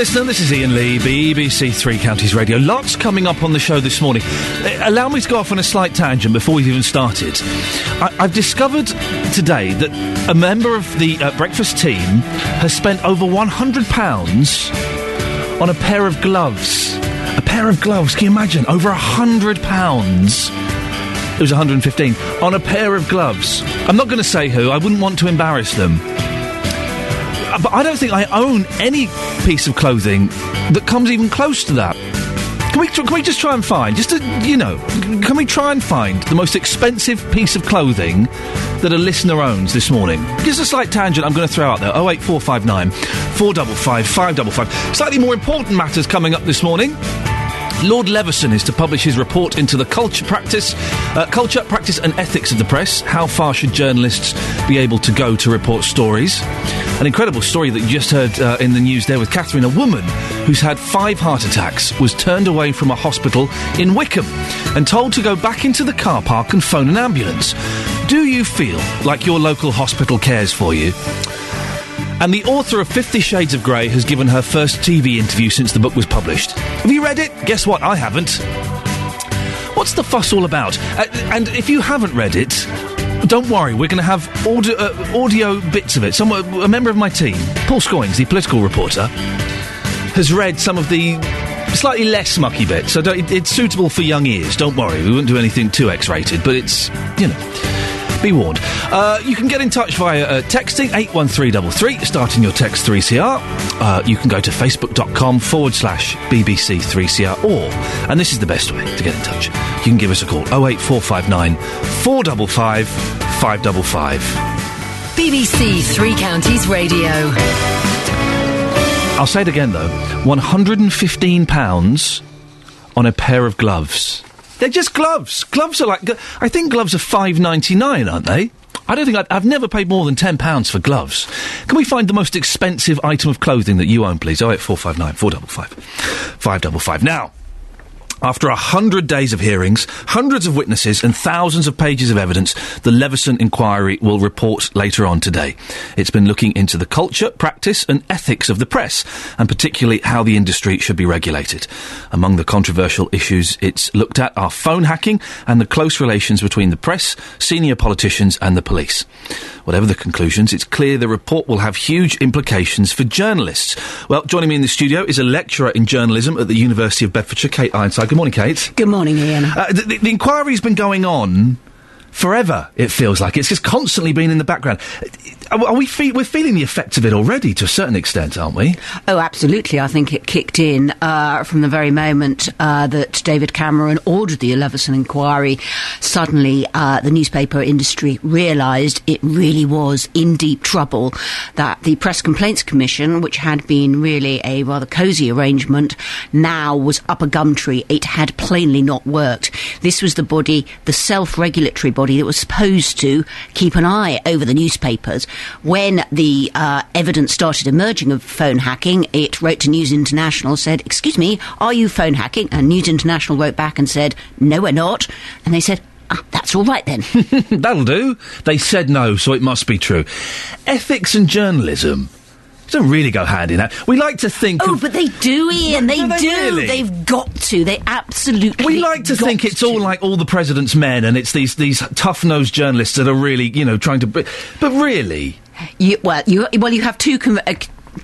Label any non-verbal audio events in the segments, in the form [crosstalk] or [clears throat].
listener. This is Iain Lee, BBC Three Counties Radio. Lots coming up on the show this morning. Uh, allow me to go off on a slight tangent before we've even started. I- I've discovered today that a member of the uh, breakfast team has spent over £100 on a pair of gloves. A pair of gloves, can you imagine? Over £100. It was 115 on a pair of gloves. I'm not going to say who. I wouldn't want to embarrass them. Uh, But I don't think I own any piece of clothing that comes even close to that. Can we, can we just try and find, just to, you know, can we try and find the most expensive piece of clothing that a listener owns this morning? Just a slight tangent I'm going to throw out there. 08459 455 555. Slightly more important matters coming up this morning. Lord Leveson is to publish his report into the culture practice, uh, culture, practice, and ethics of the press. How far should journalists be able to go to report stories? An incredible story that you just heard uh, in the news there with Catherine. A woman who's had five heart attacks was turned away from a hospital in Wycombe and told to go back into the car park and phone an ambulance. Do you feel like your local hospital cares for you? And the author of Fifty Shades of Grey has given her first TV interview since the book was published. Have you read it? Guess what? I haven't. What's the fuss all about? Uh, and if you haven't read it, don't worry, we're going to have audio, uh, audio bits of it. Some, a member of my team, Paul Scoins, the political reporter, has read some of the slightly less mucky bits. So it, it's suitable for young ears. Don't worry, we won't do anything too X-rated, but it's you know. Be warned. Uh, you can get in touch via uh, texting 81333, starting your text 3CR. Uh, you can go to facebook.com forward slash BBC3CR, or, and this is the best way to get in touch, you can give us a call 08459 455 555. BBC Three Counties Radio. I'll say it again though £115 on a pair of gloves. They're just gloves. Gloves are like. I think gloves are five ninety nine, aren't they? I don't think I'd, I've never paid more than ten pounds for gloves. Can we find the most expensive item of clothing that you own, please? Oh eight four five nine four double five five double five. Now. After a hundred days of hearings, hundreds of witnesses, and thousands of pages of evidence, the Leveson inquiry will report later on today. It's been looking into the culture, practice, and ethics of the press, and particularly how the industry should be regulated. Among the controversial issues it's looked at are phone hacking and the close relations between the press, senior politicians, and the police. Whatever the conclusions, it's clear the report will have huge implications for journalists. Well, joining me in the studio is a lecturer in journalism at the University of Bedfordshire, Kate Ironside. Good morning, Kate. Good morning, Iain. Uh, the, the, inquiry's been going on forever. It feels like it's just constantly been in the background. Are, are we fe- we're feeling the effects of it already to a certain extent, aren't we? Oh, absolutely. I think it kicked in uh, from the very moment uh, that David Cameron ordered the Leveson inquiry. Suddenly, uh, the newspaper industry realised it really was in deep trouble. That the Press Complaints Commission, which had been really a rather cosy arrangement, now was up a gum tree. It had plainly not worked. This was the body, the self-regulatory body that was supposed to keep an eye over the newspapers. When the uh, evidence started emerging of phone hacking, it wrote to News International, said, Excuse me, are you phone hacking? And News International wrote back and said, No, we're not. And they said, ah, That's all right then. [laughs] That'll do. They said no, so it must be true. Ethics and journalism don't really go hand in hand. We like to think. oh, of- but they do, Iain. They, Do they do. really? They've got to. They absolutely. we like to think it's all like all the president's men, and it's these these tough nosed journalists that are really, you know, trying to. But really, You, well, you well, you have two. Uh,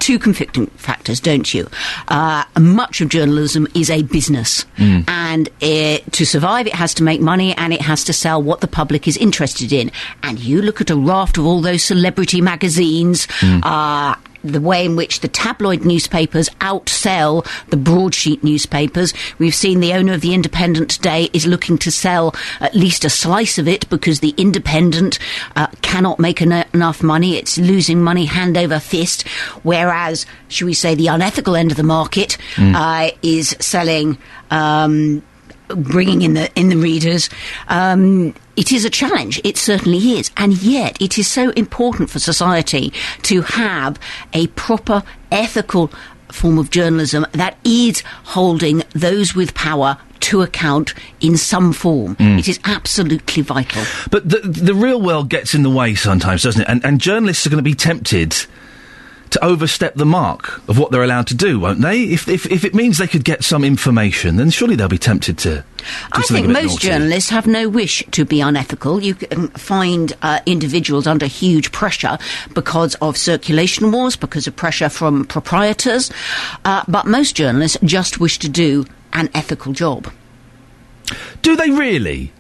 Two conflicting factors, don't you? Uh, much of journalism is a business, and it, to survive, it has to make money and it has to sell what the public is interested in. And you look at a raft of all those celebrity magazines, uh, the way in which the tabloid newspapers outsell the broadsheet newspapers. We've seen the owner of the Independent today is looking to sell at least a slice of it because the Independent uh, cannot make en- enough money. It's losing money hand over fist. Whereas, should we say, the unethical end of the market uh, is selling. Um, bringing in the in the readers. Um, it is a challenge. It certainly is, and yet it is so important for society to have a proper ethical form of journalism that is holding those with power to account in some form. It is absolutely vital. but the the real world gets in the way sometimes, doesn't it? And and journalists are going to be tempted to overstep the mark of what they're allowed to do, won't they? If, if, if it means they could get some information, then surely they'll be tempted to. I think most naughty. journalists have no wish to be unethical. You can find uh, individuals under huge pressure because of circulation wars, because of pressure from proprietors, uh, but most journalists just wish to do an ethical job. Do they really?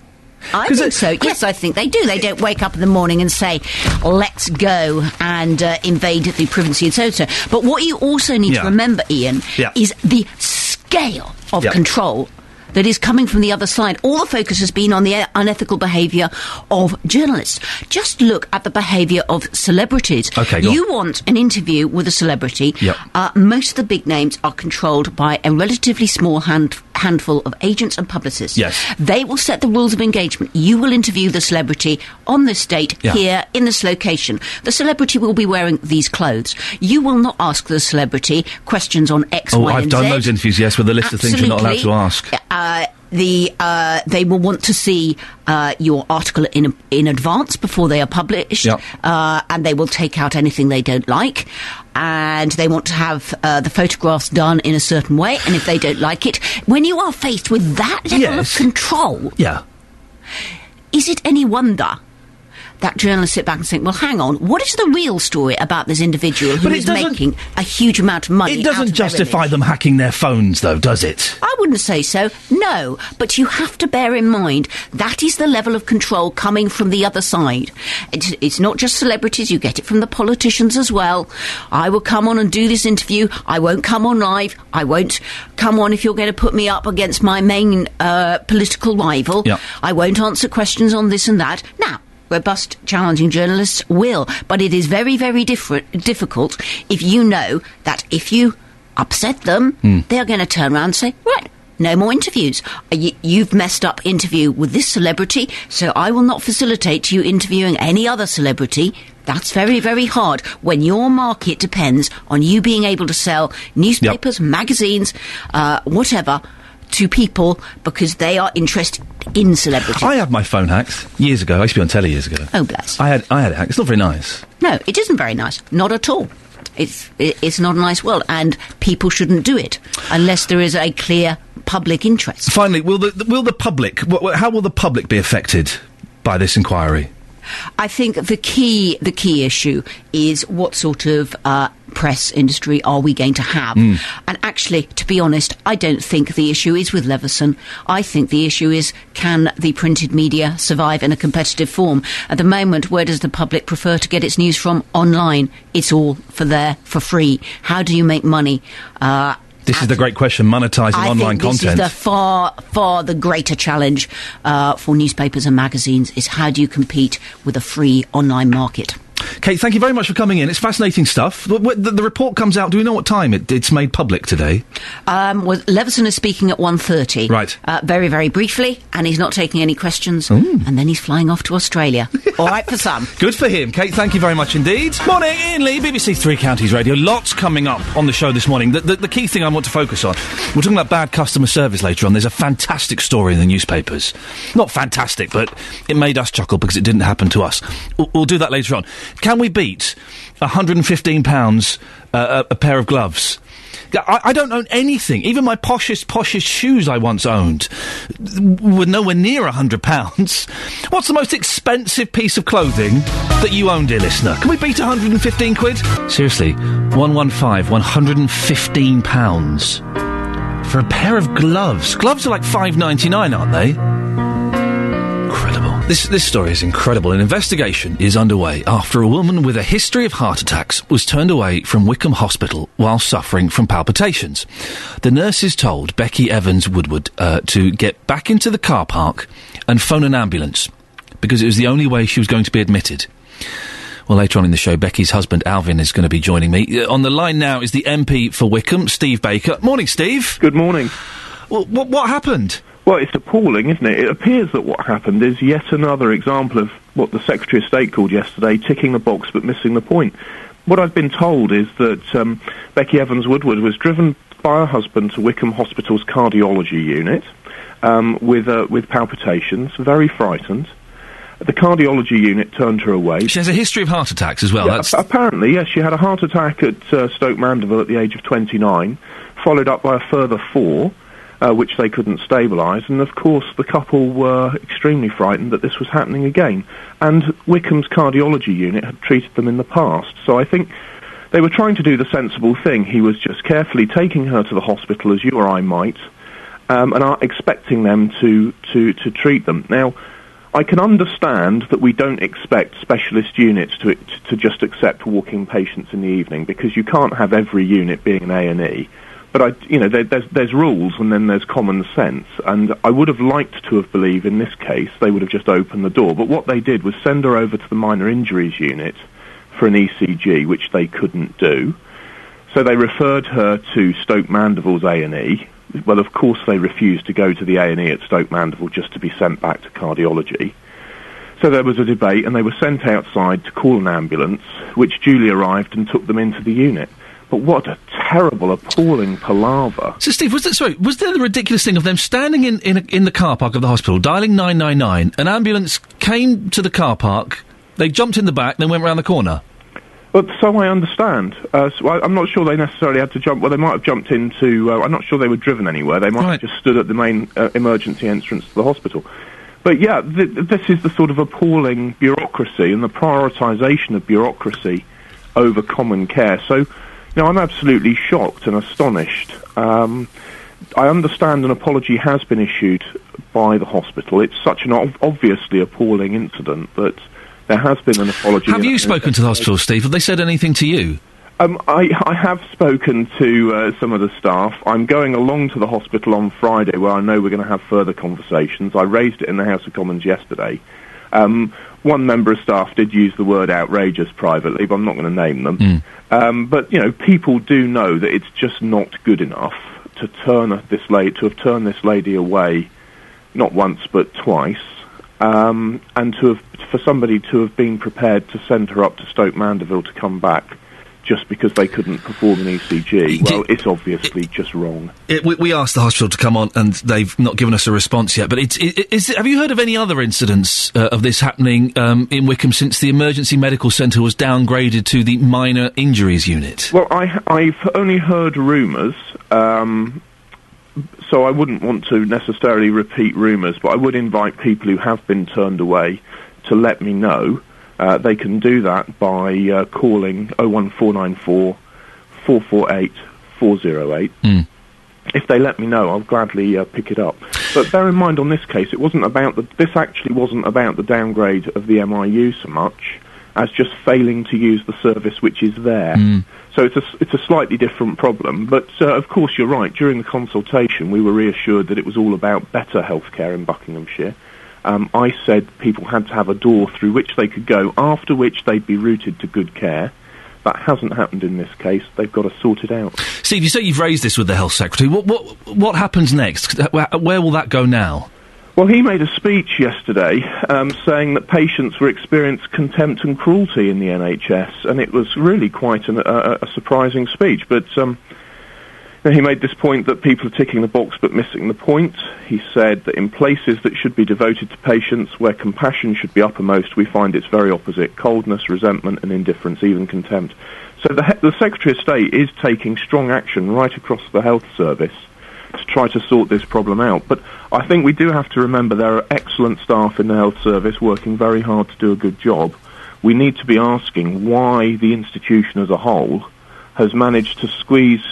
I think it- so. Yes, I think they do. They don't wake up in the morning and say, "Let's go and uh, invade the privacy and so so." But what you also need Yeah. to remember, Iain, Yeah. is the scale of Yeah. control. That is coming from the other side. All the focus has been on the unethical behaviour of journalists. Just look at the behaviour of celebrities. Okay, go on. you want an interview with a celebrity. Yep. Uh, most of the big names are controlled by a relatively small hand, handful of agents and publicists. Yes. They will set the rules of engagement. You will interview the celebrity on this date, Yeah. here, in this location. The celebrity will be wearing these clothes. You will not ask the celebrity questions on X, Oh, Y, I've done Z. those interviews, yes, with a list of things you're not allowed to ask. Uh, the uh, they will want to see uh, your article in in advance before they are published, Yep. uh, and they will take out anything they don't like. And they want to have uh, the photographs done in a certain way, and if they don't like it, when you are faced with that level Yes. of control, Yeah. is it any wonder that journalists sit back and think, well, hang on, what is the real story about this individual who is making a huge amount of money? It doesn't justify them hacking their phones, though, does it? I wouldn't say so, no. But you have to bear in mind that is the level of control coming from the other side. It's, it's not just celebrities, you get it from the politicians as well. I will come on and do this interview. I won't come on live. I won't come on if you're going to put me up against my main uh, political rival. Yeah. I won't answer questions on this and that. Now, robust, challenging journalists will, but it is very, very different, difficult if you know that if you upset them, they're going to turn around and say, right. No more interviews. Uh, You, you've messed up interview with this celebrity, so I will not facilitate you interviewing any other celebrity. That's very, very hard when your market depends on you being able to sell newspapers, magazines, uh, whatever, to people because they are interested in celebrities. I had my phone hacked years ago. I used to be on telly years ago. Oh, bless. I had I had it hacked. It's not very nice. No, it isn't very nice. Not at all. It's it's not a nice world, and people shouldn't do it unless there is a clear public interest. Finally, will the will the public? How will the public be affected by this inquiry? I think the key the key issue is what sort of uh, press industry are we going to have? And actually, to be honest, I don't think the issue is with Leveson. I think the issue is can the printed media survive in a competitive form? At the moment, where does the public prefer to get its news from? Online. It's all for there for free. How do you make money? Uh, This is the great question: monetizing I online think this content. is the far, far the greater challenge uh, for newspapers and magazines is how do you compete with a free online market? Kate, thank you very much for coming in. It's fascinating stuff. The, the, the report comes out. Do we know what time it, it's made public today? Um, well, Leveson is speaking at 1.30. Right. Uh, very, very briefly, and he's not taking any questions. And then he's flying off to Australia. [laughs] All right for some. Good for him. Kate, thank you very much indeed. Morning, Iain Lee, BBC Three Counties Radio. Lots coming up on the show this morning. The, the, the key thing I want to focus on, we're talking about bad customer service later on. There's a fantastic story in the newspapers. Not fantastic, but it made us chuckle because it didn't happen to us. We'll, we'll do that later on. Can we beat £115 uh, a, pair of gloves? I, I don't own anything. Even my poshest, poshest shoes I once owned were nowhere near a hundred pounds. What's the most expensive piece of clothing that you own, dear listener? Can we beat 115 quid? Seriously, 115, 115 pounds for a pair of gloves. Gloves are like 5.99, aren't they? This this story is incredible. An investigation is underway after a woman with a history of heart attacks was turned away from Wycombe Hospital while suffering from palpitations. The nurses told Becky Evans Woodward uh, to get back into the car park and phone an ambulance because it was the only way she was going to be admitted. Well, later on in the show, Becky's husband Alvin is going to be joining me. Uh, on the line now is the MP for Wycombe, Steve Baker. Morning, Steve. Good morning. Well, what, what happened? Well, it's appalling, isn't it? It appears that what happened is yet another example of what the Secretary of State called yesterday ticking the box but missing the point. What I've been told is that um, Becky Evans Woodward was driven by her husband to Wycombe Hospital's cardiology unit um, with, uh, with palpitations, very frightened. The cardiology unit turned her away. She has a history of heart attacks as well. Yeah, ap- apparently, yes, she had a heart attack at uh, Stoke Mandeville at the age of 29, followed up by a further four, uh, which they couldn't stabilise. And of course, the couple were extremely frightened that this was happening again. And Wycombe's cardiology unit had treated them in the past. So I think they were trying to do the sensible thing. He was just carefully taking her to the hospital as you or I might, um, and are expecting them to, to, to treat them. Now, I can understand that we don't expect specialist units to, to just accept walking patients in the evening because you can't have every unit being an A&E. But I, you know, there, there's, there's rules and then there's common sense. And I would have liked to have believed in this case they would have just opened the door. But what they did was send her over to the minor injuries unit for an ECG, which they couldn't do. So they referred her to Stoke Mandeville's A&E. Well, of course they refused to go to the A&E at Stoke Mandeville just to be sent back to cardiology. So there was a debate and they were sent outside to call an ambulance, which duly arrived and took them into the unit. But what a terrible, appalling palaver. So, Steve, was there, sorry, was there the ridiculous thing of them standing in, in, a, in the car park of the hospital, dialing 999, an ambulance came to the car park, they jumped in the back, then went round the corner? But so I understand. Uh, so I, I'm not sure they necessarily had to jump. Well, they might have jumped into. Uh, I'm not sure they were driven anywhere. They might Right. have just stood at the main uh, emergency entrance to the hospital. But yeah, th- this is the sort of appalling bureaucracy and the prioritisation of bureaucracy over common care. So, know, I'm absolutely shocked and astonished. Um, I understand an apology has been issued by the hospital. It's such an ob- obviously appalling incident that there has been an apology. Have you spoken to the hospital, Steve? Have they said anything to you? um, I, I have spoken to uh, some of the staff. I'm going along to the hospital on Friday where I know we're going to have further conversations. I raised it in the House of Commons yesterday. Um, one member of staff did use the word outrageous privately, but I'm not going to name them. Um, but, you know, people do know that it's just not good enough to turn this lady, to have turned this lady away not once but twice, um, and to have for somebody to have been prepared to send her up to Stoke Mandeville to come back just because they couldn't perform an ECG. Well, it's obviously just wrong. It, we, we asked the hospital to come on, and they've not given us a response yet. But it's, it, is, have you heard of any other incidents uh, of this happening um, in Wycombe since the emergency medical centre was downgraded to the minor injuries unit? Well, I, I've only heard rumours, um, so I wouldn't want to necessarily repeat rumours, but I would invite people who have been turned away to let me know. Uh, they can do that by uh, calling 01494 448 408. Mm. If they let me know, I'll gladly uh, pick it up. But bear in mind, on this case, it wasn't about the. This actually wasn't about the downgrade of the MIU so much as just failing to use the service which is there. So it's a, it's a slightly different problem. But uh, of course, you're right. During the consultation, we were reassured that it was all about better healthcare in Buckinghamshire. Um, I said people had to have a door through which they could go, after which they'd be routed to good care. That hasn't happened in this case. They've got to sort it out. Steve, you say you've raised this with the health secretary. What what what happens next? Where, will that go now? Well, he made a speech yesterday um, saying that patients were experiencing contempt and cruelty in the NHS, and it was really quite an, a, a surprising speech. But um, he made this point that people are ticking the box but missing the point. He said that in places that should be devoted to patients, where compassion should be uppermost, we find its very opposite: coldness, resentment, and indifference, even contempt. So the, the Secretary of State is taking strong action right across the health service to try to sort this problem out. But I think we do have to remember there are excellent staff in the health service working very hard to do a good job. We need to be asking why the institution as a whole has managed to squeeze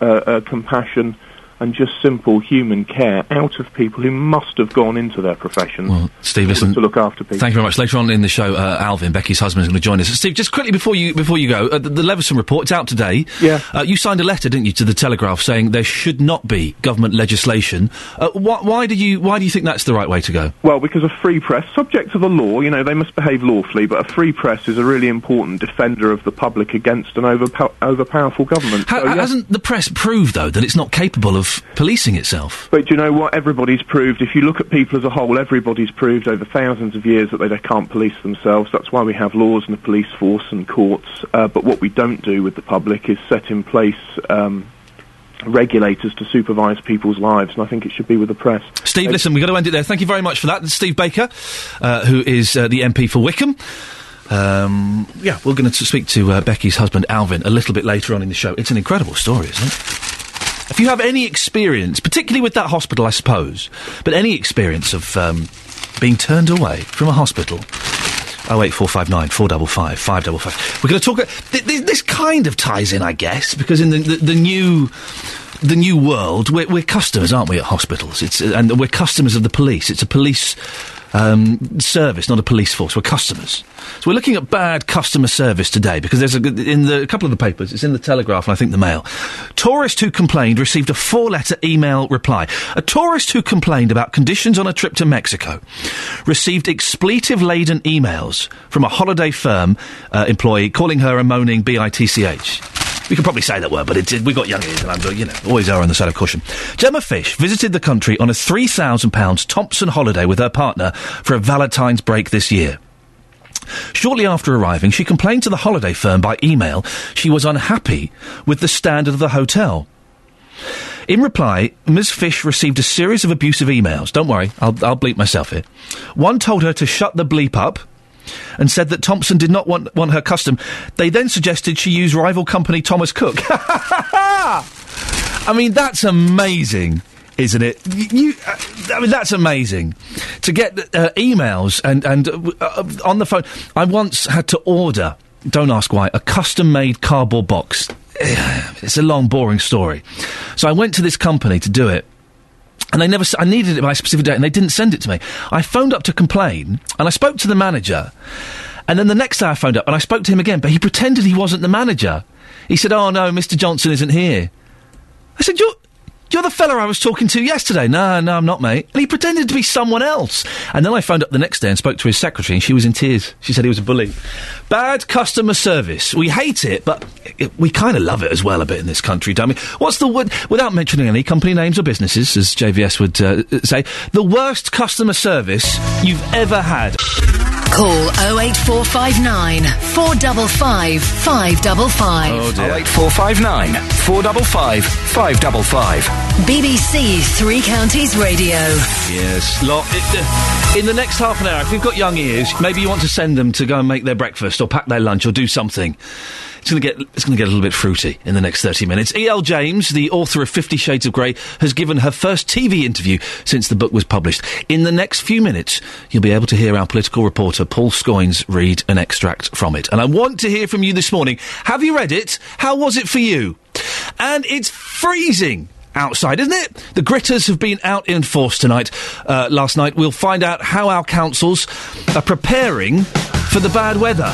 uh, uh, compassion and just simple human care out of people who must have gone into their profession Well, Steve, listen. to look after people. Thank you very much. Later on in the show, uh, Alvin, Becky's husband, is going to join us. Steve, just quickly before you before you go, uh, the, the Leveson report it's out today. Yeah. Uh, you signed a letter, didn't you, to the Telegraph saying there should not be government legislation. Uh, wh- why do you why do you think that's the right way to go? Well, because a free press, subject to the law, you know, they must behave lawfully, but a free press is a really important defender of the public against an overpow- overpowerful government. Ha- So, yeah. Hasn't the press proved though that it's not capable of policing itself? But do you know what? Everybody's proved, if you look at people as a whole, everybody's proved over thousands of years that they, can't police themselves. That's why we have laws and a police force and courts. Uh, but what we don't do with the public is set in place um, regulators to supervise people's lives, and I think it should be with the press. Steve, listen, we've got to end it there. Thank you very much for that. Steve Baker, uh, who is uh, the MP for Wycombe. Um, yeah, we're going to speak to uh, Becky's husband, Alvin, a little bit later on in the show. It's an incredible story, isn't it? If you have any experience, particularly with that hospital, I suppose, but any experience of um, being turned away from a hospital, 08459 455 555. We're going to talk. Th- th- this kind of ties in, I guess, because in the, the, the new. The new world, we're, we're customers, aren't we, at hospitals? It's, and we're customers of the police. It's a police um, service, not a police force. We're customers. So we're looking at bad customer service today because there's a, in the, a couple of the papers, it's in the Telegraph and I think the Mail. Tourist who complained received a four-letter email reply. A tourist who complained about conditions on a trip to Mexico received expletive-laden emails from a holiday firm uh, employee calling her a moaning bitch. We could probably say that word, but it, it, we got young ears, and I'm, you know, always are on the side of caution. Gemma Fish visited the country on a £3,000 Thomson holiday with her partner for a Valentine's break this year. Shortly after arriving, she complained to the holiday firm by email she was unhappy with the standard of the hotel. In reply, Ms. Fish received a series of abusive emails. Don't worry, I'll, I'll bleep myself here. One told her to shut the bleep up and said that Thomson did not want, want her custom. They then suggested she use rival company Thomas Cook. [laughs] I mean, that's amazing. Isn't it? You, uh, I mean, that's amazing to get uh, emails and and uh, uh, on the phone. I once had to order. Don't ask why. A custom-made cardboard box. [sighs] It's a long, boring story. So I went to this company to do it, and they never. I needed it by a specific date, and they didn't send it to me. I phoned up to complain, and I spoke to the manager. And then the next day, I phoned up, and I spoke to him again, but he pretended he wasn't the manager. He said, "Oh no, Mr. Johnson isn't here." I said, "You're." You're the fella I was talking to yesterday. No, no, I'm not, mate. And he pretended to be someone else. And then I phoned up the next day and spoke to his secretary, and she was in tears. She said he was a bully. Bad customer service. We hate it, but it, we kind of love it as well a bit in this country, don't we? What's the word, without mentioning any company names or businesses, as JVS would uh, say, the worst customer service you've ever had? Call 08459 455 555. Oh, dear. 08459 455 555. BBC Three Counties Radio. Yes. Lot, it, in the next half an hour, if you've got young ears, maybe you want to send them to go and make their breakfast or pack their lunch or do something. It's going to get it's going to get a little bit fruity in the next 30 minutes. E.L. James, the author of 50 Shades of Grey, has given her first TV interview since the book was published. In the next few minutes, you'll be able to hear our political reporter Paul Scoins read an extract from it. And I want to hear from you this morning. Have you read it? How was it for you? And it's freezing outside, isn't it? The gritters have been out in force tonight, uh, last night. We'll find out how our councils are preparing for the bad weather.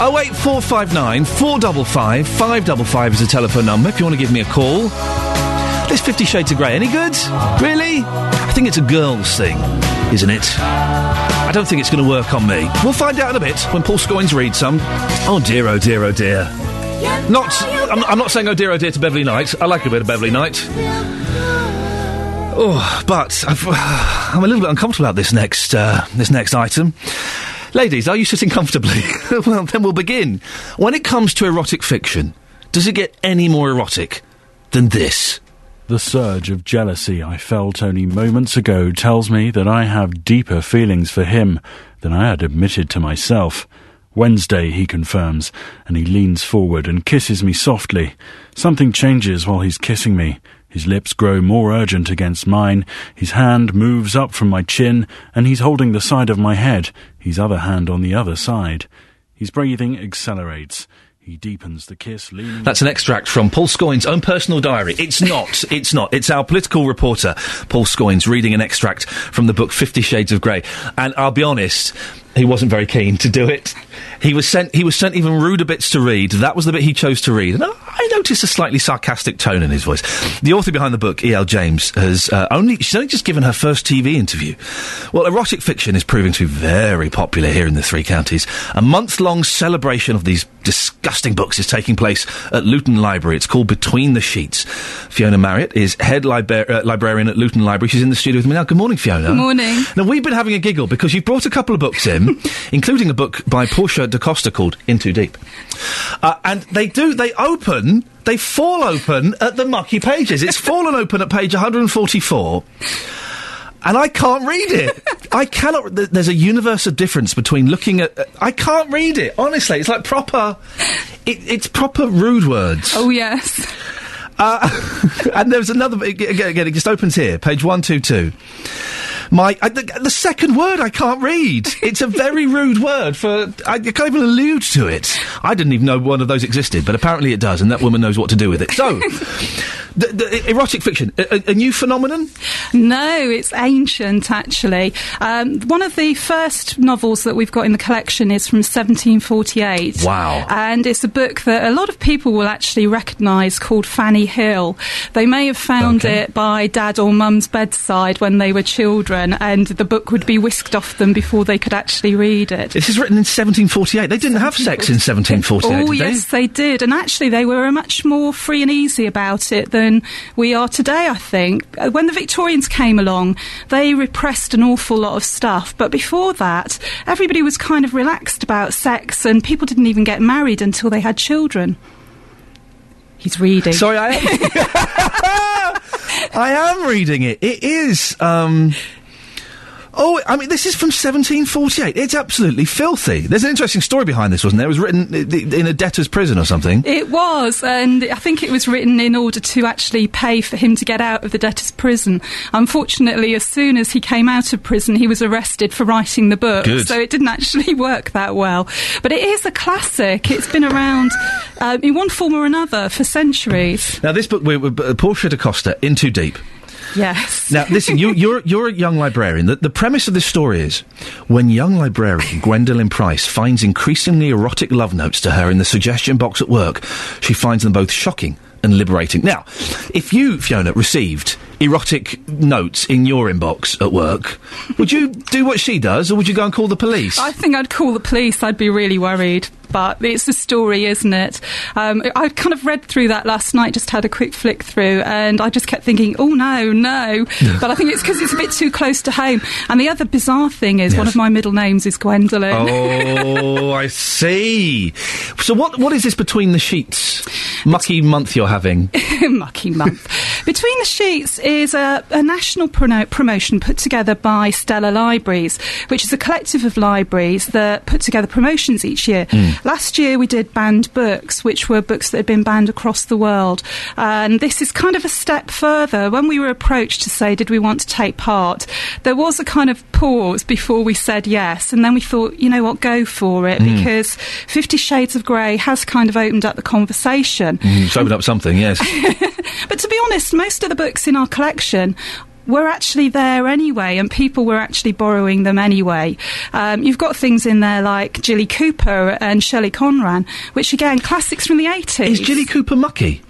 08459 455 555 is the telephone number if you want to give me a call. This Fifty Shades of Grey, any good? Really? I think it's a girl's thing, isn't it? I don't think it's going to work on me. We'll find out in a bit when Paul Scoins reads some. Oh dear, oh dear, oh dear. Not, I'm, I'm not saying oh dear, oh dear to Beverly Knight. I like a bit of Beverly Knight. Oh, but I've, [sighs] I'm a little bit uncomfortable about this next uh, this next item. Ladies, are you sitting comfortably? [laughs] well, then we'll begin. When it comes to erotic fiction, does it get any more erotic than this? The surge of jealousy I felt only moments ago tells me that I have deeper feelings for him than I had admitted to myself. Wednesday, he confirms, and he leans forward and kisses me softly. Something changes while he's kissing me. His lips grow more urgent against mine. His hand moves up from my chin, and he's holding the side of my head, his other hand on the other side. His breathing accelerates. He deepens the kiss. That's an extract from Paul Scoins' own personal diary. It's not. it's not. It's our political reporter, Paul Scoins, reading an extract from the book Fifty Shades of Grey. And I'll be honest, he wasn't very keen to do it. He was sent. He was sent even ruder bits to read. That was the bit he chose to read. And I, I noticed a slightly sarcastic tone in his voice. The author behind the book, E.L. James, has uh, only she's only just given her first TV interview. Well, erotic fiction is proving to be very popular here in the three counties. A month-long celebration of these disgusting books is taking place at Luton Library. It's called Between the Sheets. Fiona Marriott is head liber- uh, librarian at Luton Library. She's in the studio with me now. Good morning, Fiona. Good morning. Now we've been having a giggle because you've brought a couple of books in. [laughs] including a book by Portia da Costa called In Too Deep. Uh, and they do, they open, they fall open at the mucky pages. It's [laughs] fallen open at page 144 and I can't read it. I cannot. th- There's a universe of difference between looking at. uh, I can't read it. Honestly, it's like proper. It, it's proper rude words. Oh yes. Uh, [laughs] and there's another. Again, again, it just opens here, page one two two. My uh, the, the second word I can't read. It's a very [laughs] rude word for. I, I can't even allude to it. I didn't even know one of those existed, but apparently it does, and that woman knows what to do with it. So, [laughs] the, the erotic fiction, a, a- a new phenomenon. No, it's ancient actually. Um, one of the first novels that we've got in the collection is from 1748. Wow. And it's a book that a lot of people will actually recognise called Fanny Hill. They may have found Okay. it by dad or mum's bedside when they were children, and the book would be whisked off them before they could actually read it. This is written in 1748. They didn't have sex in 1748, Oh, they? yes, they did. And actually, they were much more free and easy about it than we are today, I think. Uh, When the Victorians came along, they repressed an awful lot of stuff. But before that, everybody was kind of relaxed about sex, and people didn't even get married until they had children. He's reading. Sorry, I am. [laughs] I am reading it. It is. Um, oh, I mean, this is from 1748. It's absolutely filthy. There's an interesting story behind this, wasn't there? It was written in a debtor's prison or something. It was, and I think it was written in order to actually pay for him to get out of the debtor's prison. Unfortunately, as soon as he came out of prison, he was arrested for writing the book, Good. so it didn't actually [laughs] work that well. But it is a classic. It's been around um, in one form or another for centuries. Now, this book, we we- uh, Portia de Costa, In Too Deep. Yes. Now, listen, you, you're you're a young librarian. The, the premise of this story is when young librarian Gwendolyn Price finds increasingly erotic love notes to her in the suggestion box at work, she finds them both shocking and liberating. Now, if you, Fiona, received erotic notes in your inbox at work, would you do what she does, or would you go and call the police? I think I'd call the police. I'd be really worried. But it's the story, isn't it? Um, I kind of read through that last night, just had a quick flick through, and I just kept thinking, oh no, no. [laughs] but I think it's because it's a bit too close to home. And the other bizarre thing is, one of my middle names is Gwendolyn. Oh, I see. So, what what is this between the sheets? Mucky month you're having. [laughs] Mucky month. Between the Sheets is a, a national prono- promotion put together by Stella Libraries, which is a collective of libraries that put together promotions each year. Last year we did banned books, which were books that had been banned across the world. And this is kind of a step further. When we were approached to say, did we want to take part, there was a kind of pause before we said yes. And then we thought, you know what, go for it, because Fifty Shades of Grey has kind of opened up the conversation. Mm, it's opened up something, yes. [laughs] But to be honest, most of the books in our collection were actually there anyway, and people were actually borrowing them anyway. Um, you've got things in there like Jilly Cooper and Shirley Conran, which again, classics from the 80s. Is Jilly Cooper mucky?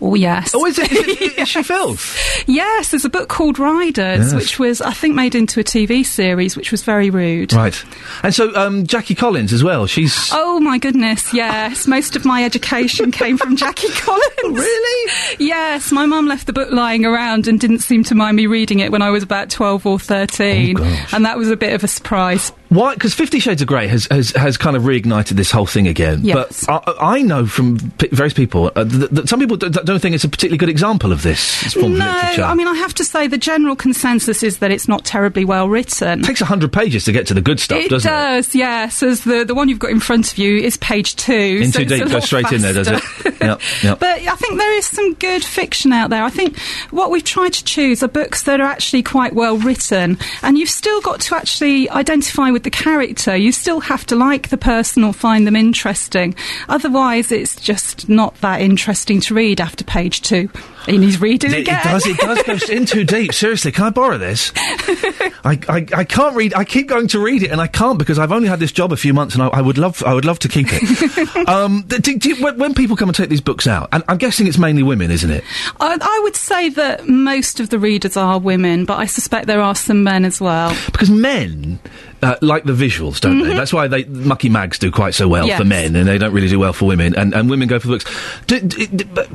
Oh, yes. Oh, is it? Is, it, is [laughs] she filth? Yes, there's a book called Riders, Yes. which was, I think, made into a TV series, which was very rude. Right. And so, um, Jackie Collins as well. She's. Oh my goodness, yes. Most of my education came from Jackie [laughs] Collins. Really? Yes, my mum left the book lying around and didn't seem to mind me reading it when I was about 12 or 13. Oh, and that was a bit of a surprise. Why? Because Fifty Shades of Grey has, has, has kind of reignited this whole thing again. Yes. But I, I know from p- various people uh, that, that some people d- don't think it's a particularly good example of this form no, of literature. I mean, I have to say the general consensus is that it's not terribly well written. it takes hundred pages to get to the good stuff, It doesn't does, yes. As the, the one you've got in front of you is page two. In so too deep, goes straight in there, does it? Yep, yep. But I think there is some good fiction out there. I think what we've tried to choose are books that are actually quite well written, and you've still got to actually identify with the character. You still have to like the person or find them interesting. Otherwise, it's just not that interesting to read after page two. And he's reading It, it does. It does go in too deep. Seriously, can I borrow this? I, I, I can't read. I keep going to read it, and I can't because I've only had this job a few months, and I, I would love. I would love to keep it. [laughs] um, do, do when people come and take these books out, and I'm guessing it's mainly women, isn't it? I, I would say that most of the readers are women, but I suspect there are some men as well. Because men uh, like the visuals, don't they? That's why they mucky mags do quite so well Mm-hmm. Yes. for men, and they don't really do well for women. And, and women go for the books. Do, do, do- but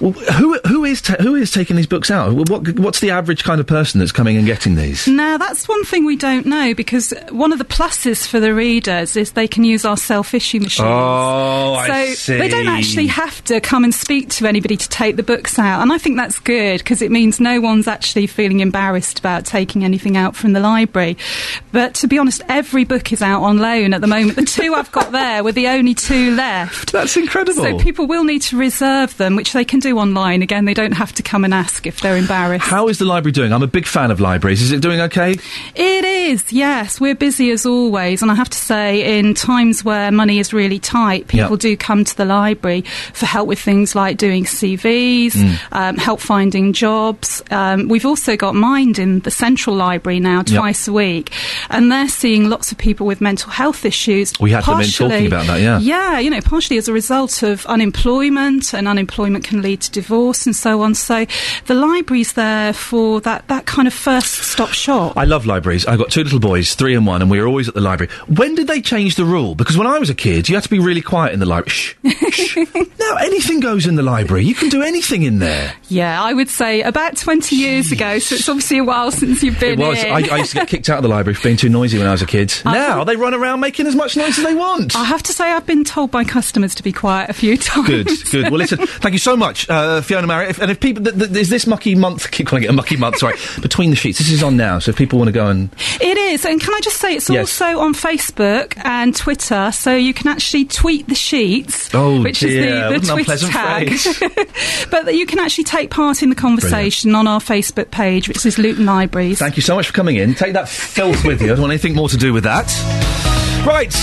who who is ta- who is taking these books out? What what's the average kind of person that's coming and getting these? Now, that's one thing we don't know because one of the pluses for the readers is they can use our self issue machines. Oh, so I see. they don't actually have to come and speak to anybody to take the books out. And I think that's good because it means no one's actually feeling embarrassed about taking anything out from the library. But to be honest, every book is out on loan at the moment. The two I've got there were the only two left. That's incredible. So people will need to reserve them, which they can do online. Again, they don't have to come and ask if they're embarrassed. How is the library doing? I'm a big fan of libraries. Is it doing okay? It is, yes. We're busy as always. And I have to say, in times where money is really tight, people Yeah. do come to the library for help with things like doing CVs, Mm. um, help finding jobs. Um, we've also got Mind in the Central Library now, Yep. twice a week. And they're seeing lots of people with mental health issues. We had them in talking about that, yeah. Yeah, you know, partially as a result of unemployment, and unemployment can lead to divorce and so on. So the library's there for that, that kind of first stop shop. I love libraries. I've got two little boys, three and one, and we were always at the library. When did they change the rule? Because when I was a kid, you had to be really quiet in the library. Shh, shh. [laughs] Now anything goes in the library. You can do anything in there. Yeah, I would say about 20 years ago, so it's obviously a while since you've been It was. I, I used to get kicked out of the library for being too noisy when I was a kid. now they run around making as much noise as they want. I have to say, I've been told by customers to be quiet a few times. Good, good. Well, listen, thank you so much, uh, Fiona Mary. If, and if people, th- th- is this mucky month? Keep calling it a mucky month. Sorry, [laughs] between the sheets. This is on now, so if people want to go and It is, and can I just say it's Yes. also on Facebook and Twitter, so you can actually tweet the sheets, Oh, which dear. is the, What an the Twitter unpleasant tag. [laughs] but that you can actually take part in the conversation on our Facebook page, which is Luton Libraries. Thank you so much for coming in. Take that filth with you. I don't want anything more to do with that. Right.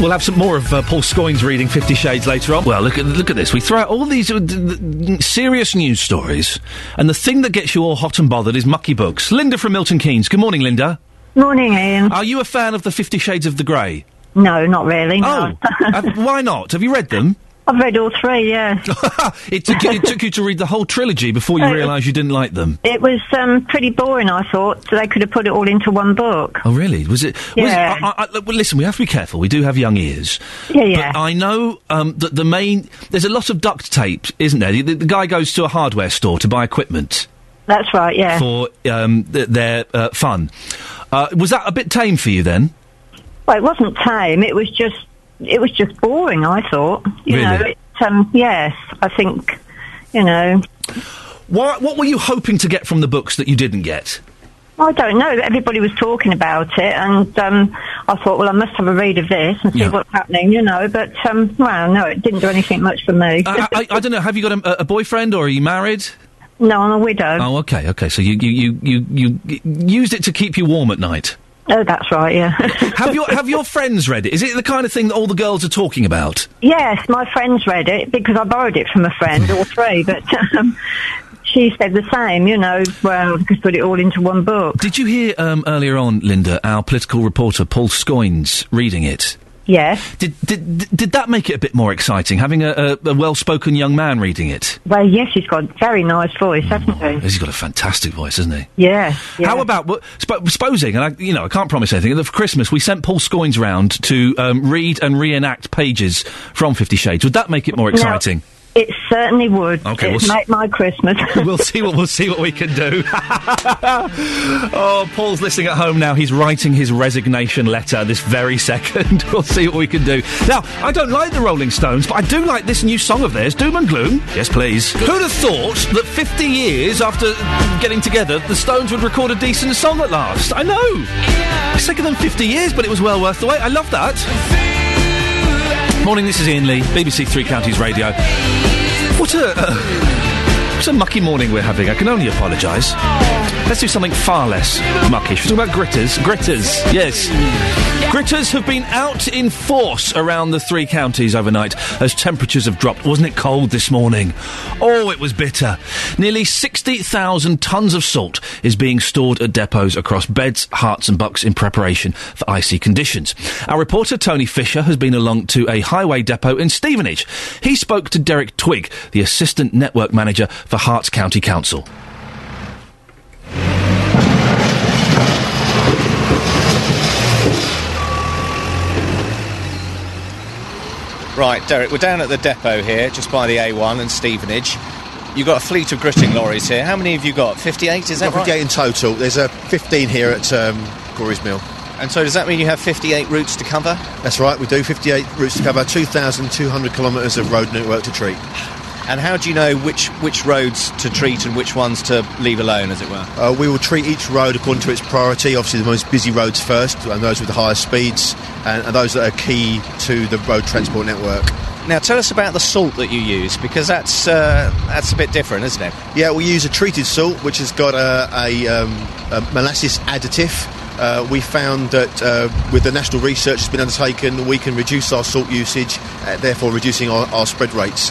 We'll have some more of uh, Paul Scoins reading Fifty Shades later on. Well, look at look at this. We throw out all these uh, d- d- serious news stories, and the thing that gets you all hot and bothered is mucky books. Linda from Milton Keynes. Good morning, Linda. Morning, Iain. Are you a fan of the Fifty Shades of the Grey? No, not really. No. Oh, uh, why not? Have you read them? [laughs] I've read all three. Yeah, [laughs] it, took, it took you to read the whole trilogy before you Uh, realised you didn't like them. it was um, pretty boring. I thought so they could have put it all into one book. Oh, really? Was it? Was Yeah. it I, I, well, listen, we have to be careful. We do have young ears. Yeah, yeah. But I know um, that the main. There's a lot of duct tape, isn't there? The, the guy goes to a hardware store to buy equipment That's right. Yeah. for um, th- their uh, fun. Uh, was that a bit tame for you then? Well, it wasn't tame. It was just. It was just boring. I thought. You know. It, um, yes. I think. You know. What, what were you hoping to get from the books that you didn't get? I don't know. Everybody was talking about it, and um, I thought, well, I must have a read of this and see Yeah. what's happening. You know. But um, well, no, it didn't do anything much for me. I, I, I don't know. Have you got a, a boyfriend or are you married? no, I'm a widow. Oh, okay, okay. So you you, you, you you used it to keep you warm at night. Oh, that's right. Yeah. [laughs] have your have your friends read it? Is it the kind of thing that all the girls are talking about? Yes, my friends read it because I borrowed it from a friend, all three, but um, she said the same, you know, well, we could put it all into one book. Did you hear um, earlier on, Linda, our political reporter Paul Scoins reading it? Yes. Did did did that make it a bit more exciting? Having a, a, a well-spoken young man reading it. Well, yes, he's got a very nice voice, hasn't he? He's got a fantastic voice, hasn't he? Yeah. yeah. How about what- sp- supposing? And I, you know, I can't promise anything. that For Christmas, we sent Paul Scoins round to um, read and reenact pages from Fifty Shades. Would that make it more Now, exciting? It certainly would. Okay, It'd we'll s- make my Christmas. [laughs] we'll see what we'll see what we can do. [laughs] oh, Paul's listening at home now. He's writing his resignation letter this very [laughs] second. we'll see what we can do. Now, I don't like the Rolling Stones, but I do like this new song of theirs, Doom and Gloom. Yes, please. Who'd have thought that 50 years after getting together, the Stones would record a decent song at last? I know. It's taken them 50 years, but it was well worth the wait. I love that. Morning, this is Iain Lee, BBC Three Counties Radio. What a. Uh, what a mucky morning we're having. I can only apologise. Let's do something far less mucky. Should we talk about gritters? Gritters, yes. Gritters have been out in force around the three counties overnight as temperatures have dropped. Wasn't it cold this morning? Oh, it was bitter. Nearly 60,000 tonnes of salt is being stored at depots across Beds, Herts and Bucks in preparation for icy conditions. Our reporter Tony Fisher has been along to a highway depot in Stevenage. He spoke to Derek Twigg, the Assistant Network Manager for Herts County Council. Right, Derek, we're down at the depot here, just by the A1 and Stevenage. you've got a fleet of gritting lorries here. How many have you got? 58, is that right? 58 in total. There's a 15 here at um, Mill. And so does that mean you have 58 routes to cover? That's right, we do 58 routes to cover, 2,200 kilometres of road network to treat. And how do you know which, which roads to treat and which ones to leave alone, as it were? Uh, we will treat each road according to its priority. Obviously, the most busy roads first, and those with the highest speeds, and, and those that are key to the road transport network. Now, tell us about the salt that you use, because that's, uh, that's a bit different, isn't it? Yeah, we use a treated salt, which has got a, a, um, a molasses additive. Uh, we found that uh, with the national research that's been undertaken, we can reduce our salt usage, uh, therefore reducing our, our spread rates.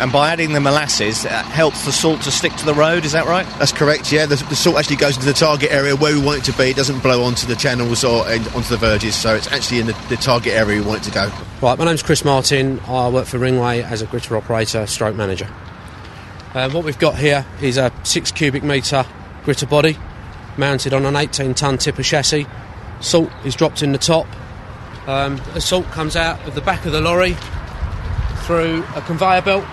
And by adding the molasses, that helps the salt to stick to the road, is that right? That's correct, yeah. The, the salt actually goes into the target area where we want it to be. It doesn't blow onto the channels or and onto the verges, so it's actually in the, the target area we want it to go. Right, my name's Chris Martin. I work for Ringway as a gritter operator, stroke manager. Um, what we've got here is a six cubic metre gritter body mounted on an 18 tonne tipper chassis. Salt is dropped in the top. Um, the salt comes out of the back of the lorry through a conveyor belt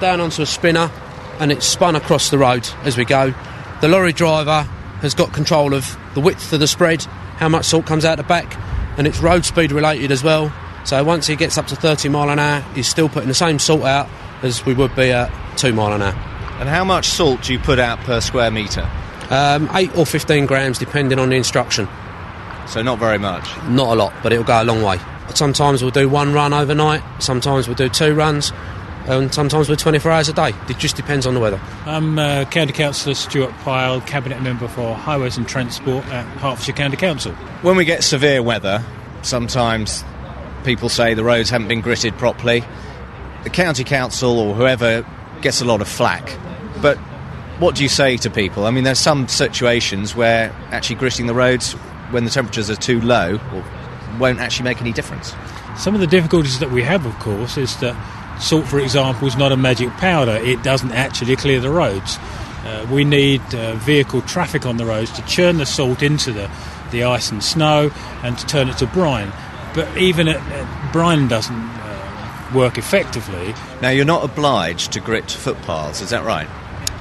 down onto a spinner and it's spun across the road as we go. The lorry driver has got control of the width of the spread, how much salt comes out the back, and it's road speed related as well. So once he gets up to 30 mile an hour, he's still putting the same salt out as we would be at 2 mile an hour. And how much salt do you put out per square metre? Um, 8 or 15 grams depending on the instruction. So not very much. Not a lot, but it'll go a long way. Sometimes we'll do one run overnight, sometimes we'll do two runs, and sometimes we're 24 hours a day. It just depends on the weather. I'm uh, County Councillor Stuart Pile, Cabinet Member for Highways and Transport at Hertfordshire County Council. When we get severe weather, sometimes people say the roads haven't been gritted properly. The county council or whoever gets a lot of flack. But what do you say to people? I mean, there's some situations where actually gritting the roads when the temperatures are too low won't actually make any difference. Some of the difficulties that we have, of course, is that salt, for example, is not a magic powder. It doesn't actually clear the roads. Uh, we need uh, vehicle traffic on the roads to churn the salt into the, the ice and snow and to turn it to brine. But even at, at brine doesn't uh, work effectively. Now, you're not obliged to grit footpaths, is that right?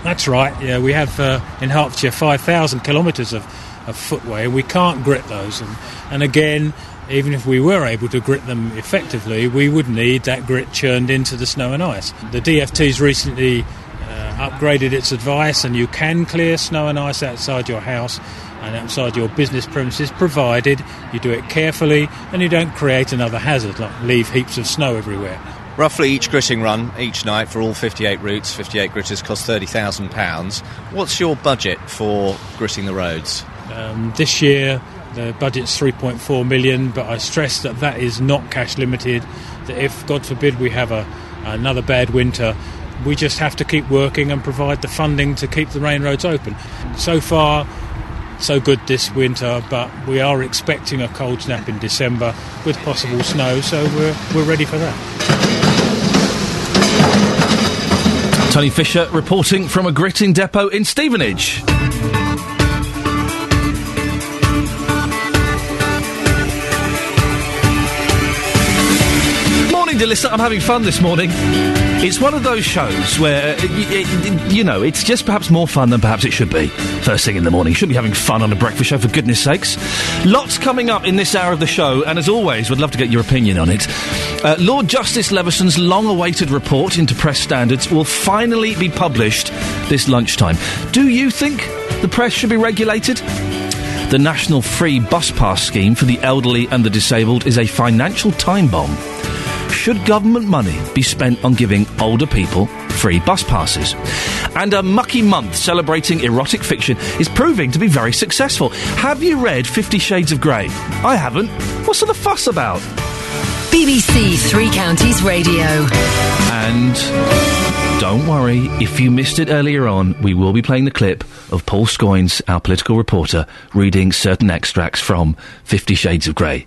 That's right. Yeah, we have uh, in Hertfordshire 5,000 kilometres of, of footway, and we can't grit those. And, and again, even if we were able to grit them effectively, we would need that grit churned into the snow and ice. The DFT's recently uh, upgraded its advice, and you can clear snow and ice outside your house and outside your business premises, provided you do it carefully and you don't create another hazard, like leave heaps of snow everywhere. Roughly each gritting run each night for all 58 routes, 58 gritters cost £30,000. What's your budget for gritting the roads? Um, this year, the budget's 3.4 million, but I stress that that is not cash limited. That if, God forbid, we have a, another bad winter, we just have to keep working and provide the funding to keep the main roads open. So far, so good this winter, but we are expecting a cold snap in December with possible snow, so we're, we're ready for that. Tony Fisher reporting from a gritting depot in Stevenage. Morning, dear listener. I'm having fun this morning. It's one of those shows where, uh, y- y- you know, it's just perhaps more fun than perhaps it should be. First thing in the morning. You shouldn't be having fun on a breakfast show, for goodness sakes. Lots coming up in this hour of the show, and as always, we'd love to get your opinion on it. Uh, Lord Justice Leveson's long awaited report into press standards will finally be published this lunchtime. Do you think the press should be regulated? The National Free Bus Pass scheme for the elderly and the disabled is a financial time bomb. Should government money be spent on giving older people free bus passes? And a mucky month celebrating erotic fiction is proving to be very successful. Have you read Fifty Shades of Grey? I haven't. What's all the fuss about? BBC Three Counties Radio. And don't worry, if you missed it earlier on, we will be playing the clip of Paul Scoins, our political reporter, reading certain extracts from Fifty Shades of Grey.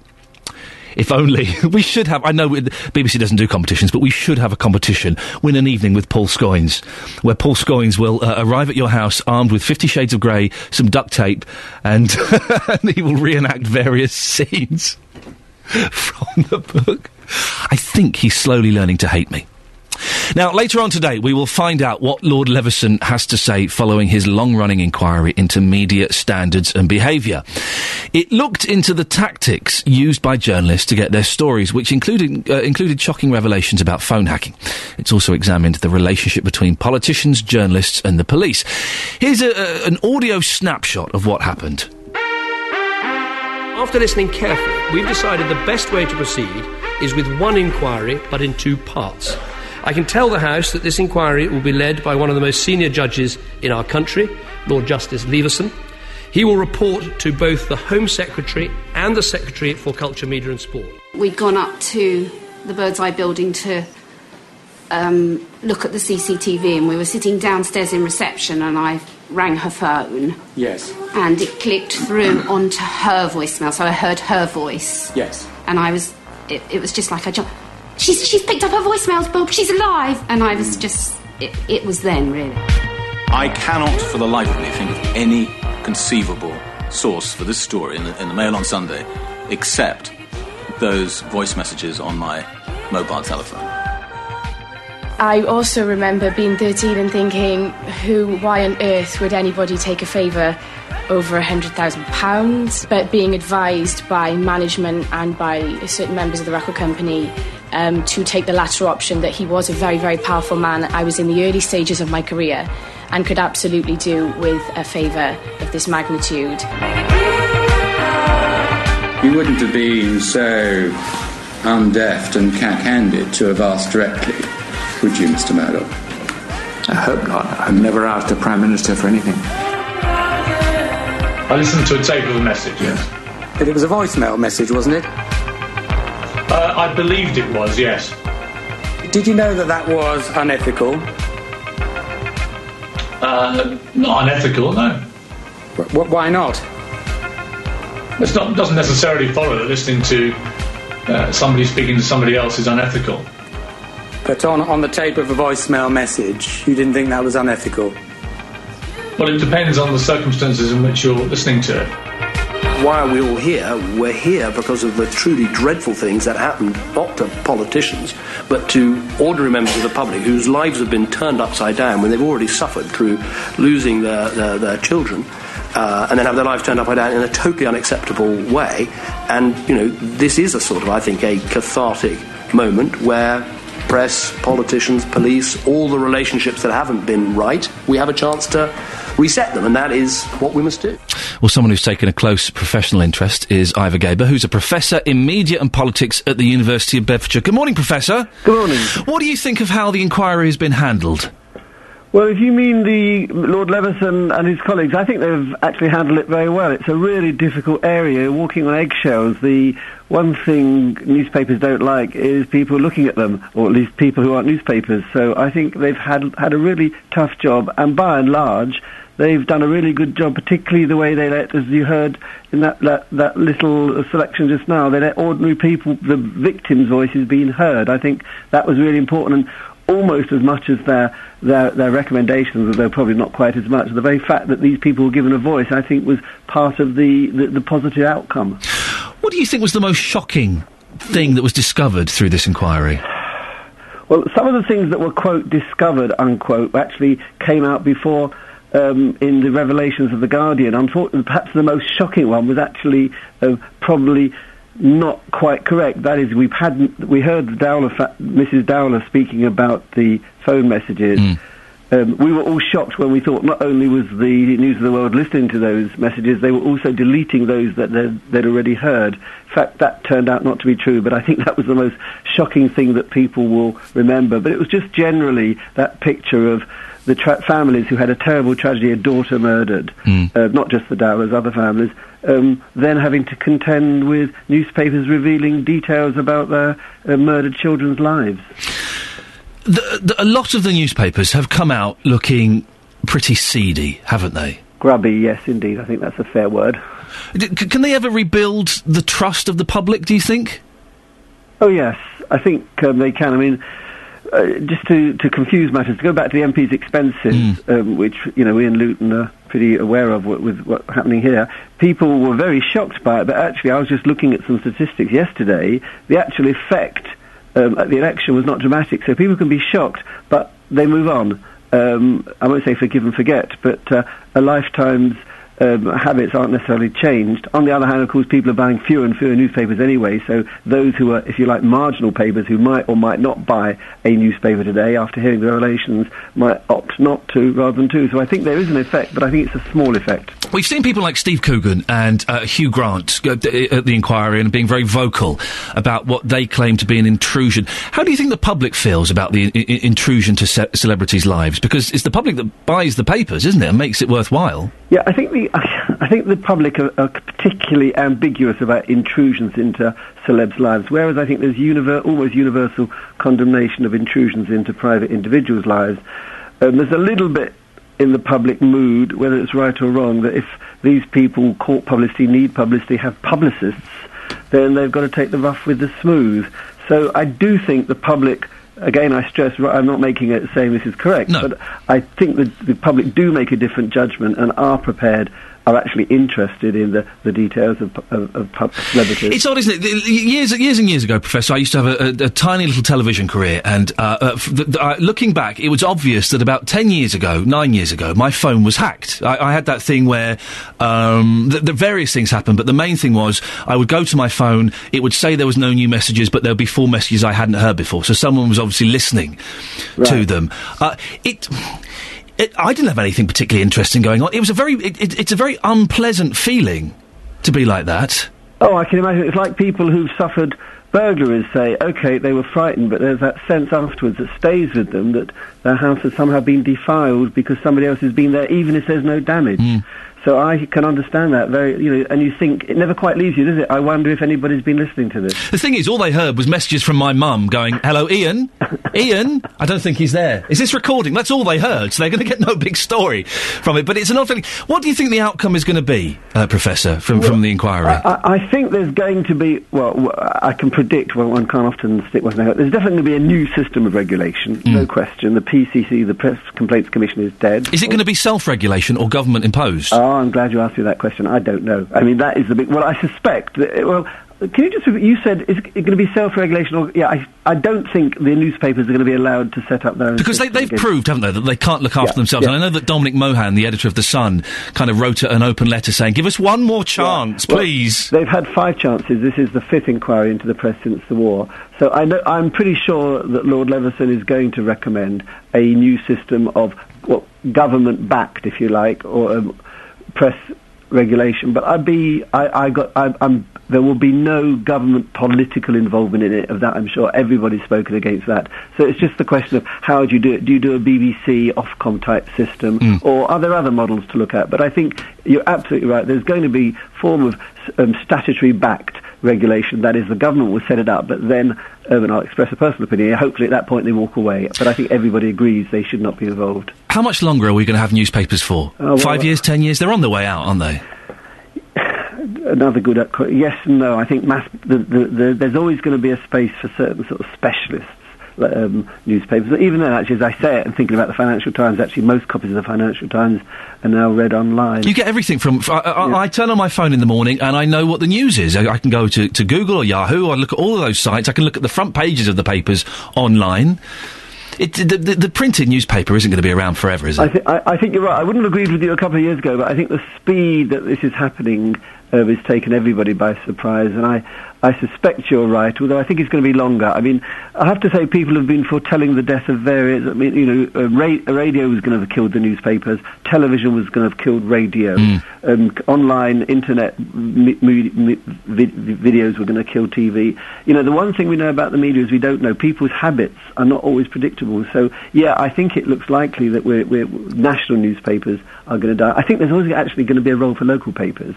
If only [laughs] we should have. I know BBC doesn't do competitions, but we should have a competition. Win an evening with Paul Scoins, where Paul Scoins will uh, arrive at your house armed with Fifty Shades of Grey, some duct tape, and, [laughs] and he will reenact various [laughs] scenes from the book. I think he's slowly learning to hate me. Now, later on today, we will find out what Lord Leveson has to say following his long running inquiry into media standards and behaviour. It looked into the tactics used by journalists to get their stories, which included, uh, included shocking revelations about phone hacking. It's also examined the relationship between politicians, journalists, and the police. Here's a, a, an audio snapshot of what happened. After listening carefully, we've decided the best way to proceed is with one inquiry, but in two parts. I can tell the House that this inquiry will be led by one of the most senior judges in our country, Lord Justice Leveson. He will report to both the Home Secretary and the Secretary for Culture, Media and Sport. We'd gone up to the Bird's Eye building to um, look at the CCTV, and we were sitting downstairs in reception, and I rang her phone, Yes. and it clicked through onto her voicemail, so I heard her voice, Yes. and I was, it, it was just like I jumped. She's she's picked up her voicemails, Bob. She's alive, and I was just, it, it was then really. I cannot, for the life of me, think of any conceivable source for this story in the, in the Mail on Sunday except those voice messages on my mobile telephone. I also remember being 13 and thinking, who, why on earth would anybody take a favour over a £100,000? But being advised by management and by certain members of the record company um, to take the latter option, that he was a very, very powerful man. I was in the early stages of my career and could absolutely do with a favour of this magnitude. You wouldn't have been so undeft and cack-handed to have asked directly, would you, Mr. Murdoch? I hope not. I've never asked the Prime Minister for anything. I listened to a tape of a message, yes. But it was a voicemail message, wasn't it? Uh, I believed it was, yes. Did you know that that was unethical? Uh, not unethical, no. Wh- why not? It's not, doesn't necessarily follow that listening to uh, somebody speaking to somebody else is unethical. But on, on the tape of a voicemail message, you didn't think that was unethical? Well, it depends on the circumstances in which you're listening to it. Why are we all here? We're here because of the truly dreadful things that happened, not to politicians, but to ordinary members of the public whose lives have been turned upside down when they've already suffered through losing their, their, their children. Uh, and then have their lives turned upside down in a totally unacceptable way. And, you know, this is a sort of, I think, a cathartic moment where press, politicians, police, all the relationships that haven't been right, we have a chance to reset them, and that is what we must do. Well, someone who's taken a close professional interest is Ivor Gaber, who's a professor in media and politics at the University of Bedfordshire. Good morning, Professor. Good morning. What do you think of how the inquiry has been handled? Well, if you mean the Lord Leveson and his colleagues, I think they've actually handled it very well. It's a really difficult area, walking on eggshells. The one thing newspapers don't like is people looking at them, or at least people who aren't newspapers. So I think they've had had a really tough job, and by and large, they've done a really good job. Particularly the way they let, as you heard in that that, that little selection just now, they let ordinary people, the victims' voices being heard. I think that was really important. And almost as much as their, their, their recommendations, although probably not quite as much. The very fact that these people were given a voice, I think, was part of the, the, the positive outcome. What do you think was the most shocking thing that was discovered through this inquiry? Well, some of the things that were, quote, discovered, unquote, actually came out before um, in the revelations of The Guardian. Unfortunately, perhaps the most shocking one was actually uh, probably not quite correct. That is, we've had we heard Dowler Mrs. Dowler speaking about the phone messages. Um, we were all shocked when we thought not only was the News of the World listening to those messages, they were also deleting those that they'd, they'd already heard. In fact, that turned out not to be true, but I think [laughs] that was the most shocking thing that people will remember. But it was just generally that picture of the tra- families who had a terrible tragedy, a daughter murdered, uh, not just the Dowlers, other families, um, then having to contend with newspapers revealing details about their uh, murdered children's lives. The, the, a lot of the newspapers have come out looking pretty seedy, haven't they? Grubby, yes, indeed. I think that's a fair word. D- c- can they ever rebuild the trust of the public, do you think? Oh, yes. I think um, they can. I mean, uh, just to, to confuse matters, to go back to the MP's expenses, um, which, you know, we in Luton are pretty aware of with, with what's happening here, people were very shocked by it, but actually I was just looking at some statistics yesterday. The actual effect um, at the election was not dramatic. So people can be shocked, but they move on. Um, I won't say forgive and forget, but uh, a lifetime's um, habits aren't necessarily changed. On the other hand, of course, people are buying fewer and fewer newspapers anyway, so those who are, if you like, marginal papers who might or might not buy a newspaper today after hearing the revelations might opt not to rather than to. So I think there is an effect, but I think it's a small effect. We've seen people like Steve Coogan and uh, Hugh Grant at the inquiry and being very vocal about what they claim to be an intrusion. How do you think the public feels about the I- I- intrusion to ce- celebrities' lives? Because it's the public that buys the papers, isn't it, and makes it worthwhile. Yeah, I think the I think the public are, are particularly ambiguous about intrusions into celebs' lives, whereas I think there's univer- universal condemnation of intrusions into private individuals' lives. Um, there's a little bit in the public mood, whether it's right or wrong, that if these people court publicity, need publicity, have publicists, then they've got to take the rough with the smooth. So I do think the public. Again, I stress, I'm not making it saying this is correct, but I think that the public do make a different judgment and are prepared, are actually interested in the, the details of, of, of pub celebrities. It's odd, isn't it? Years, years and years ago, Professor, I used to have a, a, a tiny little television career, and uh, uh, f- th- th- uh, looking back, it was obvious that about ten years ago, nine years ago, my phone was hacked. I, I had that thing where um, the, the various things happened, but the main thing was I would go to my phone, it would say there was no new messages, but there would be four messages I hadn't heard before. So someone was obviously listening to them. Uh, it. It, I didn't have anything particularly interesting going on. It was a very, it, it, it's a very unpleasant feeling to be like that. Oh, I can imagine. It's like people who've suffered burglaries say, okay, they were frightened, but there's that sense afterwards that stays with them that their house has somehow been defiled because somebody else has been there, even if there's no damage. Hmm. So I can understand that very, you know, and you think it never quite leaves you, does it? I wonder if anybody's been listening to this. The thing is, all they heard was messages from my mum going, "Hello, Iain. Iain, I don't think he's there. Is this recording?" That's all they heard, so they're going to get no big story from it. But it's an odd feeling. What do you think the outcome is going to be, uh, Professor, from from the inquiry? I, I- I think there's going to be, well, I can predict, well, one can't often stick one's neck out. There's definitely going to be a new system of regulation, no question. The PCC, the Press Complaints Commission, is dead. is it going to be self-regulation or government imposed? Oh, I'm glad you asked me that question. I don't know. I mean, that is the big. Well, I suspect. That, well, can you just? You said is it going to be self-regulation? Or yeah, I, I don't think the newspapers are going to be allowed to set up their own. Because they, they've proved, haven't they, that they can't look after Yeah, themselves. yeah. And I know that Dominic Mohan, the editor of The Sun, kind of wrote an open letter saying, give us one more chance, Well, please. They've had five chances. This is the fifth inquiry into the press since the war. So I know, I'm pretty sure that Lord Leveson is going to recommend a new system of well, government-backed, if you like, or um, press regulation. But I'd be, I, I got, I, I'm, there will be no government political involvement in it. Of that, I'm sure everybody's spoken against that. So it's just the question of how do you do it? Do you do a BBC Ofcom type system, or are there other models to look at? But I think you're absolutely right. There's going to be form of um, statutory backed regulation. That is, the government will set it up, but then, um, and I'll express a personal opinion. Hopefully, at that point, they walk away. But I think everybody agrees they should not be involved. How much longer are we going to have newspapers for? Oh, well, Five uh, years, ten years? They're on their way out, aren't they? [sighs] Another good uh, yes and no. I think mass, the, the, the, there's always going to be a space for certain sort of specialists. Um, newspapers, even then, actually, as I say it, and thinking about the Financial Times, actually, most copies of the Financial Times are now read online. You get everything from. I, I, I turn on my phone in the morning and I know what the news is. I, I can go to, to Google or Yahoo. I look at all of those sites. I can look at the front pages of the papers online. It, the, the, the printed newspaper isn't going to be around forever, is it? I, th- I, I think you're right. I wouldn't have agreed with you a couple of years ago, but I think the speed that this is happening uh, has taken everybody by surprise, and I, I suspect you're right, although I think it's going to be longer. I mean, I have to say people have been foretelling the death of various, I mean, you know, uh, ra- radio was going to have killed the newspapers, television was going to have killed radio, um, online, internet m- m- m- vid- videos were going to kill TV. You know, the one thing we know about the media is we don't know. People's habits are not always predictable. So, yeah, I think it looks likely that we're, we're, national newspapers are going to die. I think there's always actually going to be a role for local papers,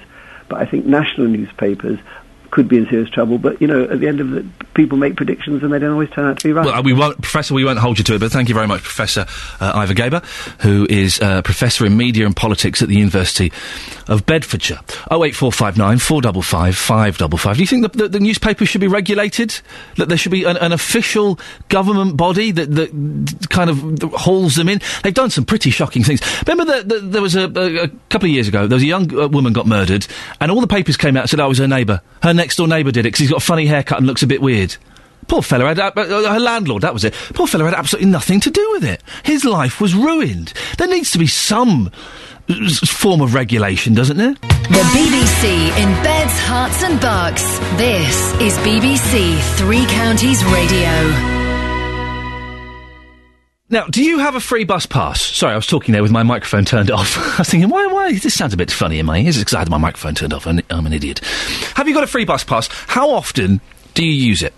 but I think national newspapers could be in serious trouble. But, you know, at the end of the, people make predictions and they don't always turn out to be right. Well, we won't, Professor, we won't hold you to it, but thank you very much, Professor uh, Ivor Gaber, who is uh, Professor in Media and Politics at the University of Bedfordshire. 08459 455 555. Do you think the, the, the newspapers should be regulated? That there should be an, an official government body that, that kind of hauls them in? They've done some pretty shocking things. Remember that the, there was a, a, a couple of years ago, there was a young uh, woman got murdered, and all the papers came out and said, oh, it was her neighbour. Her next door neighbour did it because he's got a funny haircut and looks a bit weird. Poor fellow had uh, uh, her landlord. That was it. Poor fellow had absolutely nothing to do with it. His life was ruined. There needs to be some uh, form of regulation, doesn't there? The BBC in beds, Herts, and bucks. This is BBC Three Counties Radio. Now, do you have a free bus pass? Sorry, I was talking there with my microphone turned [laughs] off. I was thinking, why, why? This sounds a bit funny in my ears. Because I had my microphone turned off. I'm, I'm an idiot. Have you got a free bus pass? How often do you use it?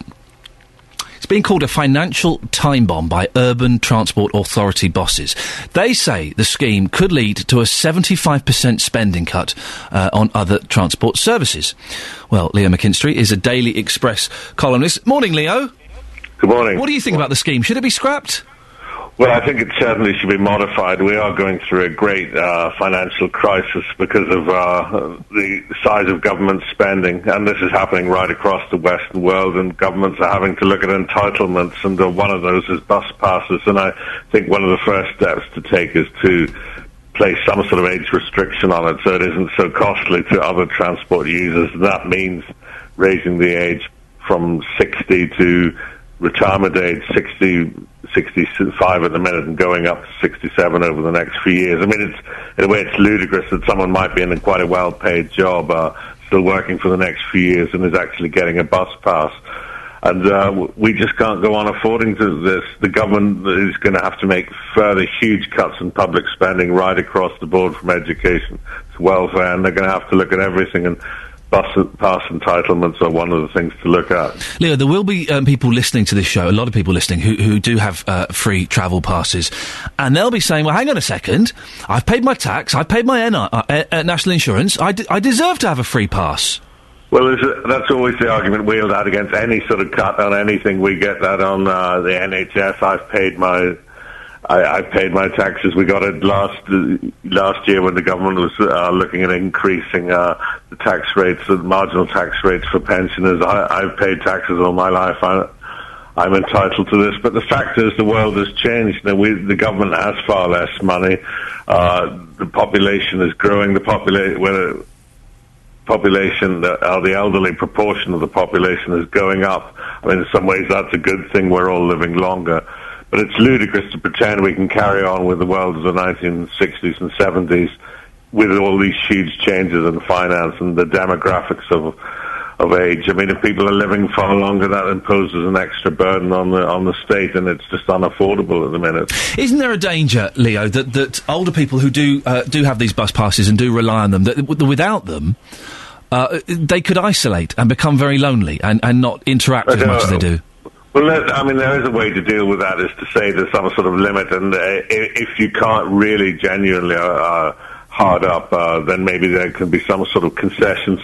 It's being called a financial time bomb by Urban Transport Authority bosses. They say the scheme could lead to a 75% spending cut uh, on other transport services. Well, Leo McKinstry is a Daily Express columnist. Morning, Leo. Good morning. What do you think about the scheme? Should it be scrapped? Well, I think it certainly should be modified. We are going through a great uh, financial crisis because of uh, the size of government spending, and this is happening right across the Western world. And governments are having to look at entitlements, and uh, one of those is bus passes. And I think one of the first steps to take is to place some sort of age restriction on it, so it isn't so costly to other transport users. And That means raising the age from 60 to retirement age 60, 65 at the minute and going up to 67 over the next few years. I mean, it's in a way it's ludicrous that someone might be in a quite a well-paid job, uh, still working for the next few years, and is actually getting a bus pass. And uh, we just can't go on affording to this. The government is going to have to make further huge cuts in public spending right across the board from education to welfare, and they're going to have to look at everything. And bus pass entitlements are one of the things to look at. Leo, there will be um, people listening to this show, a lot of people listening, who, who do have uh, free travel passes, and they'll be saying, well, hang on a second, I've paid my tax, I've paid my NI, uh, uh, uh, national insurance, I, d- I deserve to have a free pass. Well, a, that's always the argument wheeled out against any sort of cut on anything. We get that on uh, the NHS. I've paid my I, I paid my taxes. We got it last last year when the government was uh, looking at increasing uh, the tax rates, the marginal tax rates for pensioners. I, I've paid taxes all my life. I, I'm entitled to this. But the fact is, the world has changed. Now, we, the government has far less money. Uh, the population is growing. The population, population, uh, the elderly proportion of the population is going up. I mean, in some ways, that's a good thing. We're all living longer. But it's ludicrous to pretend we can carry on with the world of the 1960s and 70s with all these huge changes in finance and the demographics of of age. I mean, if people are living far longer, that imposes an extra burden on the on the state, and it's just unaffordable at the minute. Isn't there a danger, Leo, that, that older people who do uh, do have these bus passes and do rely on them, that w- without them, uh, they could isolate and become very lonely and, and not interact as much as they do? Well, I mean, there is a way to deal with that, is to say there's some sort of limit, and uh, if you can't really genuinely uh, uh, hard up, uh, then maybe there can be some sort of concessions.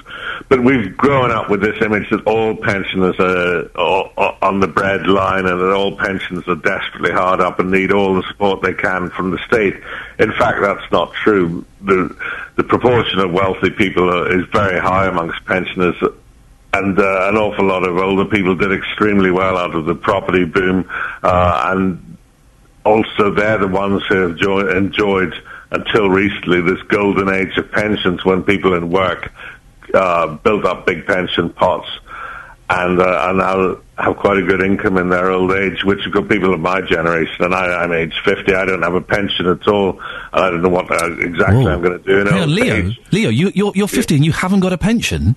But we've grown up with this image that all pensioners are, on the bread line, and that all pensioners are desperately hard up and need all the support they can from the state. In fact, that's not true. The the proportion of wealthy people is very high amongst pensioners and uh, an awful lot of older people did extremely well out of the property boom, uh, and also they're the ones who have jo- enjoyed until recently this golden age of pensions when people in work uh, built up big pension pots and uh, are now have quite a good income in their old age, which have got people of my generation. And I, I'm age 50, I don't have a pension at all, and I don't know what uh, exactly I'm going to do in Leo, age. Leo, you, you're, you're 50 and you haven't got a pension.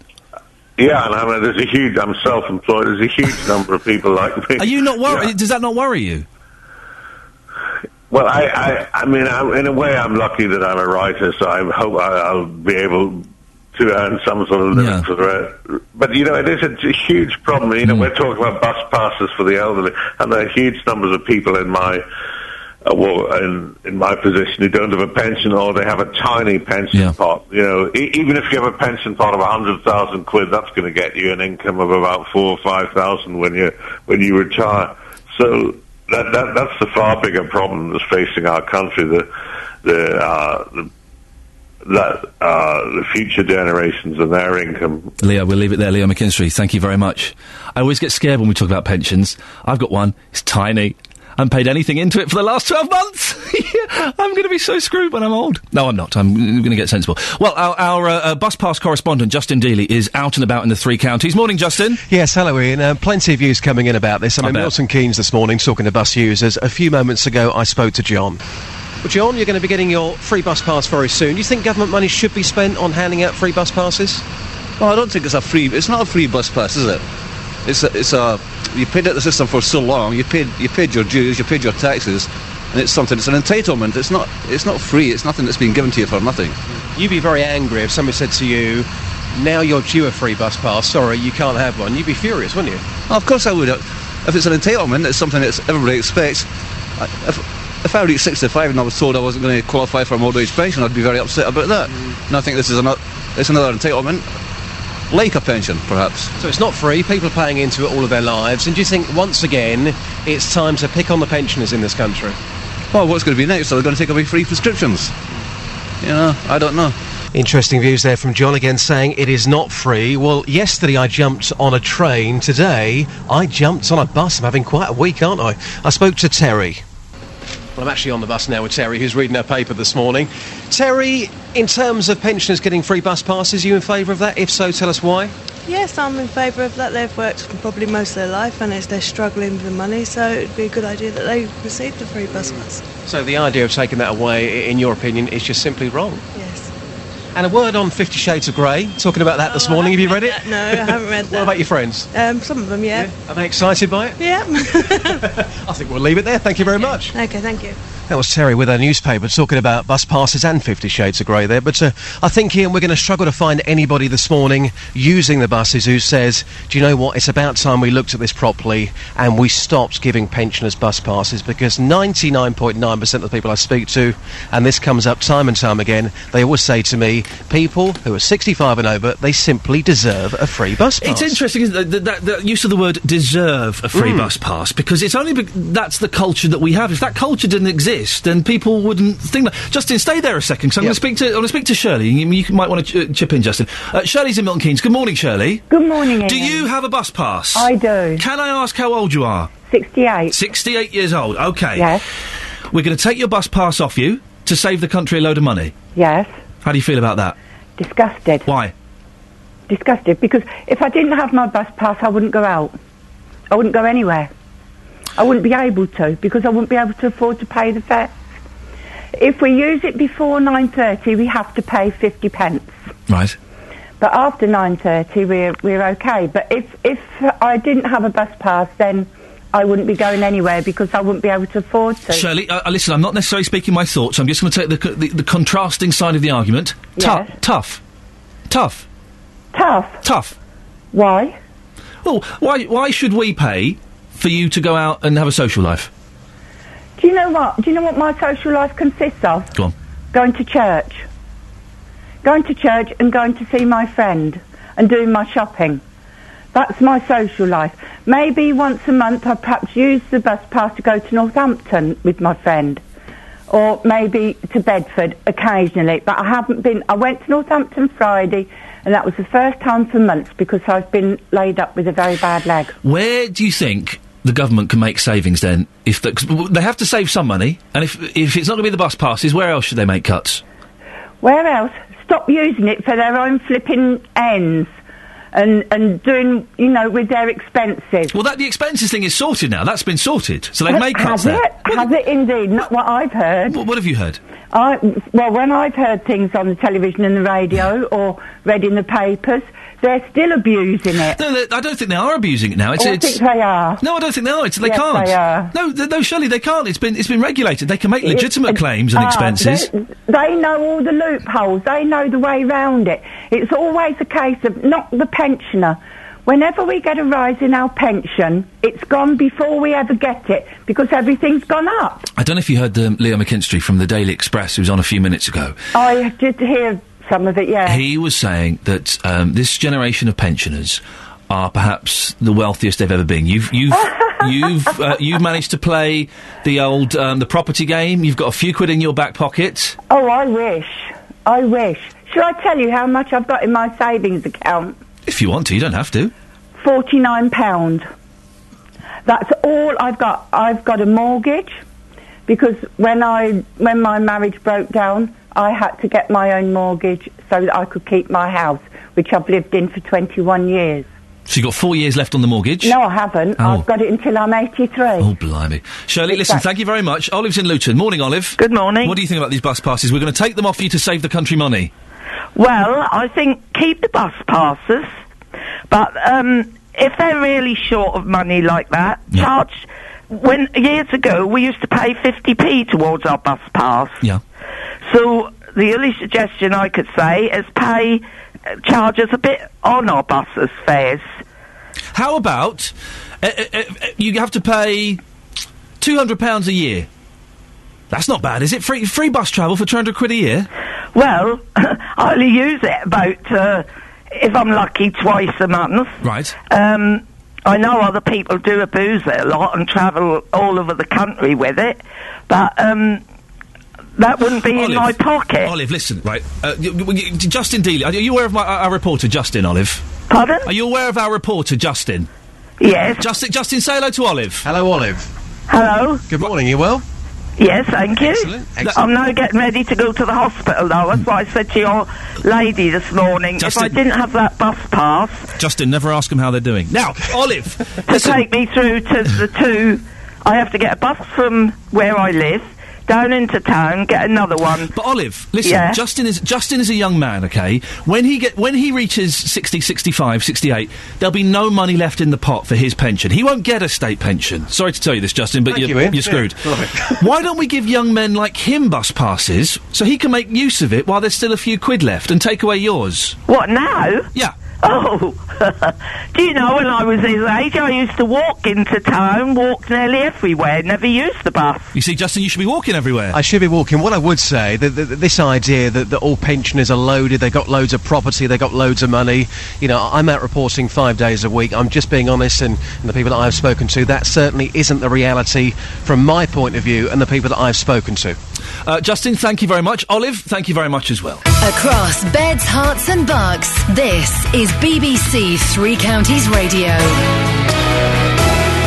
Yeah, and I mean, there's a huge. I'm self-employed. There's a huge [laughs] number of people like me. Are you not worried? Does that not worry you? Well, I, I, I mean, I, in a way, I'm lucky that I'm a writer, so I hope I, I'll be able to earn some sort of living for it. But you know, it is a, a huge problem. You know, hmm. we're talking about bus passes for the elderly, and there are huge numbers of people in my. Uh, well, in, in my position, who don't have a pension or they have a tiny pension pot. You know, e- even if you have a pension pot of a hundred thousand quid, that's going to get you an income of about four or five thousand when you when you retire. So that, that that's the far bigger problem that's facing our country. The the uh, the that uh, the future generations and their income. Leo, we'll leave it there. Leo McKinstry, thank you very much. I always get scared when we talk about pensions. I've got one. It's tiny. Haven't paid anything into it for the last 12 months. [laughs] I'm going to be so screwed when I'm old. No, I'm not. I'm going to get sensible. Well, our, our uh, uh, bus pass correspondent, Justin Dealey, is out and about in the three counties. Morning, Justin. Yes, hello, Iain. Uh, plenty of views coming in about this. I'm I in bet. Milton Keynes this morning talking to bus users. A few moments ago, I spoke to John. Well, John, you're going to be getting your free bus pass very soon. Do you think government money should be spent on handing out free bus passes? Well, I don't think it's a free. It's not a free bus pass, is it? It's a, it's a. You paid at the system for so long. You paid you paid your dues. You paid your taxes, and it's something. It's an entitlement. It's not. It's not free. It's nothing that's been given to you for nothing. You'd be very angry if somebody said to you, now you're due a free bus pass, sorry, you can't have one. You'd be furious, wouldn't you? Well, of course I would. Uh, if it's an entitlement, it's something that everybody expects. I- If, if I reached 65 and I was told I wasn't going to qualify for a old age pension, I'd be very upset about that. Mm. And I think this is another, it's another entitlement, like a pension, perhaps. So it's not free, people are paying into it all of their lives, and do you think, once again, it's time to pick on the pensioners in this country? Well, what's going to be next? Are they going to take away free prescriptions? You know, I don't know. Interesting views there from John again saying it is not free. Well, yesterday I jumped on a train. Today I jumped on a bus. I'm having quite a week, aren't I? I spoke to Terry. Well, I'm actually on the bus now with Terry, who's reading her paper this morning. Terry, in terms of pensioners getting free bus passes, you in favour of that? If so, tell us why. Yes, I'm in favour of that. They've worked probably most of their life and they're struggling with the money, so it'd be a good idea that they received a free bus pass. So the idea of taking that away, in your opinion, is just simply wrong. Yes. And a word on Fifty Shades of Grey. Talking about that this morning. Have you read it? No, I haven't read [laughs] that. What about your friends? Um, some of them, yeah. Are they excited by it? Yeah. [laughs] I think we'll leave it there. Thank you very much. okay, thank you. That was Terry with our newspaper talking about bus passes and Fifty Shades of Grey there. But uh, I think, Iain, we're going to struggle to find anybody this morning using the buses who says, do you know what, it's about time we looked at this properly and we stopped giving pensioners bus passes because 99.9% of the people I speak to, and this comes up time and time again, they always say to me, people who are 65 and over, they simply deserve a free bus pass. It's interesting, isn't it, that, that, that use of the word deserve a free Mm. bus pass because it's only bec that's the culture that we have. If that culture didn't exist, then people wouldn't think that. Justin, stay there a second. So I'm going to speak to. I'm going to speak to Shirley. You, you might want to ch- chip in, Justin. Uh, Shirley's in Milton Keynes. Good morning, Shirley. Good morning, Do you have a bus pass? I do. Can I ask how old you are? 68. 68 years old. Okay. Yes. We're going to take your bus pass off you to save the country a load of money. Yes. How do you feel about that? Disgusted. Why? Disgusted because if I didn't have my bus pass, I wouldn't go out. I wouldn't go anywhere. I wouldn't be able to because I wouldn't be able to afford to pay the fare. If we use it before 9.30, we have to pay 50 pence. Right. But after 9.30, we're, we're okay. But if, if I didn't have a bus pass, then I wouldn't be going anywhere because I wouldn't be able to afford to. Shirley, uh, uh, listen, I'm not necessarily speaking my thoughts. I'm just going to take the, the the contrasting side of the argument. Yes. Tough. Tough. Tough? Tough. Why? Well, why, why should we pay for you to go out and have a social life? Do you know what? Do you know what my social life consists of? Go on. Going to church. Going to church and going to see my friend and doing my shopping. That's my social life. Maybe once a month I perhaps use the bus pass to go to Northampton with my friend. Or maybe to Bedford occasionally. But I haven't been, I went to Northampton Friday and that was the first time for months because I've been laid up with a very bad leg. Where do you think the government can make savings then? If the, they have to save some money, and if if it's not going to be the bus passes, where else should they make cuts? Where else? Stop using it for their own flipping ends and and doing, you know, with their expenses. Well, that the expenses thing is sorted now. That's been sorted, so they've made cuts Has there. it? Has it indeed? Not what I've heard. What, what have you heard? I, well, when I've heard things on the television and the radio or read in the papers, they're still abusing it. No, I don't think they are abusing it now. It's, I it's, think they are. No, I don't think they are. It's, they Yes, can't. they are. No, th- no, surely they can't. It's been it's been regulated. They can make legitimate It- claims and ah, expenses. They, they know all the loopholes. They know the way round it. It's always a case of not the pensioner. Whenever we get a rise in our pension, it's gone before we ever get it because everything's gone up. I don't know if you heard um, Leo McKinstry from the Daily Express, who was on a few minutes ago. I did hear some of it, yeah. He was saying that um, this generation of pensioners are perhaps the wealthiest they've ever been. You've you've [laughs] you've uh, you've managed to play the old um, the property game. You've got a few quid in your back pocket. Oh, I wish. I wish. Should I tell you how much I've got in my savings account? If you want to, you don't have to. Forty-nine pound. That's all I've got. I've got a mortgage because when I when my marriage broke down, I had to get my own mortgage so that I could keep my house, which I've lived in for 21 years. So you've got four years left on the mortgage? No, I haven't. Oh. I've got it until I'm 83. Oh, blimey. Shirley, listen, Exact- thank you very much. Olive's in Luton. Morning, Olive. Good morning. What do you think about these bus passes? We're going to take them off you to save the country money. Well, I think keep the bus passes, but um, if they're really short of money like that, charge. When years ago we used to pay fifty p towards our bus pass. Yeah. So the only suggestion I could say is pay uh, charge us a bit on our buses fares. How about uh, uh, uh, you have to pay £200 a year? That's not bad, is it? Free, free bus travel for 200 quid a year? Well, [laughs] I only use it about uh, if I'm lucky twice a month. Right. Um, I know other people do abuse it a lot and travel all over the country with it, but um, that wouldn't be in my pocket. Olive, listen, right. Uh, y- y- y- Justin Dealey, are you aware of my, our reporter, Justin, Olive? Pardon? Are you aware of our reporter, Justin? Yes. Justin, Justin, say hello to Olive. Hello, Olive. Hello. Good morning. You well? Yes, thank you. Excellent, excellent. I'm now getting ready to go to the hospital, though. That's what I said to your lady this morning. Justin- If I didn't have that bus pass Justin, never ask them how they're doing. Now, [laughs] Olive, to take me through to the two, I have to get a bus from where I live down into town, get another one. But Olive, listen, Yeah. Justin is Justin is a young man, okay? When he get when he reaches 60, 65, 68, there'll be no money left in the pot for his pension. He won't get a state pension. Sorry to tell you this, Justin, but Thank you're, you, you're screwed. Yeah. [laughs] Why don't we give young men like him bus passes so he can make use of it while there's still a few quid left and take away yours? What now? Yeah. Oh, [laughs] do you know when I was his age, I used to walk into town, walk nearly everywhere, never used the bus. You see, Justin, you should be walking everywhere. I should be walking. What I would say, that that- that this idea that, that all pensioners are loaded, they got loads of property, they got loads of money. You know, I'm out reporting five days a week. I'm just being honest, and, and the people that I've spoken to, that certainly isn't the reality from my point of view, and the people that I've spoken to. Uh, Justin, thank you very much. Olive, thank you very much as well. Across beds, Herts, and bucks, this is BBC Three Counties Radio.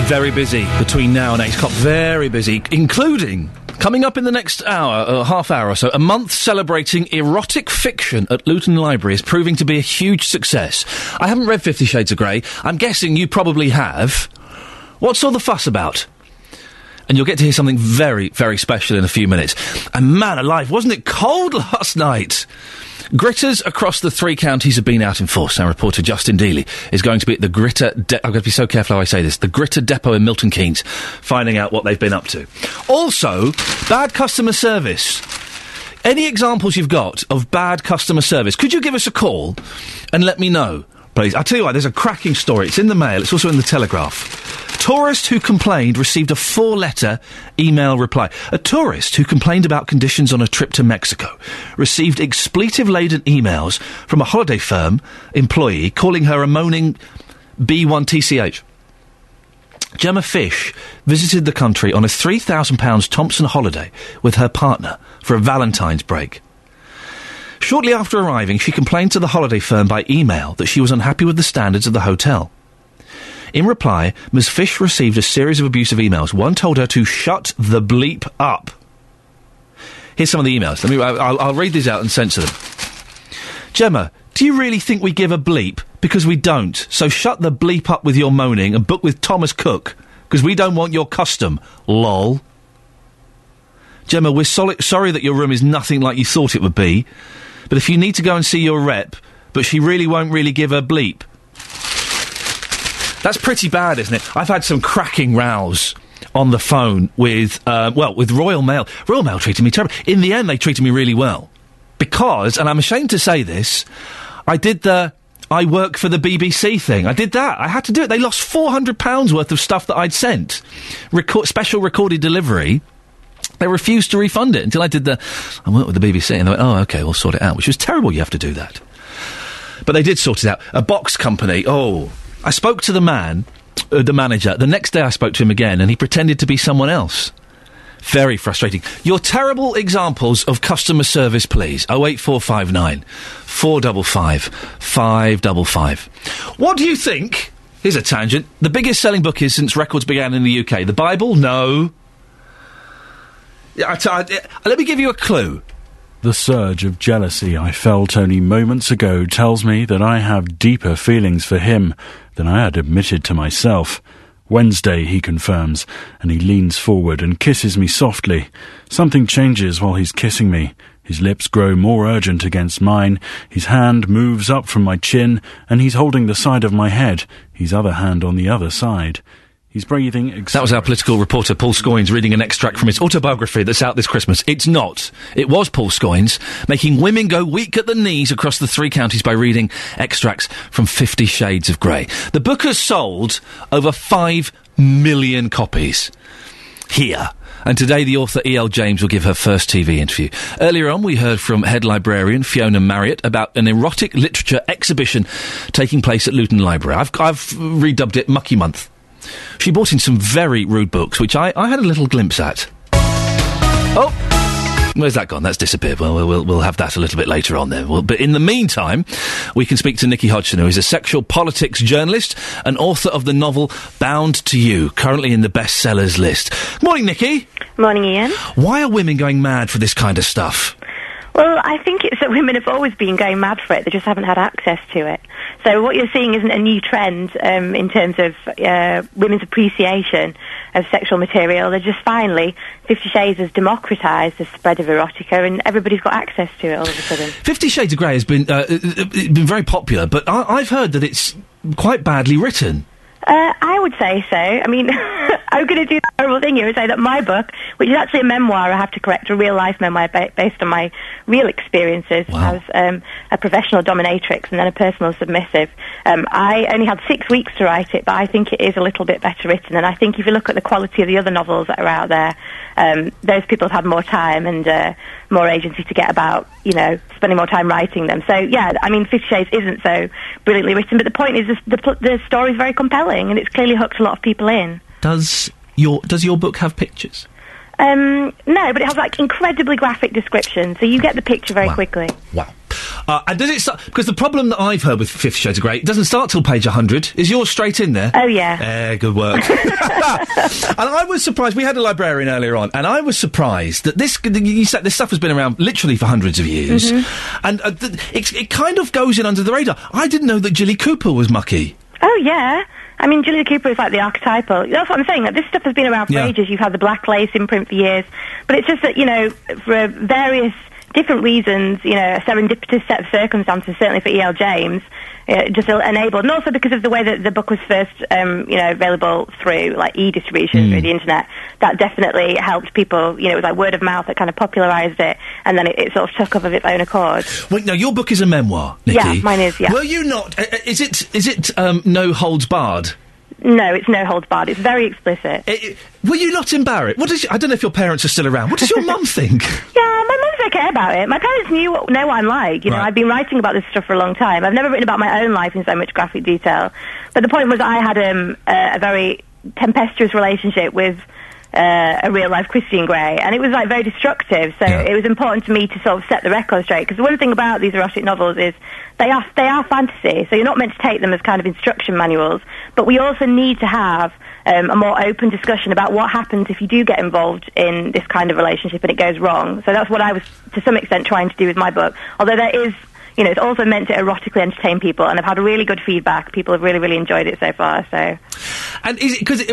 Very busy between now and 8 o'clock. Very busy, including coming up in the next hour, uh, half hour or so, a month celebrating erotic fiction at Luton Library is proving to be a huge success. I haven't read Fifty Shades of Grey. I'm guessing you probably have. What's all the fuss about? And you'll get to hear something very, very special in a few minutes. And man alive, wasn't it cold [laughs] last night? Gritters across the three counties have been out in force. Our reporter Justin Dealey is going to be at the Gritter. De- I've got to be so careful how I say this. The Gritter Depot in Milton Keynes, finding out what they've been up to. Also, bad customer service. Any examples you've got of bad customer service? Could you give us a call and let me know, please? I'll tell you what. There's a cracking story. It's in the Mail. It's also in the Telegraph. Tourist who complained received a four letter email reply. A tourist who complained about conditions on a trip to Mexico received expletive laden emails from a holiday firm employee calling her a moaning B1TCH. Gemma Fish visited the country on a £3,000 Thomson holiday with her partner for a Valentine's break. Shortly after arriving, she complained to the holiday firm by email that she was unhappy with the standards of the hotel. In reply, Ms. Fish received a series of abusive emails. One told her to shut the bleep up. Here's some of the emails. Let me. I'll, I'll read these out and censor them. Gemma, do you really think we give a bleep? Because we don't. So shut the bleep up with your moaning and book with Thomas Cook. Because we don't want your custom. Lol. Gemma, we're soli- sorry that your room is nothing like you thought it would be. But if you need to go and see your rep, but she really won't really give a bleep. That's pretty bad, isn't it? I've had some cracking rows on the phone with, uh, well, with Royal Mail. Royal Mail treated me terribly. In the end, they treated me really well. Because, and I'm ashamed to say this, I did the I work for the BBC thing. I did that. I had to do it. They lost £400 worth of stuff that I'd sent. Record, special recorded delivery. They refused to refund it until I did the. I work with the BBC, and they went, "Oh, okay, we'll sort it out." Which was terrible. You have to do that, but they did sort it out. A box company. Oh, I spoke to the man, uh, the manager. The next day, I spoke to him again, and he pretended to be someone else. Very frustrating. Your terrible examples of customer service, please. Oh eight four five nine four double five five double five. What do you think? Here's a tangent. The biggest selling book is since records began in the UK. The Bible? No. I t- I- uh, let me give you a clue. The surge of jealousy I felt only moments ago tells me that I have deeper feelings for him than I had admitted to myself. Wednesday, he confirms, and he leans forward and kisses me softly. Something changes while he's kissing me. His lips grow more urgent against mine. His hand moves up from my chin, and he's holding the side of my head, his other hand on the other side. He's breathing. Ex- That was our political reporter, Paul Scoins, reading an extract from his autobiography that's out this Christmas. It's not. It was Paul Scoins, making women go weak at the knees across the three counties by reading extracts from Fifty Shades of Grey. The book has sold over five million copies. Here. And today, the author E.L. James will give her first TV interview. Earlier on, we heard from head librarian Fiona Marriott about an erotic literature exhibition taking place at Luton Library. I've, I've redubbed it Mucky Month. She brought in some very rude books, which I, I had a little glimpse at. Oh! Where's that gone? That's disappeared. Well, we'll, we'll, we'll have that a little bit later on then. Well, but in the meantime, we can speak to Nichi Hodgson, who is a sexual politics journalist and author of the novel Bound to You, currently in the bestsellers list. Morning, Nichi. Morning, Iain. Why are women going mad for this kind of stuff? Well, I think it's that women have always been going mad for it. They just haven't had access to it. So what you're seeing isn't a new trend um, in terms of uh, women's appreciation of sexual material. They're just finally, Fifty Shades has democratised the spread of erotica, and everybody's got access to it all of a sudden. Fifty Shades of Grey has been uh, uh, uh, been very popular, but I, I've heard that it's quite badly written. Uh, I would say so. I mean, [laughs] I'm going to do the horrible thing here and say that my book, which is actually a memoir, I have to correct, a real life memoir ba- based on my real experiences as um, a professional dominatrix and then a personal submissive. Um, I only had six weeks to write it, but I think it is a little bit better written. And I think if you look at the quality of the other novels that are out there, um, those people have had more time and uh, more agency to get about, you know, spending more time writing them. So yeah, I mean, Fifty Shades isn't so brilliantly written, but the point is this, the the story is very compelling and it's clearly hooked a lot of people in. Does your does your book have pictures? Um, no, but it has like incredibly graphic descriptions, so you get the picture very quickly. Wow. Uh, and does it start? Because the problem that I've heard with Fifty Shades of Grey, it doesn't start till page 100. Is yours straight in there? Oh yeah. Eh, good work. [laughs] [laughs] and I was surprised. We had a librarian earlier on, and I was surprised that this you said this stuff has been around literally for hundreds of years, Mhm. and uh, th- it, it kind of goes in under the radar. I didn't know that Jilly Cooper was mucky. Oh yeah. I mean, Jilly Cooper is like the archetypal. That's what I'm saying. That this stuff has been around for Yeah. ages. You've had the black lace imprint for years, but it's just that you know, for various different reasons, you know, a serendipitous set of circumstances, certainly for E.L. James, just enabled, and also because of the way that the book was first, um, you know, available through like e-distribution Hmm. through the internet. That definitely helped people. You know, it was like word of mouth that kind of popularised it, and then it, it sort of took off of its own accord. Wait, no, your book is a memoir, Nichi. Yeah, mine is, yeah. Were you not? Uh, uh, is it? Is it? Um, no holds barred. No, it's no holds barred. It's very explicit. Were you not embarrassed? What does? I don't know if your parents are still around. What does your [laughs] mum think? Yeah, my mum's okay about it. My parents knew what, know what I'm like. You know, Right. I've been writing about this stuff for a long time. I've never written about my own life in so much graphic detail. But the point was, I had um, a, a very tempestuous relationship with uh, a real life Christian Grey, and it was like very destructive. So it was important to me to sort of set the record straight. Because one thing about these erotic novels is they are they are fantasy, so you're not meant to take them as kind of instruction manuals. But we also need to have um, a more open discussion about what happens if you do get involved in this kind of relationship and it goes wrong. So that's what I was, to some extent, trying to do with my book. Although there is, you know, it's also meant to erotically entertain people, and I've had really good feedback. People have really, really enjoyed it so far. So And is it because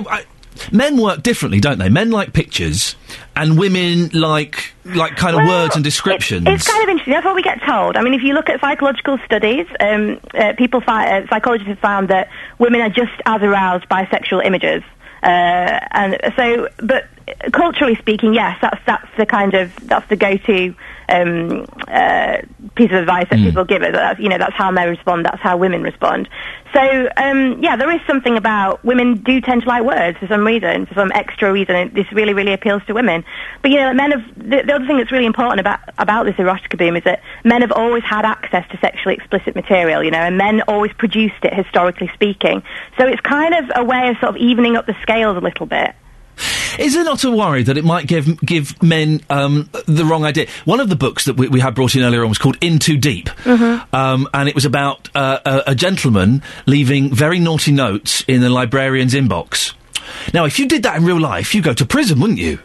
men work differently, don't they? Men like pictures, and women like like kind of words and descriptions. It's kind of interesting. That's what we get told. I mean, if you look at psychological studies, um, uh, people, fi- uh, psychologists have found that women are just as aroused by sexual images. Uh, and so, but culturally speaking, yes, that's that's the kind of that's the go-to um, uh, piece of advice that people give us. That's, you know, that's how men respond. That's how women respond. So, um, yeah, there is something about women do tend to like words for some reason, for some extra reason. This really, really appeals to women. But you know, men have the, the other thing that's really important about about this erotica boom is that men have always had access to sexually explicit material. You know, and men always produced it historically speaking. So it's kind of a way of sort of evening up the scales a little bit. Is there not a worry that it might give give men um, the wrong idea? One of the books that we, we had brought in earlier on was called In Too Deep, Mm-hmm. um, and it was about uh, a, a gentleman leaving very naughty notes in the librarian's inbox. Now, if you did that in real life, you go to prison, wouldn't you?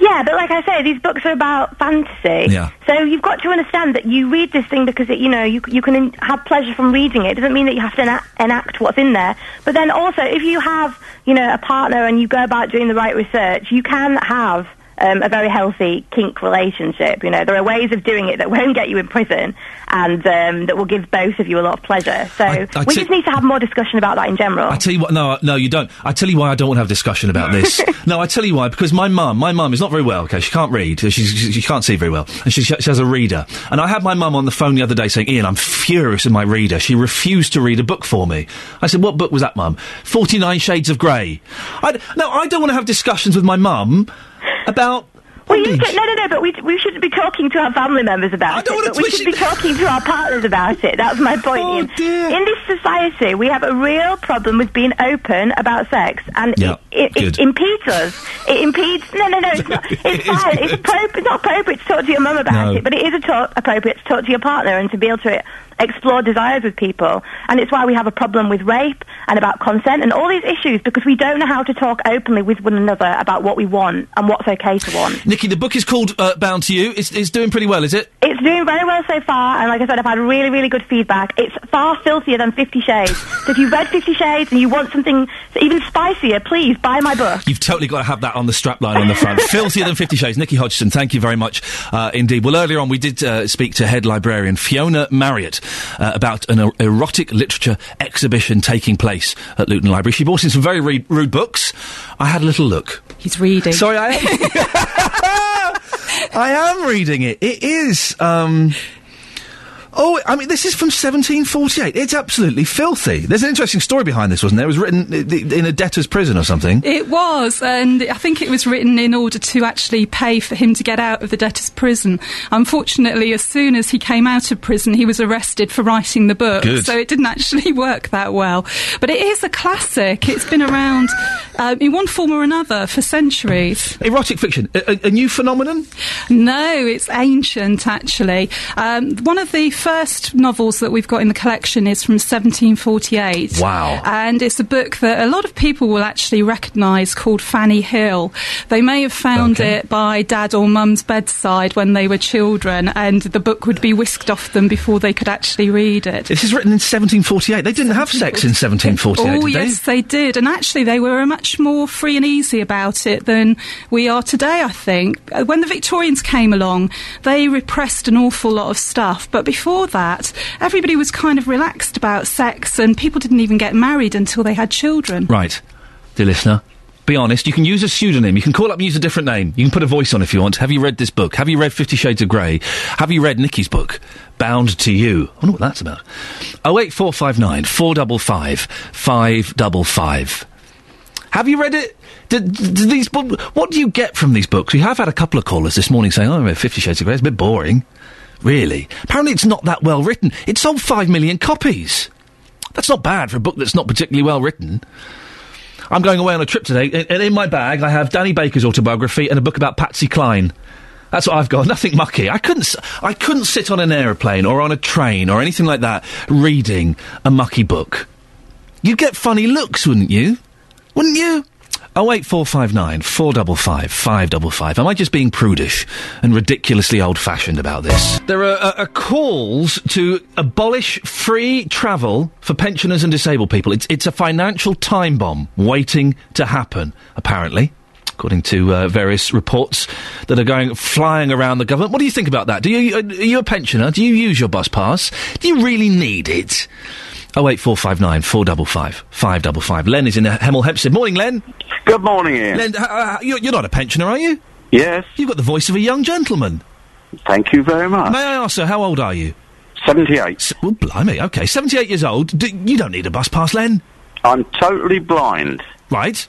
Yeah, but like I say, these books are about fantasy. Yeah. So you've got to understand that you read this thing because it, you know you you can in- have pleasure from reading it. It doesn't mean that you have to ena- enact what's in there. But then also, if you have you know a partner and you go about doing the right research, you can have. Um, a very healthy kink relationship. You know, there are ways of doing it that won't get you in prison and um, that will give both of you a lot of pleasure. So I we see- just need to have more discussion about that in general. I tell you what, no, no, you don't. I tell you why I don't want to have discussion about this. [laughs] no, I tell you why because my mum, my mum is not very well. Okay, she can't read. She, she, she can't see very well, and she, she has a reader. And I had my mum on the phone the other day saying, "Iain, I'm furious with my reader. She refused to read a book for me." I said, "What book was that, mum? Forty Nine Shades of Grey." I, no, I don't want to have discussions with my mum about. Well, you can, no, no, no, but we, we shouldn't be talking to our family members about it. But we should be talking to our partners about it. That's my point. Oh. In this society, we have a real problem with being open about sex, and Yeah, it, it, it impedes us. It impedes. No, no, no. It's, not, [laughs] it's fine. It's, appro- it's not appropriate to talk to your mum about No. it, but it is a talk, appropriate to talk to your partner and to be able to explore desires with people. And it's why we have a problem with rape and about consent and all these issues because we don't know how to talk openly with one another about what we want and what's okay to want. Nichi, the book is called uh, Bound to You. It's, it's doing pretty well, is it? It's doing very well so far, and like I said, I've had really, really good feedback. It's far filthier than Fifty Shades. [laughs] so if you've read Fifty Shades and you want something even spicier, please buy my book. You've totally got to have that on the strapline on the front. [laughs] Filthier than Fifty Shades. Nichi Hodgson, thank you very much uh, indeed. Well, earlier on we did uh, speak to head librarian Fiona Marriott uh, about an er- erotic literature exhibition taking place at Luton Library. She brought in some very re- rude books. I had a little look. He's reading. Sorry, I am. [laughs] I am reading it. It is. Um, oh, I mean, this is from 1748. It's absolutely filthy. There's an interesting story behind this, wasn't there? It was written in a debtor's prison or something. It was, and I think it was written in order to actually pay for him to get out of the debtor's prison. Unfortunately, as soon as he came out of prison, he was arrested for writing the book. Good. So it didn't actually [laughs] work that well. But it is a classic. It's been around uh, in one form or another for centuries. Erotic fiction, a, a- a new phenomenon? No, it's ancient actually. Um, one of the first novels that we've got in the collection is from 1748. Wow. And it's a book that a lot of people will actually recognise called Fanny Hill. They may have found it by dad or mum's bedside when they were children, and the book would be whisked off them before they could actually read it. This is written in 1748. They didn't have sex in 1748, Oh, did they? yes, they did. And actually, they were much more free and easy about it than we are today, I think. When the Victorians came along, they repressed an awful lot of stuff. But before that, everybody was kind of relaxed about sex, and people didn't even get married until they had children. Right, dear listener. Be honest, you can use a pseudonym. You can call up and use a different name. You can put a voice on if you want. Have you read this book? Have you read Fifty Shades of Grey? Have you read Nichi's book, Bound to You? I wonder what that's about. Oh eight four five nine four double five five double five. Have you read it? Do, do these what do you get from these books? We have had a couple of callers this morning saying, "Oh, I read Fifty Shades of Grey. It's a bit boring." Really? Apparently, it's not that well written. It sold five million copies. That's not bad for a book that's not particularly well written. I'm going away on a trip today, and- in my bag I have Danny Baker's autobiography and a book about Patsy Cline. That's what I've got. [laughs] Nothing mucky. I couldn't. I couldn't sit on an aeroplane or on a train or anything like that reading a mucky book. You'd get funny looks, wouldn't you? Wouldn't you? Oh eight four five nine four double five five double five. Am I just being prudish and ridiculously old-fashioned about this? There are uh, uh, calls to abolish free travel for pensioners and disabled people. It's it's a financial time bomb waiting to happen. Apparently. According to uh, various reports that are going flying around the government, what do you think about that? Do you are you a pensioner? Do you use your bus pass? Do you really need it? Oh eight four five nine four double five five double five. Len is in Hemel Hempstead. Morning, Len. Good morning, Iain. Len, uh, you're, you're not a pensioner, are you? Yes. You've got the voice of a young gentleman. Thank you very much. May I ask, sir, how old are you? 78. well, blimey, okay. 78 years old. D- you don't need a bus pass, Len. I'm totally blind. Right.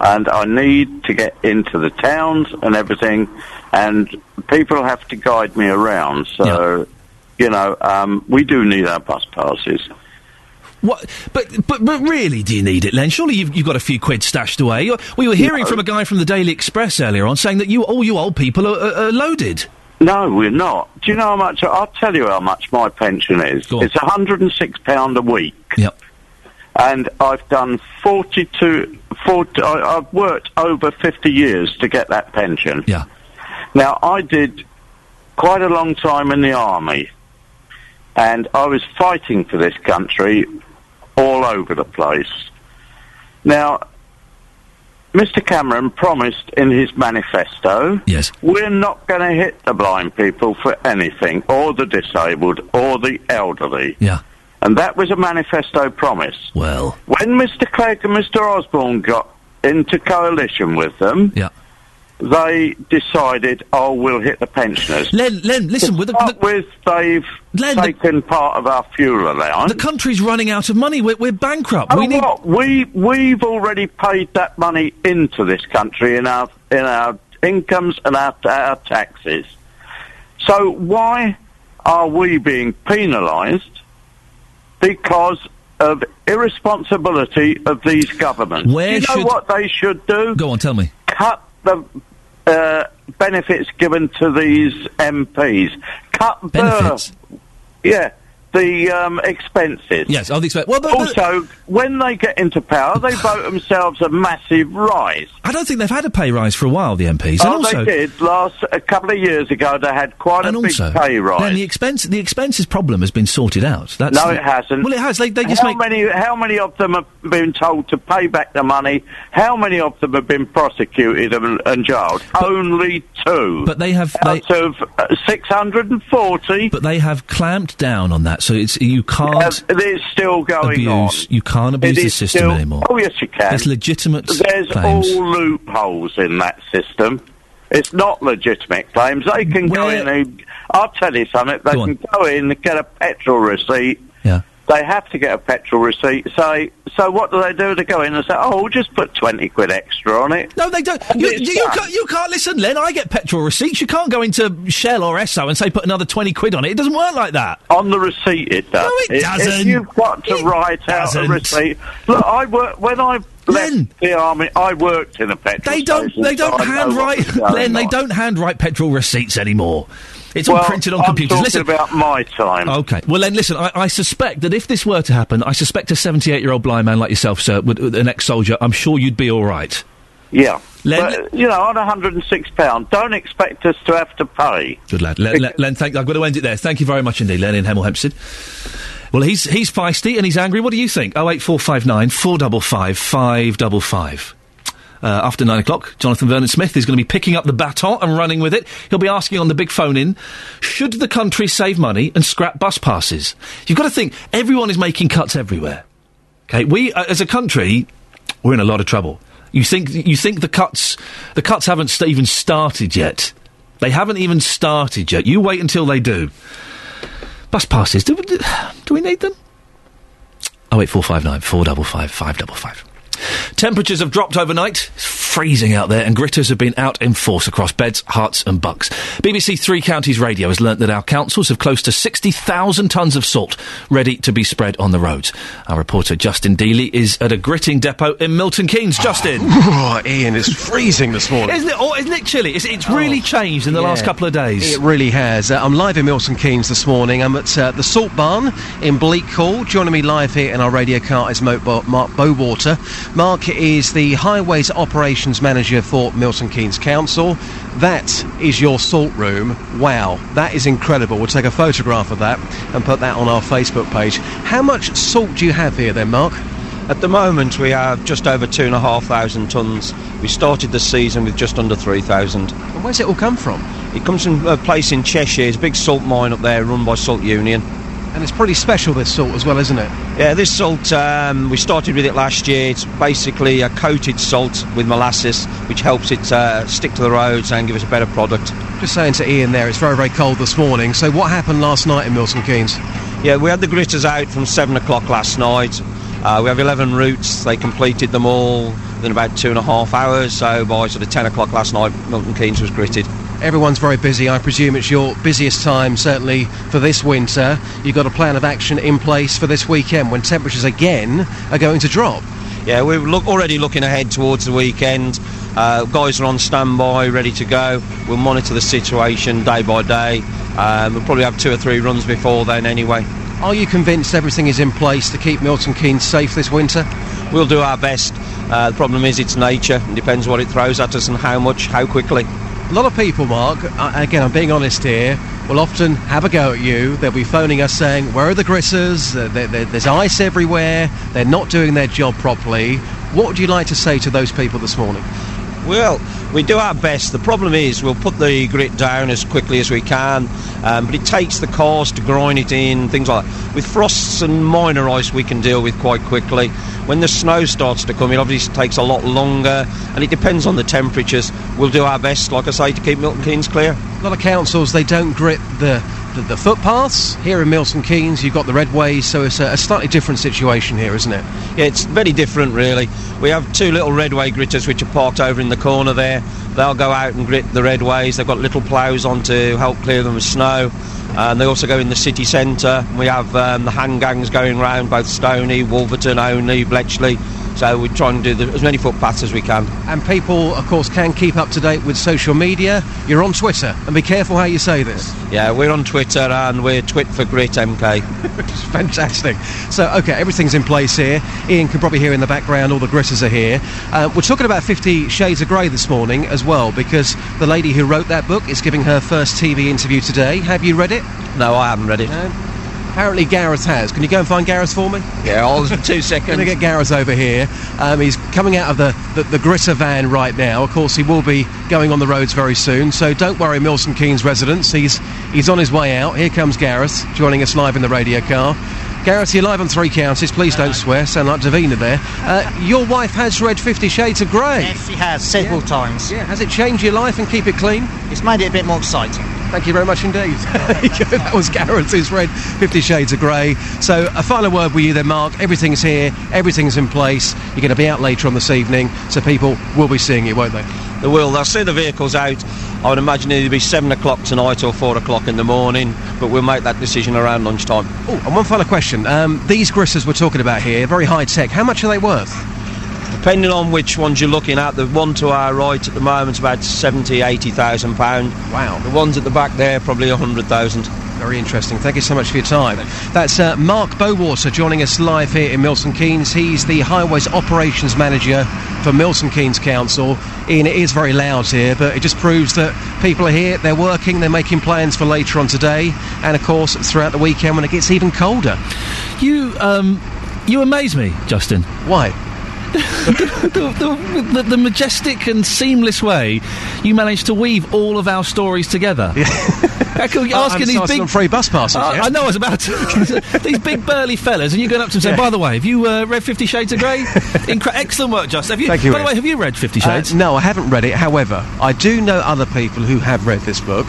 And I need to get into the towns and everything, and people have to guide me around. So, you know, um, we do need our bus passes. What? But but but really, do you need it, Len? Surely you've, you've got a few quid stashed away. You're- We were hearing No. from a guy from the Daily Express earlier on saying that you all you old people are, are, are loaded. No, we're not. Do you know how much? I'll tell you how much my pension is. It's £106 a week. Yep. And I've done 42, 40, I, I've worked over 50 years to get that pension. Yeah. Now, I did quite a long time in the army. And I was fighting for this country all over the place. Now, Mr. Cameron promised in his manifesto, yes, we're not going to hit the blind people for anything, or the disabled, or the elderly. Yeah. And that was a manifesto promise. Well, When Mr. Clegg and Mr. Osborne got into coalition with them, yeah. They decided, oh, we'll hit the pensioners. Len, Len, listen, with, the, with they've taken part of our fuel allowance. the country's running out of money. We're, we're bankrupt. Oh, we need. what? We we've already paid that money into this country in our in our incomes and our our taxes. So why are we being penalised because of irresponsibility of these governments? Where you know should- what they should do? Go on, tell me. Cut the uh, benefits given to these MPs. Cut Benefits? The, yeah, the um, expenses. Yes, I'll expect. Well, but, also, when they get into power, they [sighs] vote themselves a massive rise. I don't think they've had a pay rise for a while. The MPs. and oh, also, they did. Last a couple of years ago, they had quite and a big also, pay rise. Len, the expense, the expenses problem has been sorted out. That's no, the- it hasn't. Well, it has. They, they just how make. many? How many of them have been told to pay back the money? How many of them have been prosecuted and, and jailed? Only two. But they have out of uh, six hundred and forty. But they have clamped down on that, so it's you can't um, it's still going abuse. on. You can't abuse the system still- anymore. Oh yes, you can. There's legitimate There's claims. all loopholes in that system. It's not legitimate claims. They can go in and I'll tell you something. They can go in and get a petrol receipt. Yeah. They have to get a petrol receipt. Say, so what do they do? They go in and say, "Oh, we'll just put twenty quid extra on it." No, they don't. And You, you, can't, you can't listen, Len. I get petrol receipts. You can't go into Shell or Esso and say put another twenty quid on it. It doesn't work like that. On the receipt, it does. No, it If- doesn't. If you've got to write out doesn't. a receipt. Look, I work when I left the army. I worked in a petrol They don't. station, They don't what handwrite, Len. They on. don't handwrite petrol receipts anymore. It's well, all printed on I'm computers. Talking listen about my time. Okay. Well, then listen. I, I suspect that if this were to happen, I suspect a 78-year-old blind man like yourself, sir, would, an ex-soldier, I'm sure you'd be all right. Yeah. Len, but, you know, on £106, don't expect us to have to pay. Good lad. Len, Len, [laughs] Len thank, I've got to end it there. Thank you very much indeed, Len in Hemel Hempstead. Well, he's, he's feisty and he's angry. What do you think? Oh, eight four five nine four double five five double five. Uh, after nine o'clock, Jonathan Vernon Smith is going to be picking up the baton and running with it. He'll be asking on the big phone in, should the country save money and scrap bus passes? You've got to think, everyone is making cuts everywhere. Okay, we, uh, as a country, we're in a lot of trouble. You think, you think the cuts, the cuts haven't st- even started yet. They haven't even started yet. You wait until they do. Bus passes, do, do, do we need them? Oh eight four five nine four double five five double five. Temperatures have dropped overnight. It's freezing out there, and gritters have been out in force across Beds, Herts, and Bucks. BBC Three Counties Radio has learnt that our councils have close to 60,000 tonnes of salt ready to be spread on the roads. Our reporter Justin Dealey is at a gritting depot in Milton Keynes. Justin. [laughs] Oh, Iain, it's freezing this morning. Isn't it, or isn't it chilly? It's, it's really changed in the last couple of days. It really has. Uh, I'm live in Milton Keynes this morning. I'm at uh, the Salt Barn in Bleak Hall. Joining me live here in our radio car is Mo- Mark Bowater. Mark is the Highways Operations Manager for Milton Keynes Council. That is your salt room. Wow, that is incredible. We'll take a photograph of that and put that on our Facebook page. How much salt do you have here then, Mark? At the moment, we have just over two and a half thousand tonnes. We started the season with just under three thousand. And where's it all come from? It comes from a place in Cheshire. It's a big salt mine up there, run by Salt Union. And it's pretty special, this salt, as well, isn't it? Yeah, this salt, um, we started with it last year. It's basically a coated salt with molasses, which helps it uh, stick to the roads and give us a better product. Just saying to Iain there, it's very, very cold this morning. So, what happened last night in Milton Keynes? Yeah, we had the gritters out from 7 o'clock last night. Uh, we have 11 routes. They completed them all. within about two and a half hours. So by sort of 10 o'clock last night, Milton Keynes was gritted. Everyone's very busy. I presume it's your busiest time, certainly for this winter. You've got a plan of action in place for this weekend when temperatures again are going to drop. Yeah, we're look, already looking ahead towards the weekend. Uh, guys are on standby, ready to go. We'll monitor the situation day by day. Um, we'll probably have two or three runs before then anyway. Are you convinced everything is in place to keep Milton Keynes safe this winter? We'll do our best. Uh, the problem is it's nature. It depends what it throws at us and how much, how quickly. A lot of people, Mark, uh, again, I'm being honest here, will often have a go at you. They'll be phoning us saying, Where are the there- there's ice everywhere. They're not doing their job properly. What would you like to say to those people this morning? Well, we do our best. The problem is we'll put the grit down as quickly as we can, um, but it takes the cars to grind it in, things like that. With frosts and minor ice, we can deal with quite quickly. When the snow starts to come, it obviously takes a lot longer, and it depends on the temperatures. We'll do our best, like I say, to keep Milton Keynes clear. A lot of councils, they don't grit the, the, the footpaths. Here in Milton Keynes, you've got the redways, so it's a, a slightly different situation here, isn't it? Yeah, it's very different, really. We have two little redway gritters which are parked over in the corner there. They'll go out and grit the redways. They've got little ploughs on to help clear them of snow. And they also go in the city centre. We have um, the hand gangs going round both Stony, Wolverton, Olney, Bletchley. So we try and do the, as many footpaths as we can. And people, of course, can keep up to date with social media. You're on Twitter, and be careful how you say this. Yeah, we're on Twitter and we're Twit for Grit MK. [laughs] Fantastic. So, okay, everything's in place here. Iain can probably hear in the background all the gritters are here. Uh, we're talking about Fifty Shades of Grey this morning as well, because the lady who wrote that book is giving her first TV interview today. Have you read it? No, I haven't read it. Apparently Gareth has. Can you go and find Gareth for me? Yeah, I'll two [laughs] seconds. Going to get Gareth over here. Um, he's coming out of the, the, the gritter van right now. Of course, he will be going on the roads very soon. So don't worry, Milton Keynes residents. He's he's on his way out. Here comes Gareth, joining us live in the radio car. Gareth, you're live on three counties. Please don't swear. Sound like Davina there. Uh, your wife has read Fifty Shades of Grey. Yes, she has several times. Yeah. Has it changed your life and keep it clean? It's made it a bit more exciting. Thank you very much indeed. [laughs] that was Gareth who's read Fifty Shades of Grey. So, a final word with you then, Mark. Everything's here, everything's in place. You're going to be out later on this evening, so people will be seeing you, won't they? They will. They'll see the vehicles out. I would imagine it'll be 7 o'clock tonight or 4 o'clock in the morning, but we'll make that decision around lunchtime. Oh, and one final question. Um, these gritters we're talking about here, very high tech, how much are they worth? Depending on which ones you're looking at, the one to our right at the moment's about 70, 80,000 pound. Wow. The ones at the back there, probably 100,000. Very interesting. Thank you so much for your time. That's uh, Mark Bowater joining us live here in Milton Keynes. He's the Highways Operations Manager for Milton Keynes Council. Iain, it is very loud here, but it just proves that people are here, they're working, they're making plans for later on today, and of course throughout the weekend when it gets even colder. You, um, you amaze me, Justin. Why? The, [laughs] the, the, the majestic and seamless way you managed to weave all of our stories together. I could Oh, asking these big free bus passes, I- yeah? I know I was about to. [laughs] these big burly fellas, and you going up to them and saying, "By the way, have you uh, read Fifty Shades of Grey? [laughs] Incre- excellent work, Justin. Have you? Thank you, By the way, have you read Fifty Uh, Shades? no, I haven't read it. However, I do know other people who have read this book.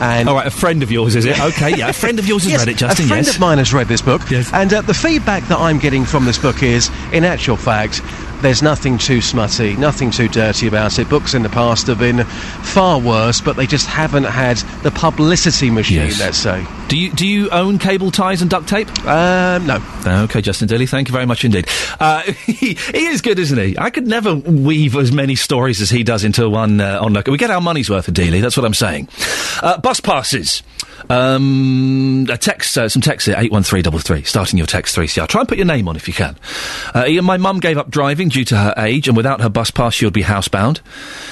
And All right, a friend of yours is it? Okay, yeah, a friend of yours has [laughs] Yes, read it, Justin. A friend yes. of mine has read this book, Yes. and uh, the feedback that I'm getting from this book is, in actual fact, there's nothing too smutty, nothing too dirty about it. Books in the past have been far worse, but they just haven't had the publicity machine. Yes. Let's say. Do you do you own cable ties and duct tape? Um, no. Okay, Justin Daly, thank you very much indeed. Uh, he, [laughs] he is good, isn't he? I could never weave as many stories as he does into one uh, on. We get our money's worth of Daly. That's what I'm saying. Uh, bus passes. Um, a text, uh, some text here, 81333, starting your text 3CR. Try and put your name on if you can. Uh, Iain, my mum gave up driving due to her age, and without her bus pass, she would be housebound.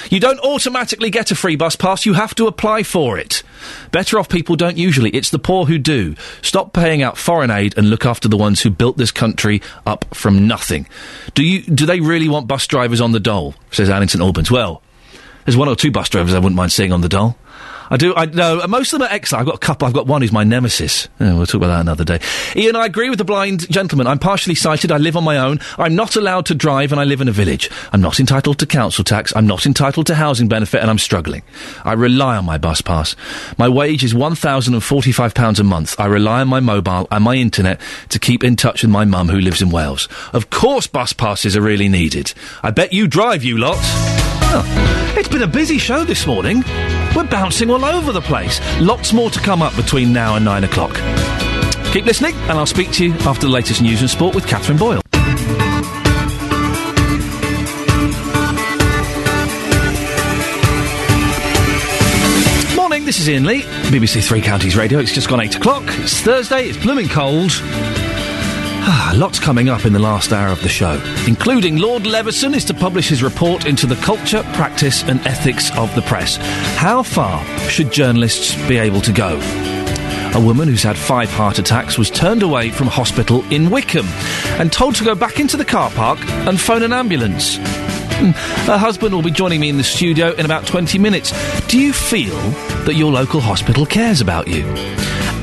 You don't automatically get a free bus pass, you have to apply for it. Better off people don't usually, it's the poor who do. Stop paying out foreign aid and look after the ones who built this country up from nothing. Do you, do they really want bus drivers on the dole? Says Alan St Albans. Well, there's one or two bus drivers I wouldn't mind seeing on the dole. I do. I know most of them are excellent. I've got a couple. I've got one who's my nemesis. Yeah, we'll talk about that another day. Iain, I agree with the blind gentleman. I'm partially sighted. I live on my own. I'm not allowed to drive, and I live in a village. I'm not entitled to council tax. I'm not entitled to housing benefit, and I'm struggling. I rely on my bus pass. My wage is one thousand and forty-five pounds a month. I rely on my mobile and my internet to keep in touch with my mum who lives in Wales. Of course, bus passes are really needed. I bet you drive, you lot. It's been a busy show this morning. We're bouncing all over the place. Lots more to come up between now and nine o'clock. Keep listening, and I'll speak to you after the latest news and sport with Catherine Boyle. Morning, this is Iain Lee, BBC Three Counties Radio. It's just gone eight o'clock. It's Thursday, it's blooming cold. Ah, lots coming up in the last hour of the show, including Lord Leveson is to publish his report into the culture, practice, and ethics of the press. How far should journalists be able to go? A woman who's had five heart attacks was turned away from hospital in Wycombe and told to go back into the car park and phone an ambulance. Hmm, Her husband will be joining me in the studio in about 20 minutes. Do you feel that your local hospital cares about you?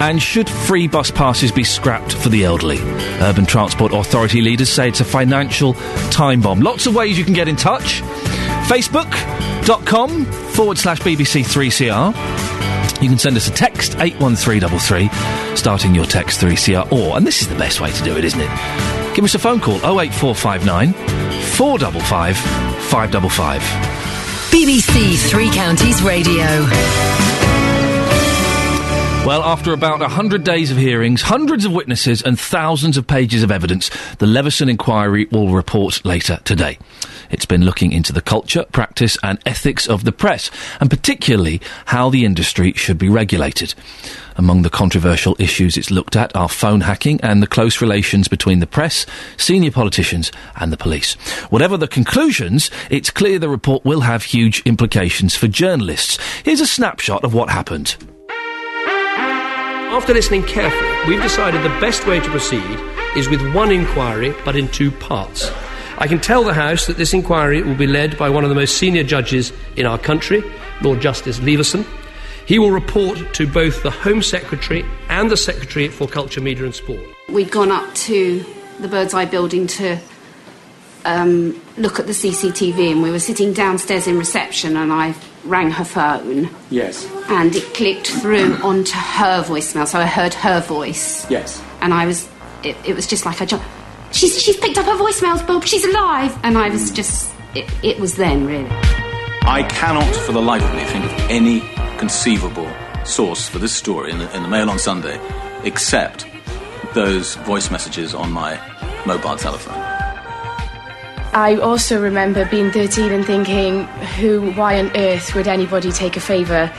And should free bus passes be scrapped for the elderly? Urban Transport Authority leaders say it's a financial time bomb. Lots of ways you can get in touch. Facebook.com forward slash BBC3CR. You can send us a text, 81333, starting your text 3CR, or, and this is the best way to do it, isn't it? Give us a phone call, 08459 455 555. BBC Three Counties Radio. Well, after about 100 days of hearings, hundreds of witnesses, and thousands of pages of evidence, the Leveson inquiry will report later today. It's been looking into the culture, practice, and ethics of the press, and particularly how the industry should be regulated. Among the controversial issues it's looked at are phone hacking and the close relations between the press, senior politicians, and the police. Whatever the conclusions, it's clear the report will have huge implications for journalists. Here's a snapshot of what happened. After listening carefully, we've decided the best way to proceed is with one inquiry but in two parts. I can tell the House that this inquiry will be led by one of the most senior judges in our country, Lord Justice Leveson. He will report to both the Home Secretary and the Secretary for Culture, Media and Sport. We'd gone up to the Bird's Eye building to um, look at the CCTV, and we were sitting downstairs in reception, and I rang her phone, Yes. and it clicked through onto her voicemail, so I heard her voice, Yes. and I was, it, it was just like I jumped. She's she's picked up her voicemails, Bob. She's alive, and I was just, it, it was then really. I cannot, for the life of me, think of any conceivable source for this story in the, in the Mail on Sunday except those voice messages on my mobile telephone. I also remember being 13 and thinking, who, why on earth would anybody take a favour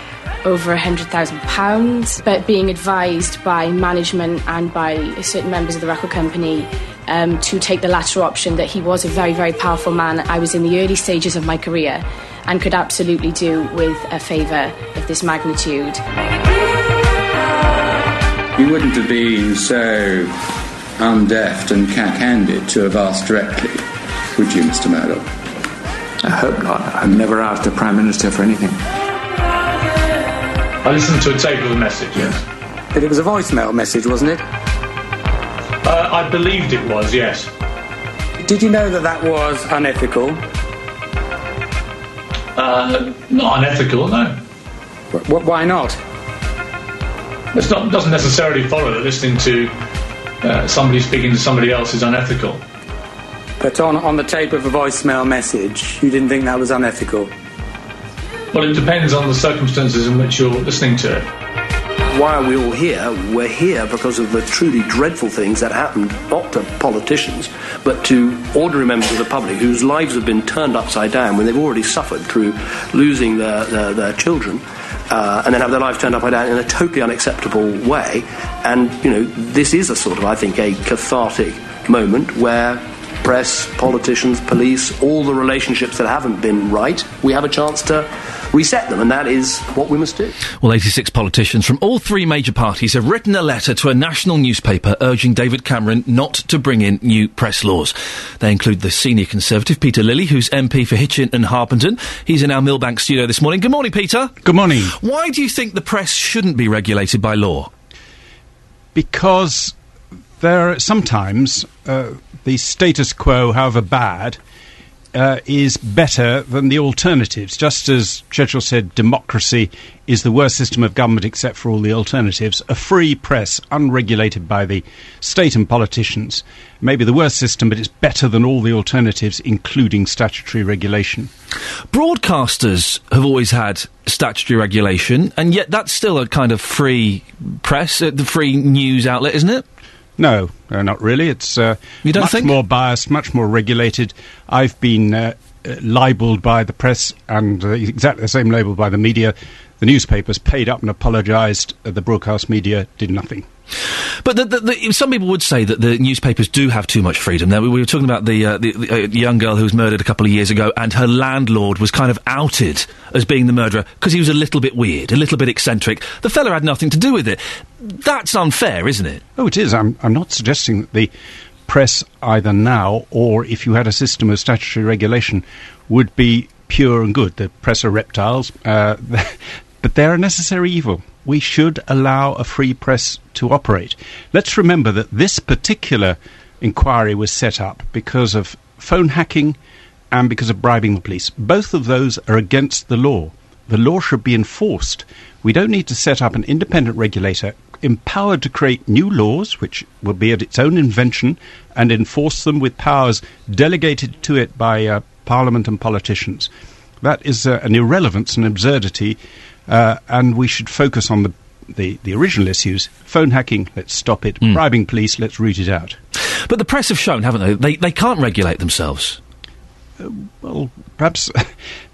over a £100,000? But being advised by management and by certain members of the record company um, to take the latter option, that he was a very, very powerful man. I was in the early stages of my career and could absolutely do with a favour of this magnitude. You wouldn't have been so undeft and cack-handed to have asked directly, would you, Mr. Murdoch? I hope not. I've never asked a Prime Minister for anything. I listened to a tape of the message, yes. But it was a voicemail message, wasn't it? Uh, I believed it was, yes. Did you know that that was unethical? Uh, not unethical, no. Wh- wh- why not? It's not, doesn't necessarily follow that listening to uh, somebody speaking to somebody else is unethical. But on, on the tape of a voicemail message, you didn't think that was unethical? Well, it depends on the circumstances in which you're listening to it. Why are we all here? We're here because of the truly dreadful things that happened, not to politicians, but to ordinary members of the public whose lives have been turned upside down when they've already suffered through losing their, their, their children. Uh, and then have their lives turned upside down in a totally unacceptable way. And, you know, this is a sort of, I think, a cathartic moment where press, politicians, police, all the relationships that haven't been right, we have a chance to reset them, and that is what we must do. Well, 86 politicians from all three major parties have written a letter to a national newspaper urging David Cameron not to bring in new press laws. They include the senior Conservative, Peter Lilley, who's MP for Hitchin and Harpenden. He's in our Millbank studio this morning. Good morning, Peter. Good morning. Why do you think the press shouldn't be regulated by law? Because there are sometimes uh, the status quo, however bad, uh, is better than the alternatives. Just as Churchill said, democracy is the worst system of government except for all the alternatives. A free press, unregulated by the state and politicians, may be the worst system, but it's better than all the alternatives, including statutory regulation. Broadcasters have always had statutory regulation, and yet that's still a kind of free press, uh, the free news outlet, isn't it? No, uh, not really. It's uh, much think? more biased, much more regulated. I've been uh, uh, libelled by the press and uh, exactly the same label by the media. The newspapers paid up and apologised. The broadcast media did nothing. But the, the, the, some people would say that the newspapers do have too much freedom. Now, we we were talking about the, uh, the, the uh, young girl who was murdered a couple of years ago, and her landlord was kind of outed as being the murderer because he was a little bit weird, a little bit eccentric. The fella had nothing to do with it. That's unfair, isn't it? Oh, it is. I'm, I'm not suggesting that the press, either now or if you had a system of statutory regulation, would be pure and good. The press are reptiles, uh, [laughs] but they're a necessary evil. We should allow a free press to operate. Let's remember that this particular inquiry was set up because of phone hacking and because of bribing the police. Both of those are against the law. The law should be enforced. We don't need to set up an independent regulator empowered to create new laws, which will be at its own invention, and enforce them with powers delegated to it by uh, Parliament and politicians. That is uh, an irrelevance, an absurdity, uh, and we should focus on the, the, the original issues. Phone hacking, let's stop it. Bribing police, let's root it out. But the press have shown, haven't they? They, they can't regulate themselves. well, perhaps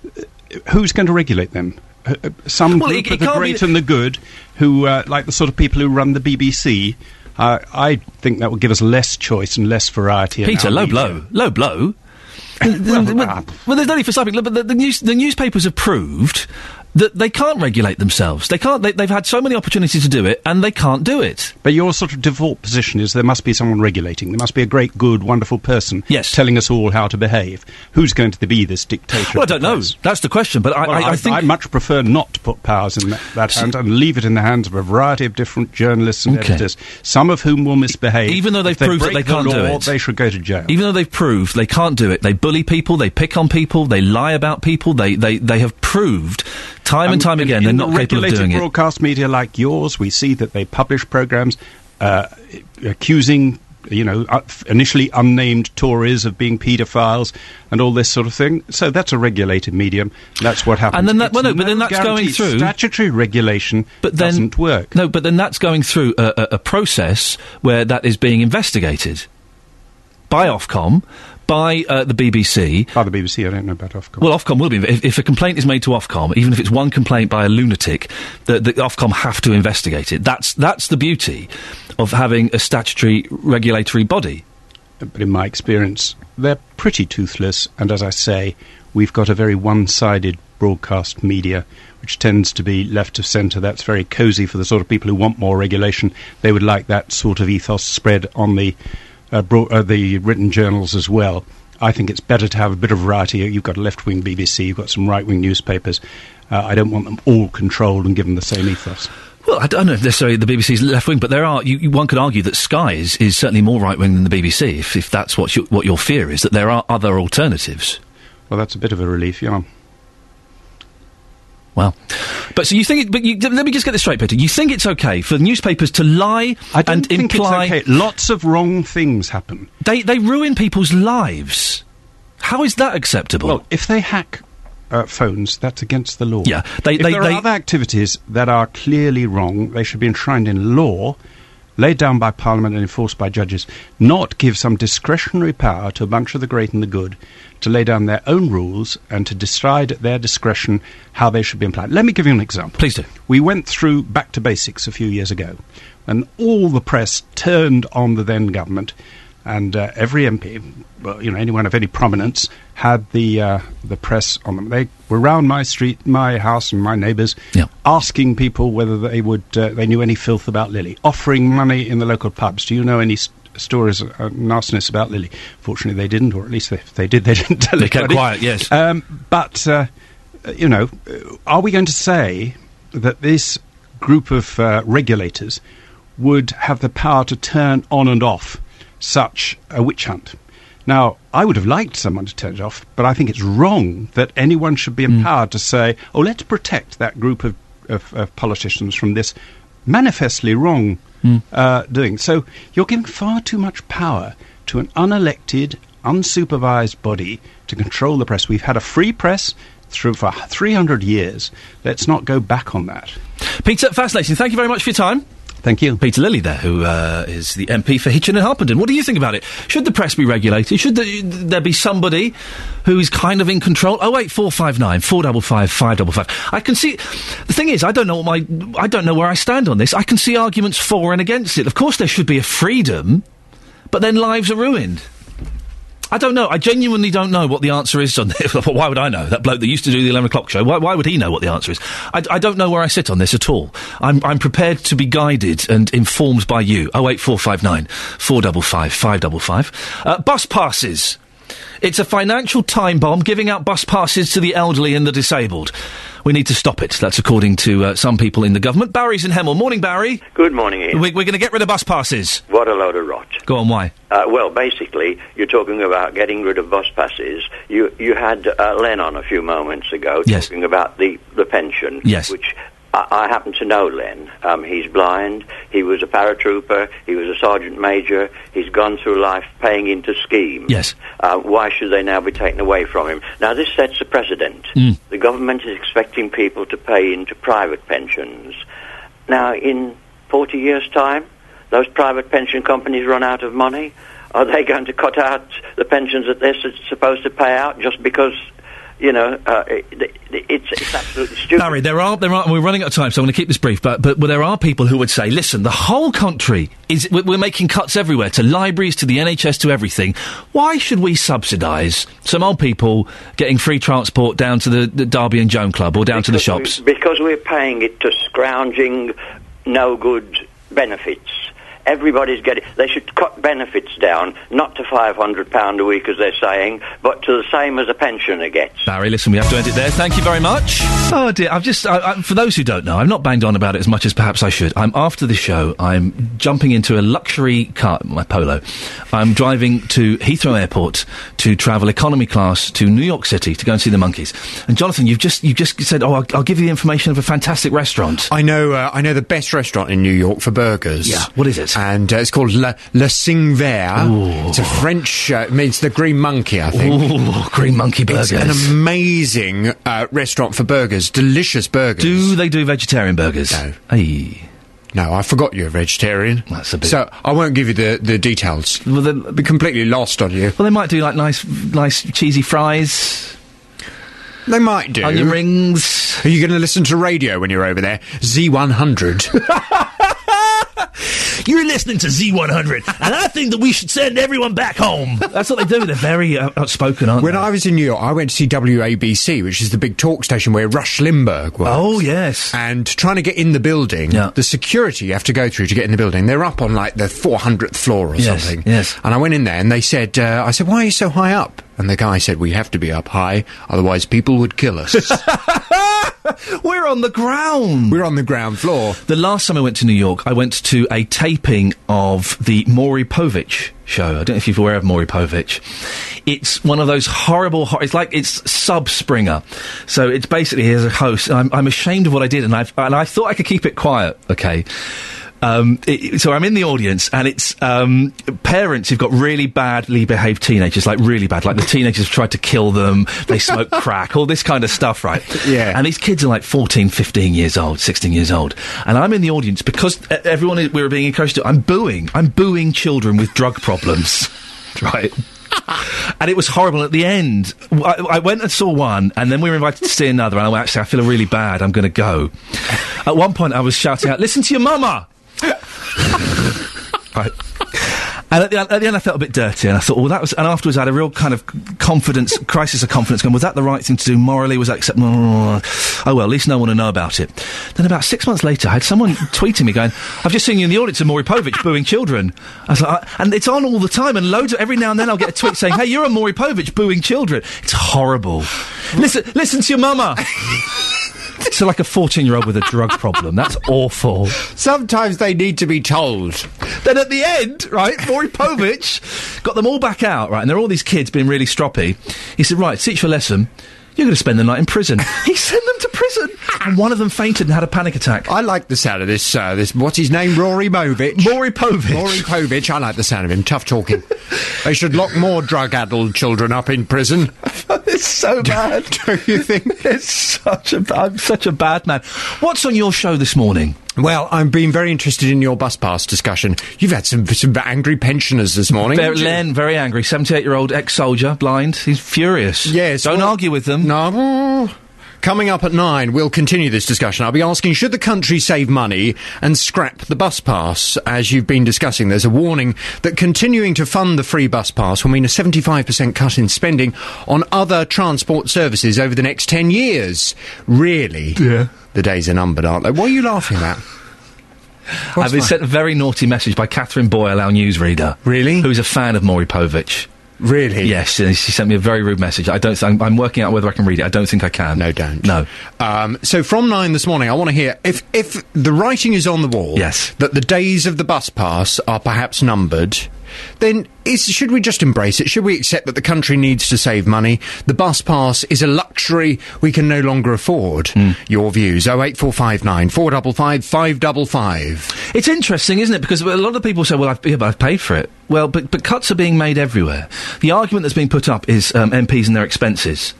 [laughs] who's going to regulate them? Uh, uh, Some Well, group it- it of the great and the good, who uh, like the sort of people who run the BBC. Uh, I think that would give us less choice and less variety. Peter, low media. blow. Low blow. [laughs] well, well, well, there's no need for something. But the, the, news, the newspapers have proved that they can't regulate themselves. They can't. They, they've had so many opportunities to do it, and they can't do it. But your sort of default position is there must be someone regulating. There must be a great, good, wonderful person yes. telling us all how to behave. Who's going to be this dictator? Well, I don't know. That's the question. But I, Well, I, I think I much prefer not to put powers in that, that hand and leave it in the hands of a variety of different journalists and Okay. editors, some of whom will misbehave. Even though they've they proved that they can't the do it. they should go to jail. Even though they've proved they can't do it, they bully people, they pick on people, they lie about people, they, they, they have proved time and time again they're not capable of doing it. broadcast media like yours, we see that they publish programs uh, accusing, you know, uh, initially unnamed Tories of being paedophiles and all this sort of thing. So that's a regulated medium. That's what happens. And then that, well, no, but then that's going through Statutory regulation but then, doesn't work. No, but then that's going through a, a, a process where that is being investigated by Ofcom, by uh, the BBC. By the BBC, I don't know about Ofcom. Well, Ofcom will be. If, if a complaint is made to Ofcom, even if it's one complaint by a lunatic, the, the Ofcom have to investigate it. That's that's the beauty of having a statutory regulatory body. But in my experience, they're pretty toothless, and as I say, we've got a very one sided broadcast media, which tends to be left of centre. That's very cosy for the sort of people who want more regulation. They would like that sort of ethos spread on the, uh, broad, uh, the written journals as well. I think it's better to have a bit of variety. You've got a left wing BBC, you've got some right wing newspapers. Uh, I don't want them all controlled and given the same ethos. Well, I don't know if necessarily the BBC's left wing, but there are. You, you, one could argue that Sky is, is certainly more right wing than the BBC, if, if that's what you, what your fear is. That there are other alternatives. Well, that's a bit of a relief, yeah. Well, but so you think? It, but you, let me just get this straight, Peter. You think it's okay for newspapers to lie I don't and think imply it's okay. Lots of wrong things happen. they they ruin people's lives? How is that acceptable? Well, if they hack uh, phones, that's against the law. Yeah, they- if they- there they- are other activities that are clearly wrong, they should be enshrined in law, laid down by Parliament and enforced by judges, not give some discretionary power to a bunch of the great and the good to lay down their own rules and to decide at their discretion how they should be applied. Let me give you an example. Please do. We went through Back to Basics a few years ago, and all the press turned on the then government, and uh, every MP, well, you know, anyone of any prominence, had the uh, the press on them. They were round my street, my house, and my neighbours, asking people whether they would uh, they knew any filth about Lilley, offering money in the local pubs. Do you know any stories uh, nastiness about Lilley? Fortunately, they didn't, or at least if they did, they [laughs] didn't tell it. They kept quiet, yes. Um, but uh, you know, uh, are we going to say that this group of uh, regulators would have the power to turn on and off such a witch hunt? Now, I would have liked someone to turn it off, but I think it's wrong that anyone should be empowered to say, "Oh, let's protect that group of, of, of politicians from this manifestly wrong uh, doing." So you're giving far too much power to an unelected, unsupervised body to control the press. We've had a free press through for 300 years. Let's not go back on that. Peter, fascinating. Thank you very much for your time. Thank you. Peter Lilley there, who uh, is the MP for Hitchin and Harpenden. What do you think about it? Should the press be regulated? Should the, there be somebody who's kind of in control? Oh, wait, 459 455 555. I can see... The thing is, I don't know what my... I don't know where I stand on this. I can see arguments for and against it. Of course there should be a freedom, but then lives are ruined. I don't know. I genuinely don't know what the answer is on this. [laughs] why would I know? That bloke that used to do the 11 o'clock show, why, why would he know what the answer is? I, I don't know where I sit on this at all. I'm, I'm prepared to be guided and informed by you. 08459 455 555. Uh, bus passes. It's a financial time bomb giving out bus passes to the elderly and the disabled. We need to stop it. That's according to uh, some people in the government. Barry's in Hemel. Morning, Barry. Good morning, Iain. We, we're going to get rid of bus passes. What a load of rot. Go on, why? Uh, well, basically, you're talking about getting rid of bus passes. You you had uh, Len on a few moments ago Yes. talking about the, the pension, Yes. which I, I happen to know Len. Um, he's blind. He was a paratrooper. He was a sergeant major. He's gone through life paying into schemes. Yes. Uh, why should they now be taken away from him? Now, this sets a precedent. Mm. The government is expecting people to pay into private pensions. Now, in 40 years' time, those private pension companies run out of money. Are they [laughs] going to cut out the pensions that they're supposed to pay out just because, you know, uh, it, it- it's, it's absolutely stupid? Barry, there are there are we're running out of time, so I'm going to keep this brief. But but there are people who would say, listen, the whole country is we're, we're making cuts everywhere to libraries, to the NHS, to everything. Why should we subsidise some old people getting free transport down to the, the Derby and Joan Club or down to the shops? Because we're paying it to scrounging, no good benefits. Everybody's getting. They should cut benefits down, not to five hundred pound a week as they're saying, but to the same as a pensioner gets. Barry, listen, we have to end it there. Thank you very much. Oh dear, I've just, I, I, for those who don't know, I've not banged on about it as much as perhaps I should. I'm after the show. I'm jumping into a luxury car, my Polo. I'm driving to Heathrow Airport to travel economy class to New York City to go and see the monkeys. And Jonathan, you've just, you just said, oh, I'll, I'll give you the information of a fantastic restaurant. I know. Uh, I know the best restaurant in New York for burgers. Yeah, what is it? And uh, it's called Le, Le Singe Vert. It's a French. Uh, means the Green Monkey, I think. Ooh, Green Monkey It's burgers. an amazing uh, restaurant for burgers. Delicious burgers. Do they do vegetarian burgers? No. Hey. No, I forgot you're a vegetarian. That's a bit. So I won't give you the, the details. Well, then, be completely lost on you. Well, they might do like nice, nice cheesy fries. They might do. Onion rings. Are you going to listen to radio when you're over there? Z100. [laughs] You're listening to Z100, and I think that we should send everyone back home. [laughs] That's what they do. They're very uh, outspoken, aren't when they? I was in New York, I went to see WABC, which is the big talk station where Rush Limbaugh was. Oh, yes. And trying to get in the building, the security you have to go through to get in the building, they're up on like the 400th floor or Yes, something. yes. And I went in there and they said, uh, I said, why are you so high up? And the guy said, we have to be up high, otherwise people would kill us. [laughs] [laughs] We're on the ground. We're on the ground floor. The last time I went to New York, I went to a taping of the Maury Povich show. I don't know if you're aware of Maury Povich. It's one of those horrible. Hor- it's like it's sub Springer. So it's basically as a host. I'm, I'm ashamed of what I did, and I and I thought I could keep it quiet. Okay. Um, it, so I'm in the audience, and it's um, parents who've got really badly behaved teenagers, like really bad. Like the [laughs] teenagers have tried to kill them, they [laughs] smoke crack, all this kind of stuff, right? Yeah. And these kids are like 14, 15 years old, 16 years old. And I'm in the audience because everyone is, we were being encouraged to, I'm booing. I'm booing children with drug problems, [laughs] right? and it was horrible at the end. I, I went and saw one, and then we were invited to see another, and I went, actually, I feel really bad. I'm going to go. At one point, I was shouting out, listen to your mama! Right. And at the, at the end, I felt a bit dirty, and I thought, well, that was. And afterwards, I had a real kind of confidence, crisis of confidence. Going, was that the right thing to do morally? Was that acceptable? Oh well, at least no one will know about it. Then about six months later, I had someone [laughs] tweeting me going, "I've just seen you in the audience of Maury Povich [laughs] booing children." I was like, I- and it's on all the time, and loads of every now and then I'll get a tweet saying, "Hey, you're a Maury Povich booing children." It's horrible. [laughs] listen, listen to your mama. [laughs] so like a fourteen-year-old with a drug problem. That's awful. Sometimes they need to be told. Then at the end, right, Maury Povich got them all back out, right, and there are all these kids being really stroppy. He said, right, teach you a lesson. You're going to spend the night in prison. [laughs] he sent them to prison, and one of them fainted and had a panic attack. I like the sound of this. Uh, this what's his name? Rory Movich. Rory Povich. Rory Povich. I like the sound of him. Tough talking. they should lock more drug-addled children up in prison. [laughs] it's so [laughs] bad. Do you think? It's such a I'm such a bad man. What's on your show this morning? Well, I'm being very interested in your bus pass discussion. You've had some some angry pensioners this morning. Very. Len, very angry. 78 year old ex soldier, blind. He's furious. Yes. Don't well- argue with them. No. Coming up at nine, we'll continue this discussion. I'll be asking, should the country save money and scrap the bus pass? As you've been discussing, there's a warning that continuing to fund the free bus pass will mean a 75% cut in spending on other transport services over the next 10 years. Really? Yeah. The days are numbered, aren't they? What are you laughing at? [laughs] I've been sent a very naughty message by Catherine Boyle, our newsreader. Really? Who's a fan of Maury Povich. Really? Yes, and she sent me a very rude message. I don't. I'm, I'm working out whether I can read it. I don't think I can. No, don't. No. Um, so from nine this morning, I want to hear if if the writing is on the wall, Yes. that the days of the bus pass are perhaps numbered. Then is, should we just embrace it? Should we accept that the country needs to save money? The bus pass is a luxury we can no longer afford. Hmm. Your views: oh eight four five nine four double five five double five. It's interesting, isn't it? Because a lot of people say, "Well, I've, yeah, I've paid for it." Well, but but cuts are being made everywhere. The argument that's being put up is um, MPs and their expenses,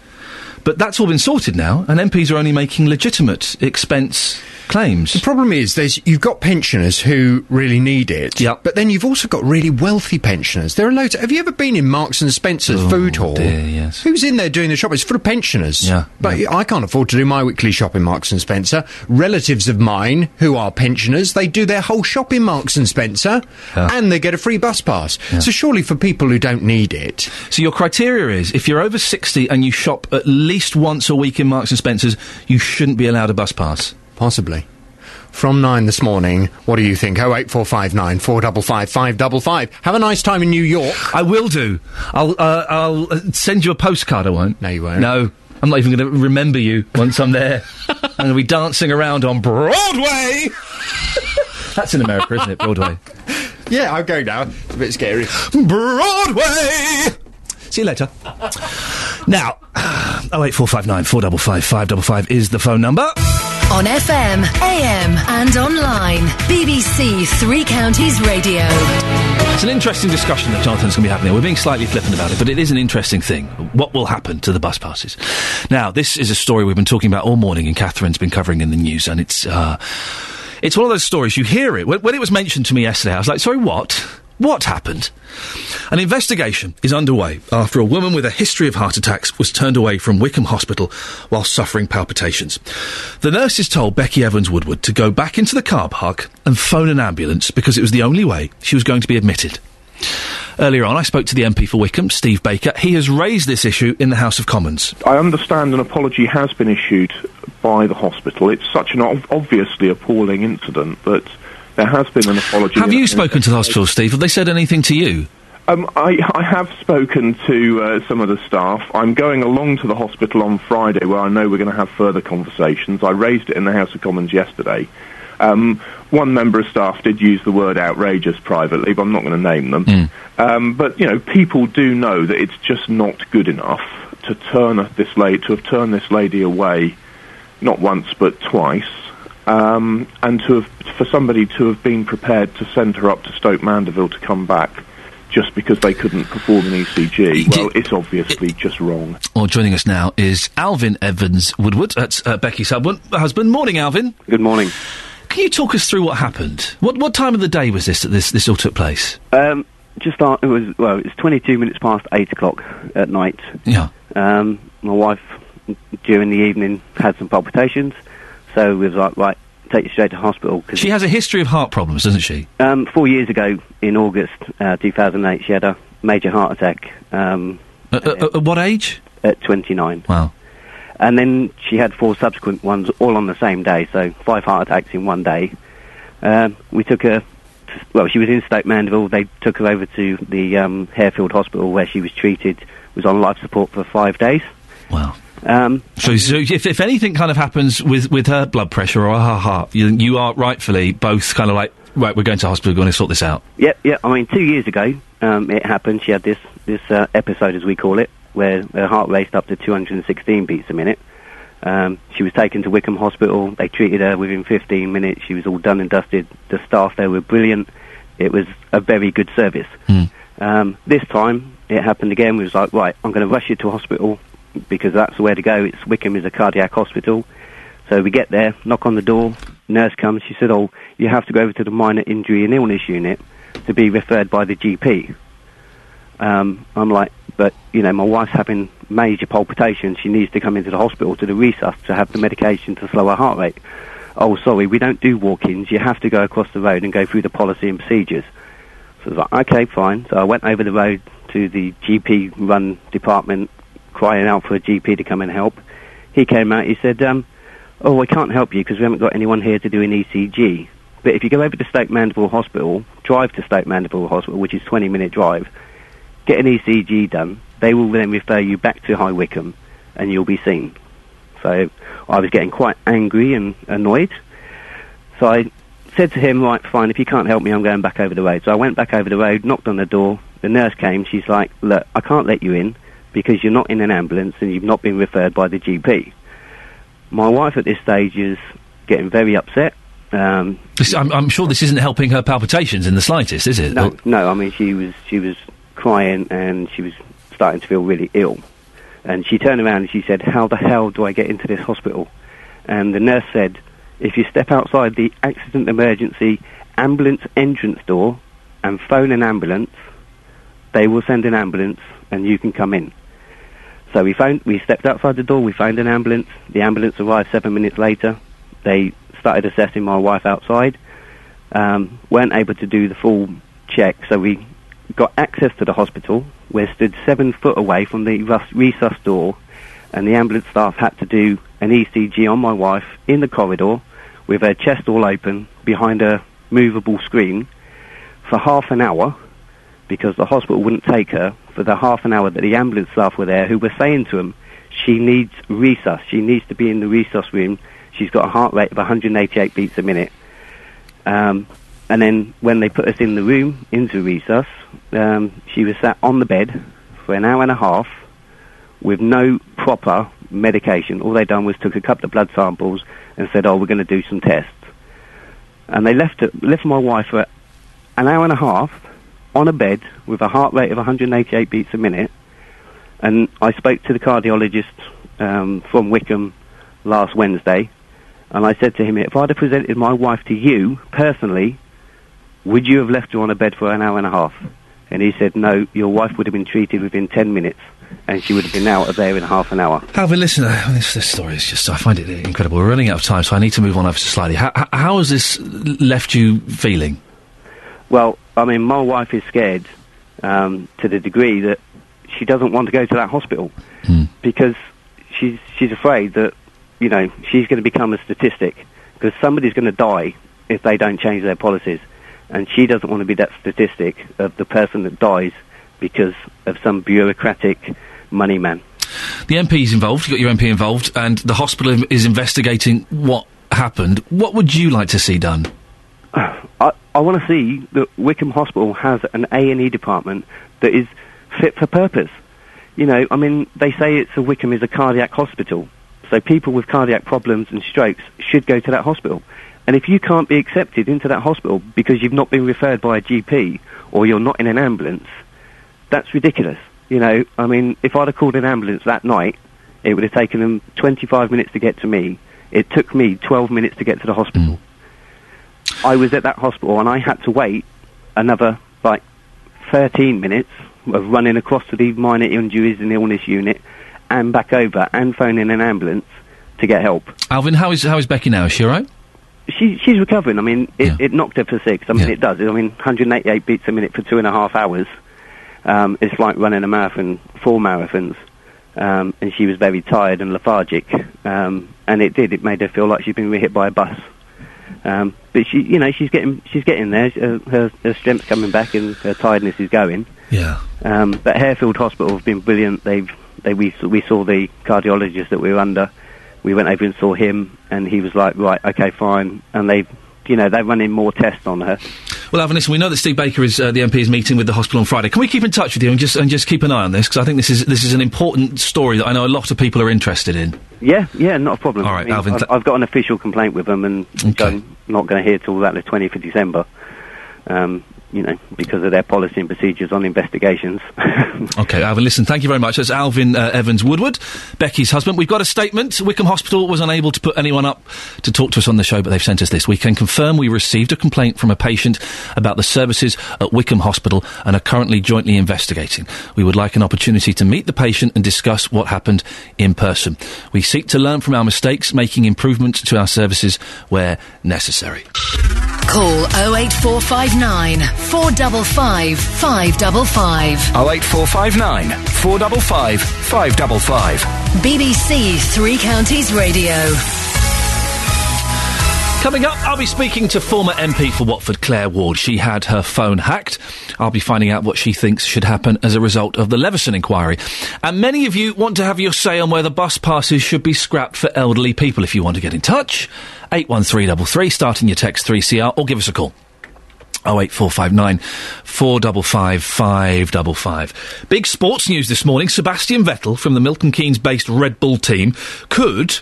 but that's all been sorted now, and MPs are only making legitimate expense claims. The problem is, there's you've got pensioners who really need it, Yep. but then you've also got really wealthy pensioners. There are loads. Of, have you ever been in Marks and Spencer's oh, food hall? Oh, dear, yes. Who's in there doing the shopping? It's full of pensioners. Yeah, but I can't afford to do my weekly shop in Marks and Spencer. Relatives of mine who are pensioners, they do their whole shop in Marks and Spencer, Yeah. and they get a free bus pass. So surely, for people who don't need it, So your criteria is if you're over 60 and you shop at least once a week in Marks and Spencers, you shouldn't be allowed a bus pass. Possibly. From nine this morning, what do you think? Oh eight four five nine four double five five double five. Have a nice time in New York. I will do. I'll uh, I'll uh, send you a postcard. I won't. No, you won't. No, I'm not even going to remember you once I'm there. [laughs] I'm going to be dancing around on Broadway. [laughs] That's in America, isn't it? Broadway. [laughs] Yeah, I'll go now. It's a bit scary. Broadway. See you later. Now, oh eight four five nine four double five five double five is the phone number. On FM, AM, and online. BBC Three Counties Radio. It's an interesting discussion that Jonathan's going to be having. here. We're being slightly flippant about it, but it is an interesting thing. What will happen to the bus passes? Now, this is a story we've been talking about all morning, and Catherine's been covering in the news, and it's uh, it's one of those stories you hear it when, when it was mentioned to me yesterday. I was like, "Sorry, what? What happened?" An investigation is underway after a woman with a history of heart attacks was turned away from Wycombe Hospital while suffering palpitations. The nurses told Becky Evans Woodward to go back into the car park and phone an ambulance because it was the only way she was going to be admitted. Earlier on, I spoke to the MP for Wycombe, Steve Baker. He has raised this issue in the House of Commons. I understand an apology has been issued by the hospital. It's such an ob- obviously appalling incident that there has been an apology. Have you spoken to the hospital, Steve? Have they said anything to you? Um, I, I have spoken to uh, some of the staff. I'm going along to the hospital on Friday where I know we're going to have further conversations. I raised it in the House of Commons yesterday. Um, one member of staff did use the word outrageous privately, but I'm not going to name them. Um, but you know, people do know that it's just not good enough to turn this lady to have turned this lady away, not once but twice, um, and to have for somebody to have been prepared to send her up to Stoke Mandeville to come back just because they couldn't perform an ECG. Well, it's obviously just wrong. Well, joining us now is Alvin Evans Woodward. That's uh, Becky's husband. husband. Morning, Alvin. Good morning. Can you talk us through what happened? What what time of the day was this that this this all took place? Um, just uh, it was well, it's 22 minutes past eight o'clock at night. Yeah. Um, my wife during the evening had some palpitations, so we was like, right, take you straight to hospital. Cause She has a history of heart problems, doesn't she? Um, four years ago, in August uh, 2008, she had a major heart attack. Um, At, at, at what age? At 29. Wow. And then she had four subsequent ones, all on the same day, so five heart attacks in one day. Um, we took her, to, well, she was in Stoke Mandeville. They took her over to the um, Harefield Hospital where she was treated, was on life support for five days. Wow. Um, So, so if, if anything kind of happens with, with her blood pressure or her heart, you, you are rightfully both kind of like, right, we're going to hospital, we're going to sort this out. Yep, yeah. I mean, two years ago, um, it happened. She had this this uh, episode, as we call it, where her heart raced up to 216 beats a minute. Um, she was taken to Wycombe Hospital. They treated her within 15 minutes. She was all done and dusted. The staff there were brilliant. It was a very good service. Um, this time, it happened again. We was like, right, I'm going to rush you to hospital because that's the way to go. It's Wycombe is a cardiac hospital. So we get there, knock on the door. Nurse comes. She said, "Oh, you have to go over to the minor injury and illness unit to be referred by the GP." Um, I'm like, but you know, my wife's having major palpitations. She needs to come into the hospital to the resus to have the medication to slow her heart rate. Oh, sorry, we don't do walk-ins. You have to go across the road and go through the policy and procedures. So I was like, okay, fine. So I went over the road to the GP-run department, crying out for a GP to come and help. He came out. He said, um, "Oh, I can't help you because we haven't got anyone here to do an ECG. But if you go over to Stoke Mandeville Hospital, drive to Stoke Mandeville Hospital, which is 20-minute drive, get an ECG done. They will then refer you back to High Wycombe, and you'll be seen." So I was getting quite angry and annoyed. So I said to him, right, fine, if you can't help me, I'm going back over the road. So I went back over the road, knocked on the door. The nurse came. She's like, look, I can't let you in because you're not in an ambulance and you've not been referred by the GP. My wife at this stage is getting very upset. Um, This, I'm, I'm sure this isn't helping her palpitations in the slightest, is it? no, no, I mean, she was, she was crying and she was starting to feel really ill. And she turned around and she said, how the hell do I get into this hospital? And the nurse said, if you step outside the accident emergency ambulance entrance door and phone an ambulance, they will send an ambulance and you can come in. So we found we stepped outside the door, we found an ambulance. The ambulance arrived seven minutes later. They started assessing my wife outside. Um, weren't able to do the full check, so we got access to the hospital. We're stood seven foot away from the resus door, and the ambulance staff had to do an ECG on my wife in the corridor with her chest all open behind a movable screen for half an hour because the hospital wouldn't take her for the half an hour that the ambulance staff were there who were saying to him she needs resus, she needs to be in the resus room, she's got a heart rate of 188 beats a minute. Um, and then when they put us in the room, into resus, um, she was sat on the bed for an hour and a half with no proper medication. All they'd done was took a couple of blood samples and said, "Oh, we're going to do some tests." And they left it, left my wife for an hour and a half on a bed with a heart rate of 188 beats a minute. And I spoke to the cardiologist um, from Wycombe last Wednesday, and I said to him, "If I'd have presented my wife to you personally, would you have left her on a bed for an hour and a half?" And he said, "No, your wife would have been treated within 10 minutes." And she would have been out of there in half an hour. Alvin, listen, uh, this, this story is just, I find it incredible. We're running out of time, so I need to move on ever so slightly. How, how- how has this left you feeling? Well, I mean, my wife is scared um, to the degree that she doesn't want to go to that hospital because she's she's afraid that you know she's going to become a statistic because somebody's going to die if they don't change their policies, and she doesn't want to be that statistic of the person that dies because of some bureaucratic money man. The MP is involved, you got your MP involved, and the hospital is investigating what happened. What would you like to see done? I, I want to see that Wycombe Hospital has an A and E department that is fit for purpose. You know, I mean, they say it's a Wycombe is a cardiac hospital, so people with cardiac problems and strokes should go to that hospital. And if you can't be accepted into that hospital because you've not been referred by a GP or you're not in an ambulance, that's ridiculous. You know, I mean, if I'd have called an ambulance that night, it would have taken them 25 minutes to get to me. It took me 12 minutes to get to the hospital. Mm. I was at that hospital and I had to wait another like 13 minutes of running across to the minor injuries and illness unit and back over and phoning an ambulance to get help. Alvin, how is how is Becky now? Is she all right? she, she's recovering. I mean, it, it knocked her for six. I mean, it does. I mean, 188 beats a minute for two and a half hours. Um, it's like running a marathon, four marathons. Um, and she was very tired and lethargic. Um, and it did. It made her feel like she'd been hit by a bus. Um, but she, you know, she's getting she's getting there. Her, her, her strength's coming back and her tiredness is going. Yeah. Um, but Harefield Hospital have been brilliant. They've they we we saw the cardiologist that we were under. We went over and saw him, and he was like, right, okay, fine. And they, you know, they're running more tests on her. Well, Alvin, listen, we know that Steve Baker is uh, the MP is meeting with the hospital on Friday. Can we keep in touch with you and just and just keep an eye on this because I think this is this is an important story that I know a lot of people are interested in. Yeah, yeah, not a problem. All right, I mean, Alvin, I've, th- I've got an official complaint with them, and I'm not going to hear till about the 20th of December. Um, you know, because of their policy and procedures on investigations. [laughs] Okay, Alvin, listen, thank you very much. That's Alvin uh, Evans Woodward, Becky's husband. We've got a statement. Wycombe Hospital was unable to put anyone up to talk to us on the show, but they've sent us this. We can confirm we received a complaint from a patient about the services at Wycombe Hospital and are currently jointly investigating. We would like an opportunity to meet the patient and discuss what happened in person. We seek to learn from our mistakes, making improvements to our services where necessary. Call 08459 455 555. 08459 455 555. BBC Three Counties Radio. Coming up, I'll be speaking to former MP for Watford, Claire Ward. She had her phone hacked. I'll be finding out what she thinks should happen as a result of the Leveson inquiry. And many of you want to have your say on whether bus passes should be scrapped for elderly people. If you want to get in touch, 81333, starting your text 3CR, or give us a call. 08459 455 555. Big sports news this morning. Sebastian Vettel from the Milton Keynes based Red Bull team could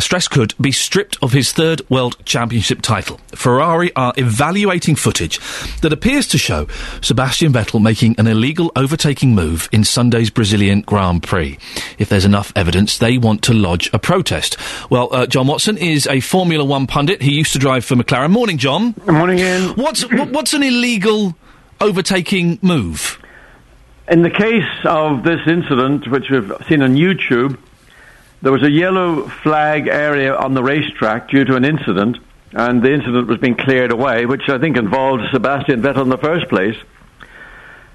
stress could, be stripped of his third World Championship title. Ferrari are evaluating footage that appears to show Sebastian Vettel making an illegal overtaking move in Sunday's Brazilian Grand Prix. If there's enough evidence, they want to lodge a protest. Well, uh, John Watson is a Formula One pundit. He used to drive for McLaren. Morning, John. Good morning, Iain. What's, what, what's an illegal overtaking move? In the case of this incident, which we've seen on YouTube, there was a yellow flag area on the racetrack due to an incident, and the incident was being cleared away, which I think involved Sebastian Vettel in the first place.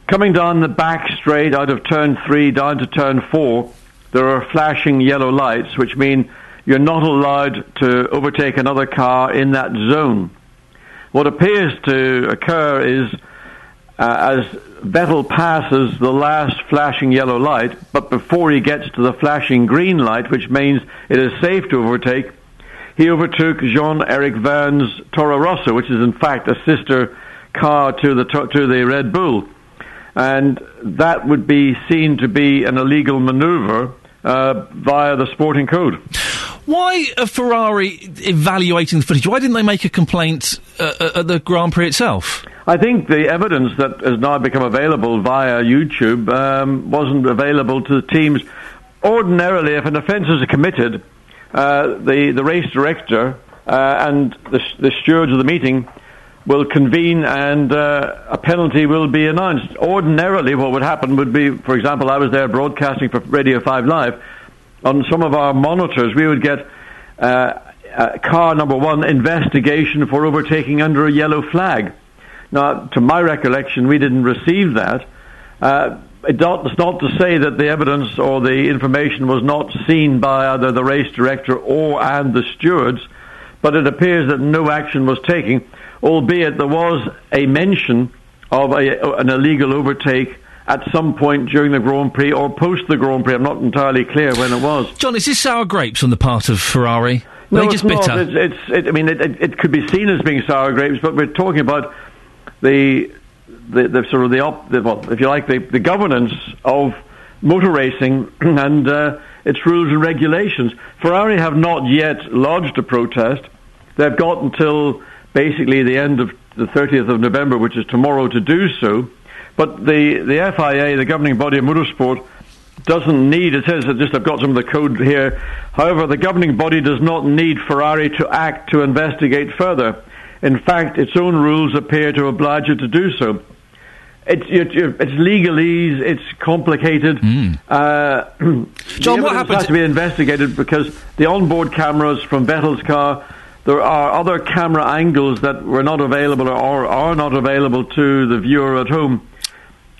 Coming down the back straight out of turn three down to turn four, there are flashing yellow lights, which mean you're not allowed to overtake another car in that zone. What appears to occur is uh, as Vettel passes the last flashing yellow light, but before he gets to the flashing green light, which means it is safe to overtake, he overtook Jean-Eric Vergne's Toro Rosso, which is in fact a sister car to the to the Red Bull, and that would be seen to be an illegal manoeuvre uh, via the sporting code. Why are Ferrari evaluating the footage? Why didn't they make a complaint uh, uh, at the Grand Prix itself? I think the evidence that has now become available via YouTube um, wasn't available to the teams. Ordinarily, if an offence is committed, uh, the the race director uh, and the, the stewards of the meeting will convene and uh, a penalty will be announced. Ordinarily, what would happen would be, for example, I was there broadcasting for Radio 5 Live. On some of our monitors, we would get uh, uh, car number one investigation for overtaking under a yellow flag. Now, to my recollection, we didn't receive that. Uh, it's not to say that the evidence or the information was not seen by either the race director or and the stewards, but it appears that no action was taken, albeit there was a mention of a, an illegal overtake at some point during the Grand Prix or post the Grand Prix. I'm not entirely clear when it was. John, is this sour grapes on the part of Ferrari? No, they it's just not. bitter? It's, it's it, I mean, it, it, it could be seen as being sour grapes, but we're talking about the the, the sort of the, op, the well, if you like, the, the governance of motor racing [clears throat] and uh, its rules and regulations. Ferrari have not yet lodged a protest. They've got until basically the end of the 30th of November, which is tomorrow, to do so. But the, the FIA, the governing body of motorsport, doesn't need, it says that just I've got some of the code here. However, the governing body does not need Ferrari to act to investigate further. In fact, its own rules appear to oblige it to do so. It's, it's legalese, it's complicated. Uh, Hmm. [clears throat] John, what happened- has to be investigated because the onboard cameras from Vettel's car, there are other camera angles that were not available or are not available to the viewer at home.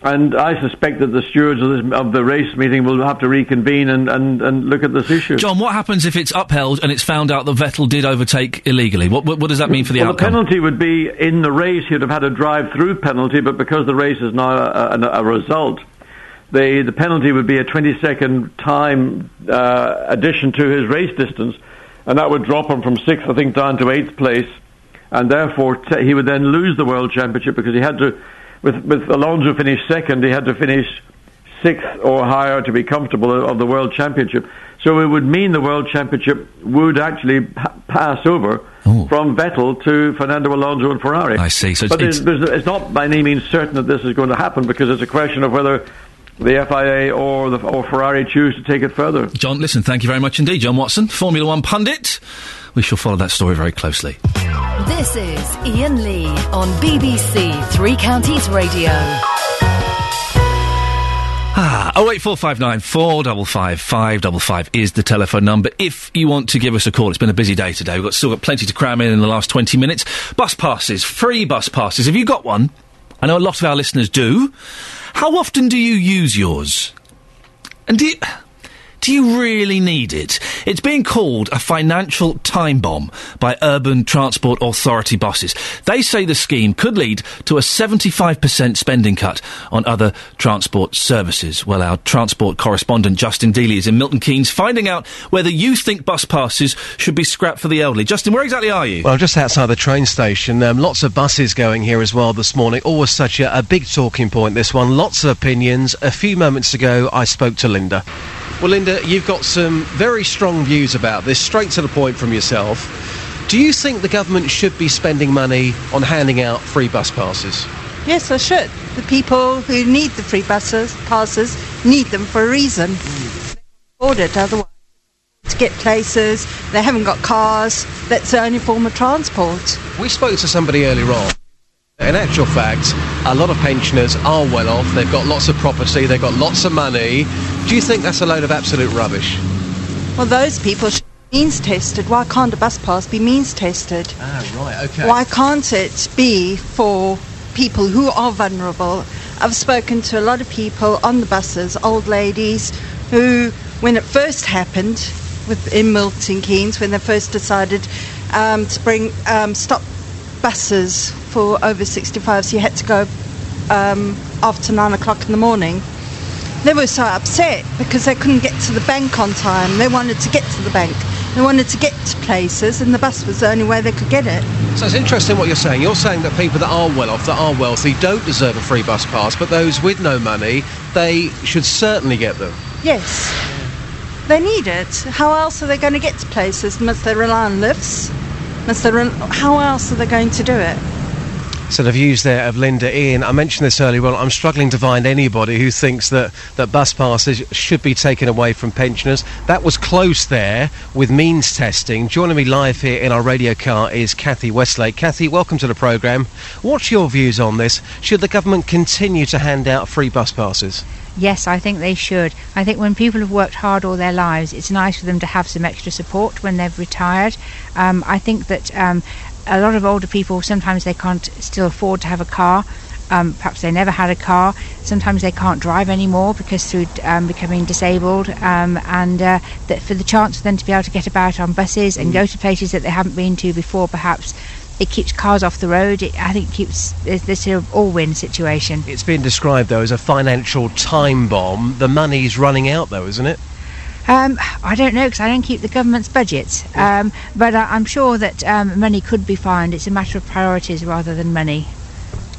And I suspect that the stewards of, this, of the race meeting will have to reconvene and, and, and look at this issue. John, what happens if it's upheld and it's found out that Vettel did overtake illegally? What, what, what does that mean for the well, outcome? the penalty would be in the race. He'd have had a drive-through penalty, but because the race is now a, a, a result, the the penalty would be a 20-second time uh, addition to his race distance, and that would drop him from sixth, I think, down to eighth place, and therefore t- he would then lose the world championship because he had to, with with Alonso finished second, he had to finish sixth or higher to be comfortable of the world championship. So it would mean the world championship would actually pa- pass over from Vettel to Fernando Alonso and Ferrari. I see. So but it's- there's- it's not by any means certain that this is going to happen because it's a question of whether the FIA or the or Ferrari choose to take it further. John, listen, thank you very much indeed. John Watson, Formula One pundit. We shall follow that story very closely. This is Iain Lee on BBC Three Counties Radio. Ah, 08459 455 555 is the telephone number if you want to give us a call. It's been a busy day today. We've got, still got plenty to cram in in the last 20 minutes. Bus passes, free bus passes. Have you got one? I know a lot of our listeners do. How often do you use yours? And do you, do you really need it? It's being called a financial time bomb by Urban Transport Authority bosses. They say the scheme could lead to a 75% spending cut on other transport services. Well, our transport correspondent Justin Dealey is in Milton Keynes finding out whether you think bus passes should be scrapped for the elderly. Justin, where exactly are you? Well, just outside the train station. Um, lots of buses going here as well this morning. Always such a, a big talking point, this one. Lots of opinions. A few moments ago, I spoke to Linda. Well, Linda, you've got some very strong views about this, straight to the point from yourself. Do you think the government should be spending money on handing out free bus passes? Yes, I should. The people who need the free buses passes need them for a reason. Afford it otherwise. To get places, they haven't got cars. That's the only form of transport. We spoke to somebody earlier on. In actual fact, a lot of pensioners are well off. They've got lots of property. They've got lots of money. Do you think that's a load of absolute rubbish? Well, those people should be means tested. Why can't a bus pass be means tested? Ah, right. Okay. Why can't it be for people who are vulnerable? I've spoken to a lot of people on the buses, old ladies, who, when it first happened with, in Milton Keynes, when they first decided um, to bring um, stop buses for over 65, so you had to go um, after nine o'clock in the morning. They were so upset because they couldn't get to the bank on time. They wanted to get to the bank. They wanted to get to places, and the bus was the only way they could get it. So it's interesting what you're saying. You're saying that people that are well off, that are wealthy, don't deserve a free bus pass, but those with no money, they should certainly get them. Yes. They need it. How else are they going to get to places? Must they rely on lifts? Must they re- how else are they going to do it? So the views there of Linda Iain. I mentioned this earlier. Well, I'm struggling to find anybody who thinks that, that bus passes should be taken away from pensioners. That was close there with means testing. Joining me live here in our radio car is Kathy Westlake. Kathy, welcome to the programme. What's your views on this? Should the government continue to hand out free bus passes? Yes, I think they should. I think when people have worked hard all their lives, it's nice for them to have some extra support when they've retired. Um, I think that um, a lot of older people sometimes they can't still afford to have a car. Um, perhaps they never had a car. Sometimes they can't drive anymore because through um, becoming disabled, um, and uh, that for the chance for them to be able to get about on buses and go to places that they haven't been to before, perhaps it keeps cars off the road. It, I think keeps this sort of all-win situation. It's been described, though, as a financial time bomb. The money's running out, though, isn't it? Um, I don't know because I don't keep the government's budgets, um, but I, I'm sure that um, money could be found. It's a matter of priorities rather than money.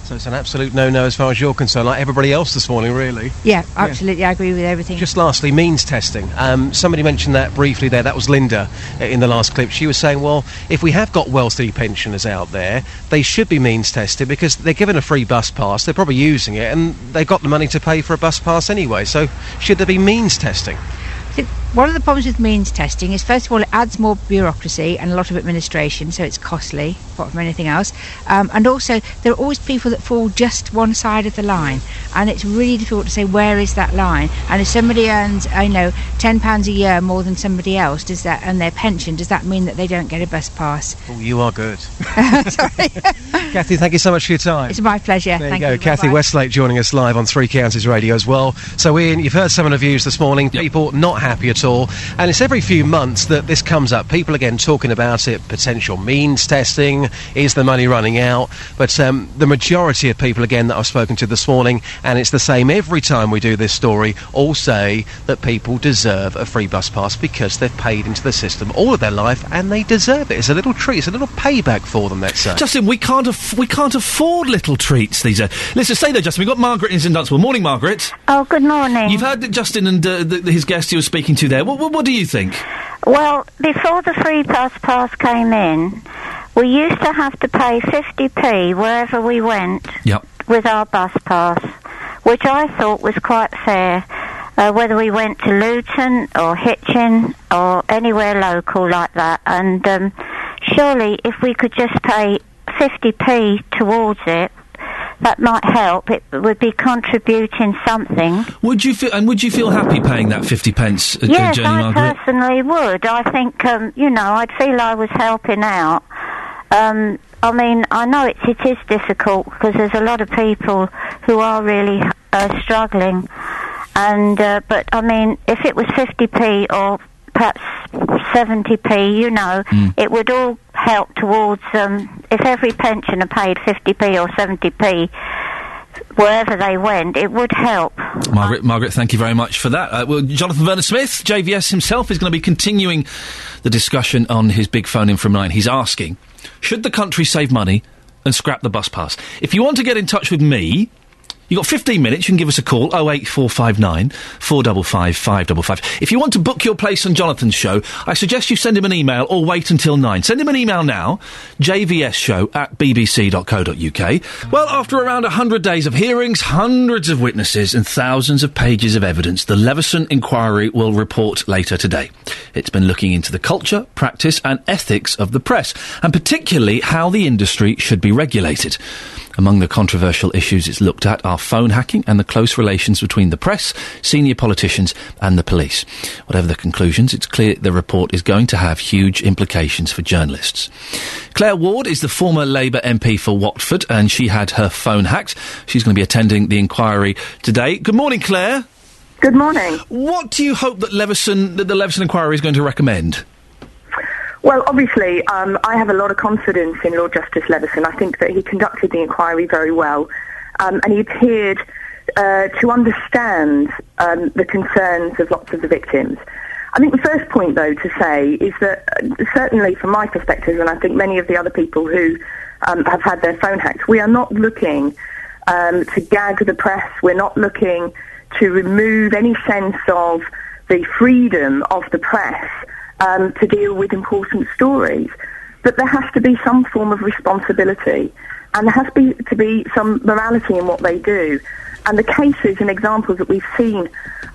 So it's an absolute no-no as far as you're concerned, like everybody else this morning, really. Yeah, absolutely. I agree with everything. Just lastly, means testing. Um, somebody mentioned that briefly there. That was Linda uh, in the last clip. She was saying, well, if we have got wealthy pensioners out there, they should be means tested because they're given a free bus pass. They're probably using it, and they've got the money to pay for a bus pass anyway. So should there be means testing? So one of the problems with means testing is, first of all, it adds more bureaucracy and a lot of administration, so it's costly. apart from anything else. Um, and also, there are always people that fall just one side of the line, and it's really difficult to say where is that line. And if somebody earns, I know, ten pounds a year more than somebody else, does that and their pension, does that mean that they don't get a bus pass? Oh, you are good. [laughs] [laughs] Kathy, thank you so much for your time. It's my pleasure. There Thank you go. Kathy Bye-bye. Westlake joining us live on Three Counties Radio as well. So, Iain, you've heard some of the views this morning. People not happy at all. And it's every few months that this comes up. People again talking about it, potential means testing, is the money running out? But um, the majority of people, again, that I've spoken to this morning, and it's the same every time we do this story, all say that people deserve a free bus pass because they've paid into the system all of their life and they deserve it. It's a little treat, it's a little payback for them, let's say. Justin, we can't aff- we can't afford little treats these days. Listen, stay there, Justin. We've got Margaret in Dunstable. Morning, Margaret. Oh, good morning. You've heard that Justin and uh, the, his guest you were speaking to there. What, what, what do you think? Well, before the free bus pass came in, we used to have to pay 50p wherever we went Yep. with our bus pass, which I thought was quite fair. Uh, whether we went to Luton or Hitchin or anywhere local like that, and um, surely if we could just pay 50p towards it, that might help. It would be contributing something. Would you feel and would you feel happy paying that fifty pence a, a Yes, I Margaret? personally would. I think, um, you know, I'd feel I was helping out. Um, I mean, I know it's, it is difficult because there's a lot of people who are really uh, struggling. And, uh, but I mean, if it was 50p or perhaps 70p, you know, it would all help towards, um, if every pensioner paid 50p or 70p, wherever they went, it would help. Margaret, Margaret, thank you very much for that. Uh, well, Jonathan Vernon Smith, JVS himself, is going to be continuing the discussion on his big phone in from nine. He's asking, should the country save money and scrap the bus pass? If you want to get in touch with me, You've got 15 minutes. You can give us a call, 08459 455 555. If you want to book your place on Jonathan's show, I suggest you send him an email or wait until 9. Send him an email now, jvsshow at bbc.co.uk. Well, after around 100 days of hearings, hundreds of witnesses, and thousands of pages of evidence, the Leveson inquiry will report later today. It's been looking into the culture, practice, and ethics of the press, and particularly how the industry should be regulated. Among the controversial issues it's looked at are phone hacking and the close relations between the press, senior politicians, and the police. Whatever the conclusions, it's clear the report is going to have huge implications for journalists. Claire Ward is the former Labour MP for Watford, and she had her phone hacked. She's going to be attending the inquiry today. Good morning, Claire. Good morning. What do you hope that Leveson, that the Leveson inquiry is going to recommend? Well, obviously, um, I have a lot of confidence in Lord Justice Leveson. I think that he conducted the inquiry very well, um, and he appeared uh, to understand um, the concerns of lots of the victims. I think the first point, though, to say is that uh, certainly from my perspective, and I think many of the other people who um, have had their phone hacked, we are not looking um, to gag the press. We're not looking to remove any sense of the freedom of the press um, to deal with important stories. But there has to be some form of responsibility, and there has to be, to be some morality in what they do. And the cases and examples that we've seen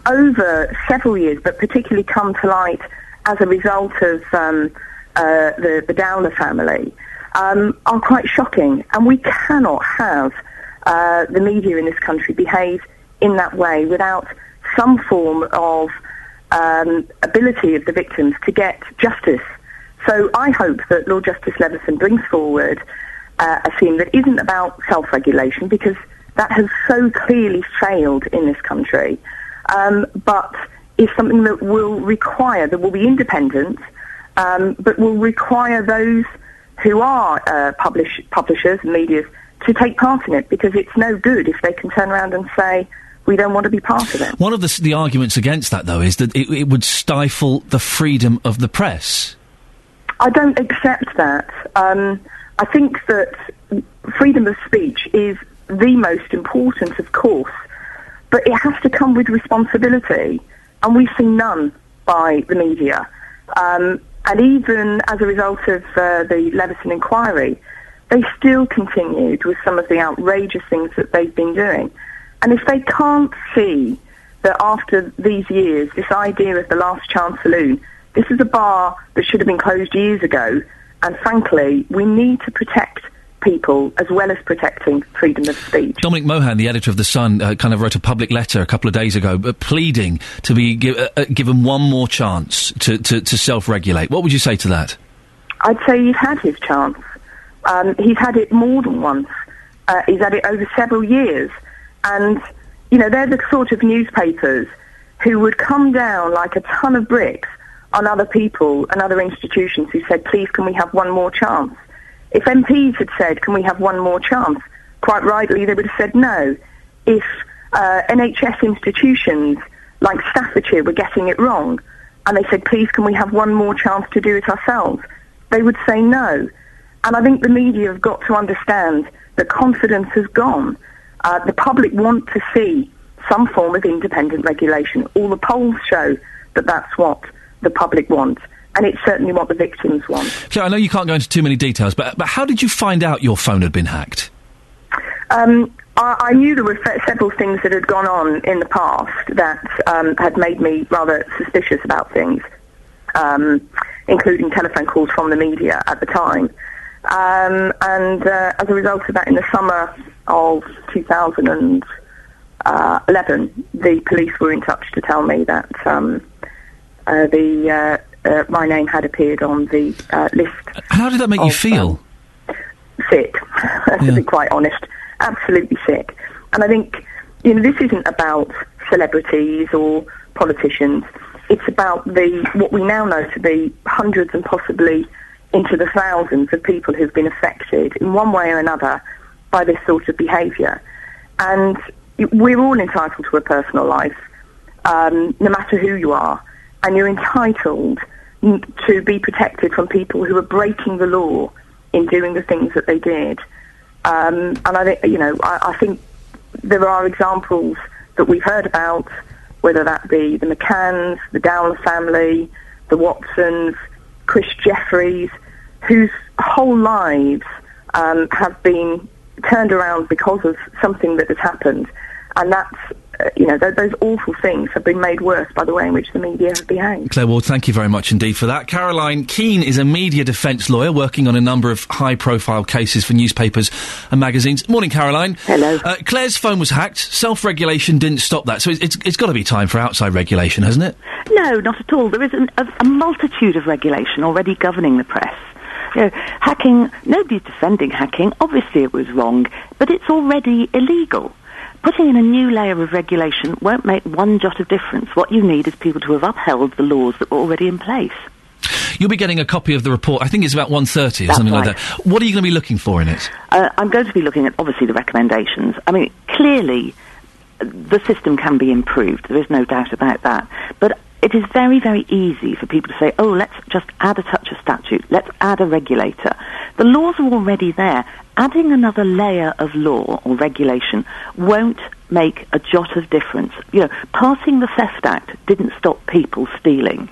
over several years, but particularly come to light as a result of um, uh, the, the Dowler family, um, are quite shocking. And we cannot have uh, the media in this country behave in that way without some form of um, ability of the victims to get justice. So I hope that Lord Justice Leveson brings forward uh, a theme that isn't about self-regulation because that has so clearly failed in this country, um, but is something that will require, that will be independent, um, but will require those who are uh, publish, publishers and media to take part in it because it's no good if they can turn around and say, we don't want to be part of it. One of the, the arguments against that, though, is that it, it would stifle the freedom of the press. I don't accept that. Um, I think that freedom of speech is the most important, of course, but it has to come with responsibility, and we've seen none by the media. Um, and even as a result of uh, the Leveson inquiry, they still continued with some of the outrageous things that they've been doing. And if they can't see that after these years, this idea of the last chance saloon, this is a bar that should have been closed years ago, And frankly, we need to protect people as well as protecting freedom of speech. Dominic Mohan, the editor of The Sun, uh, kind of wrote a public letter a couple of days ago uh, pleading to be gi- uh, uh, given one more chance to, to, to self regulate. What would you say to that? I'd say he's had his chance. Um, he's had it more than once. Uh, he's had it over several years. And, you know, they're the sort of newspapers who would come down like a ton of bricks on other people and other institutions who said, please, can we have one more chance? If MPs had said, can we have one more chance? Quite rightly, they would have said no. If uh, NHS institutions like Staffordshire were getting it wrong and they said, please, can we have one more chance to do it ourselves? They would say no. And I think the media have got to understand that confidence has gone. Uh, the public want to see some form of independent regulation. All the polls show that that's what the public want. And it's certainly what the victims want. Claire, I know you can't go into too many details, but, but how did you find out your phone had been hacked? Um, I, I knew there were several things that had gone on in the past that um, had made me rather suspicious about things, um, including telephone calls from the media at the time. Um, and uh, as a result of that, in the summer of 2011, the police were in touch to tell me that um, uh, the uh, uh, my name had appeared on the uh, list. How did that make you feel? sick, [laughs] to be quite honest. Absolutely sick. And I think, you know, this isn't about celebrities or politicians. It's about the what we now know to be hundreds and possibly into the thousands of people who've been affected in one way or another by this sort of behaviour. And we're all entitled to a personal life, um, no matter who you are. And you're entitled to be protected from people who are breaking the law in doing the things that they did. Um, and I think, you know, I, I think there are examples that we've heard about, whether that be the McCanns, the Dowler family, the Watsons, Chris Jefferies, whose whole lives um, have been turned around because of something that has happened. And that's, uh, you know, th- those awful things have been made worse by the way in which the media have behaved. Claire Ward, thank you very much indeed for that. Caroline Kean is a media defence lawyer working on a number of high profile cases for newspapers and magazines. Morning, Caroline. Hello. Uh, Claire's phone was hacked. Self regulation didn't stop that. So it's, it's, it's got to be time for outside regulation, hasn't it? No, not at all. There is an, a, a multitude of regulation already governing the press. Know, hacking, nobody's defending hacking. Obviously it was wrong, but it's already illegal. Putting in a new layer of regulation won't make one jot of difference. What you need is people to have upheld the laws that were already in place. You'll be getting a copy of the report. I think it's about 1.30 or That's something like that. What are you going to be looking for in it? Uh, I'm going to be looking at obviously the recommendations. I mean, clearly uh, the system can be improved. There is no doubt about that. But it is very, very easy for people to say, oh, let's just add a touch of statute. Let's add a regulator. The laws are already there. Adding another layer of law or regulation won't make a jot of difference. You know, passing the Theft Act didn't stop people stealing.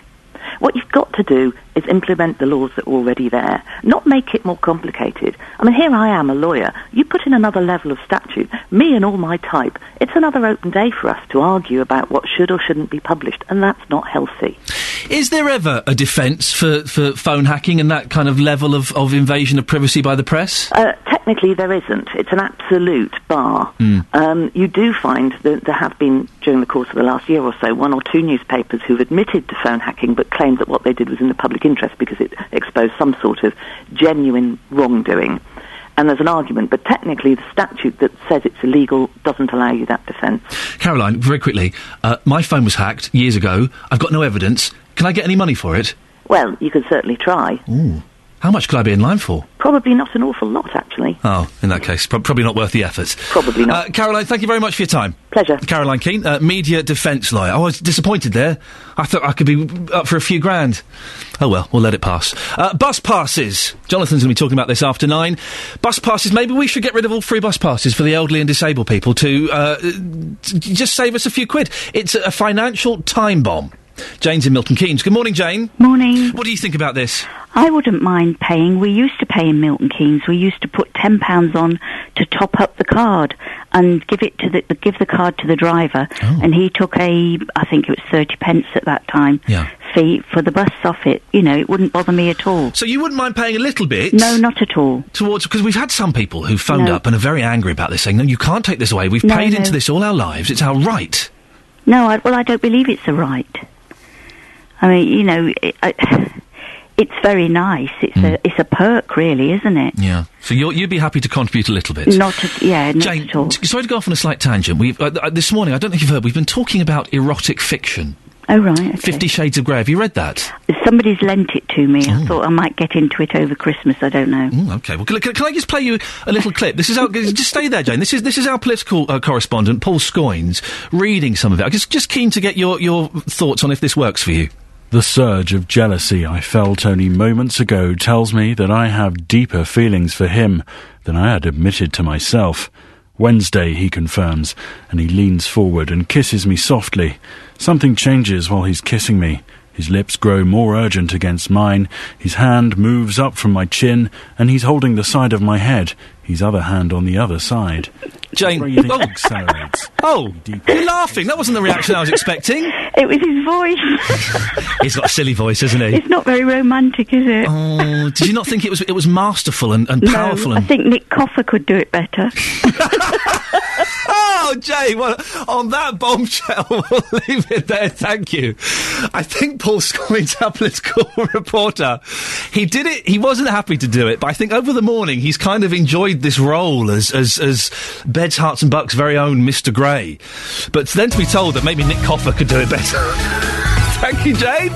What you've got to do is implement the laws that are already there, not make it more complicated. I mean, here I am, a lawyer. You put in another level of statute, me and all my type. It's another open day for us to argue about what should or shouldn't be published, and that's not healthy. Is there ever a defence for, for phone hacking and that kind of level of, of invasion of privacy by the press? Uh, technically, there isn't. It's an absolute bar. Um, you do find that there have been, during the course of the last year or so, one or two newspapers who've admitted to phone hacking but claimed that what they did was in the public interest because it exposed some sort of genuine wrongdoing. And there's an argument, but technically the statute that says it's illegal doesn't allow you that defence. Caroline, very quickly, uh, my phone was hacked years ago. I've got no evidence. Can I get any money for it? Well, you could certainly try. Ooh. How much could I be in line for? Probably not an awful lot, actually. Oh, in that case, prob probably not worth the effort. Probably not. Uh, Caroline, thank you very much for your time. Pleasure. Caroline Kean, uh, media defence lawyer. I was disappointed there. I thought I could be up for a few grand. Oh well, we'll let it pass. Uh, bus passes. Jonathan's going to be talking about this after nine. Bus passes. Maybe we should get rid of all free bus passes for the elderly and disabled people to, uh, to just save us a few quid. It's a financial time bomb. Jane's in Milton Keynes. Good morning, Jane. Morning. What do you think about this? I wouldn't mind paying. We used to pay in Milton Keynes. We used to put £10 on to top up the card. and give it to the give the card to the driver, oh. and he took a I think it was thirty pence at that time Yeah. fee for the bus off it. You know, it wouldn't bother me at all. So you wouldn't mind paying a little bit? No, not at all. Towards because we've had some people who phoned No. up and are very angry about this, saying, "No, you can't take this away. We've No, paid into this all our lives. It's our right." No, I, well, I don't believe it's a right. I mean, you know, it, I, [sighs] it's very nice. It's Hmm. a it's a perk, really, isn't it? Yeah. So you're, you'd be happy to contribute a little bit. Not at, yeah, not Jane, at all. t- sorry to go off on a slight tangent. We've uh, uh, this morning. I don't know if you've heard. We've been talking about erotic fiction. Oh right, okay. Fifty Shades of Grey. Have you read that? Somebody's lent it to me. Oh. I thought I might get into it over Christmas. I don't know. Mm, okay. Well, can, can, I just play you a little clip? This is our, [laughs] just stay there, Jane. This is this is our political uh, correspondent, Paul Scoins, reading some of it. I'm just just keen to get your your thoughts on if this works for you. The surge of jealousy I felt only moments ago tells me that I have deeper feelings for him than I had admitted to myself. Wednesday, he confirms, and he leans forward and kisses me softly. Something changes while he's kissing me. His lips grow more urgent against mine, his hand moves up from my chin, and he's holding the side of my head, his other hand on the other side. [laughs] Jane, Breathing oh. accelerates. [laughs] Oh, you're laughing. That wasn't the reaction I was expecting. [laughs] It was his voice. He's got a silly voice, isn't he? it's not very romantic, is it? Oh, did you not think it was it was masterful and, and powerful? No, I think Nick Coffer could do it better. Oh, Jay, well, on that bombshell, we'll leave it there. Thank you. I think Paul Scoins, our political reporter, he did it, he wasn't happy to do it, but I think over the morning he's kind of enjoyed this role as, as, as Beds, Herts and Bucks' very own Mr. Grey. But then to be told that maybe Nick Coffer could do it better. [laughs] Thank you, Jane.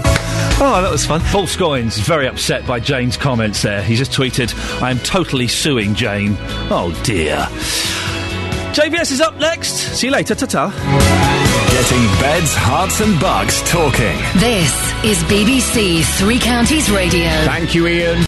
Oh, that was fun. Paul Scoins is very upset by Jane's comments there. He just tweeted, I am totally suing Jane. Oh, dear. JVS is up next. See you later. Ta ta. Getting beds, Herts, and bucks talking. This is BBC Three Counties Radio. Thank you, Iain.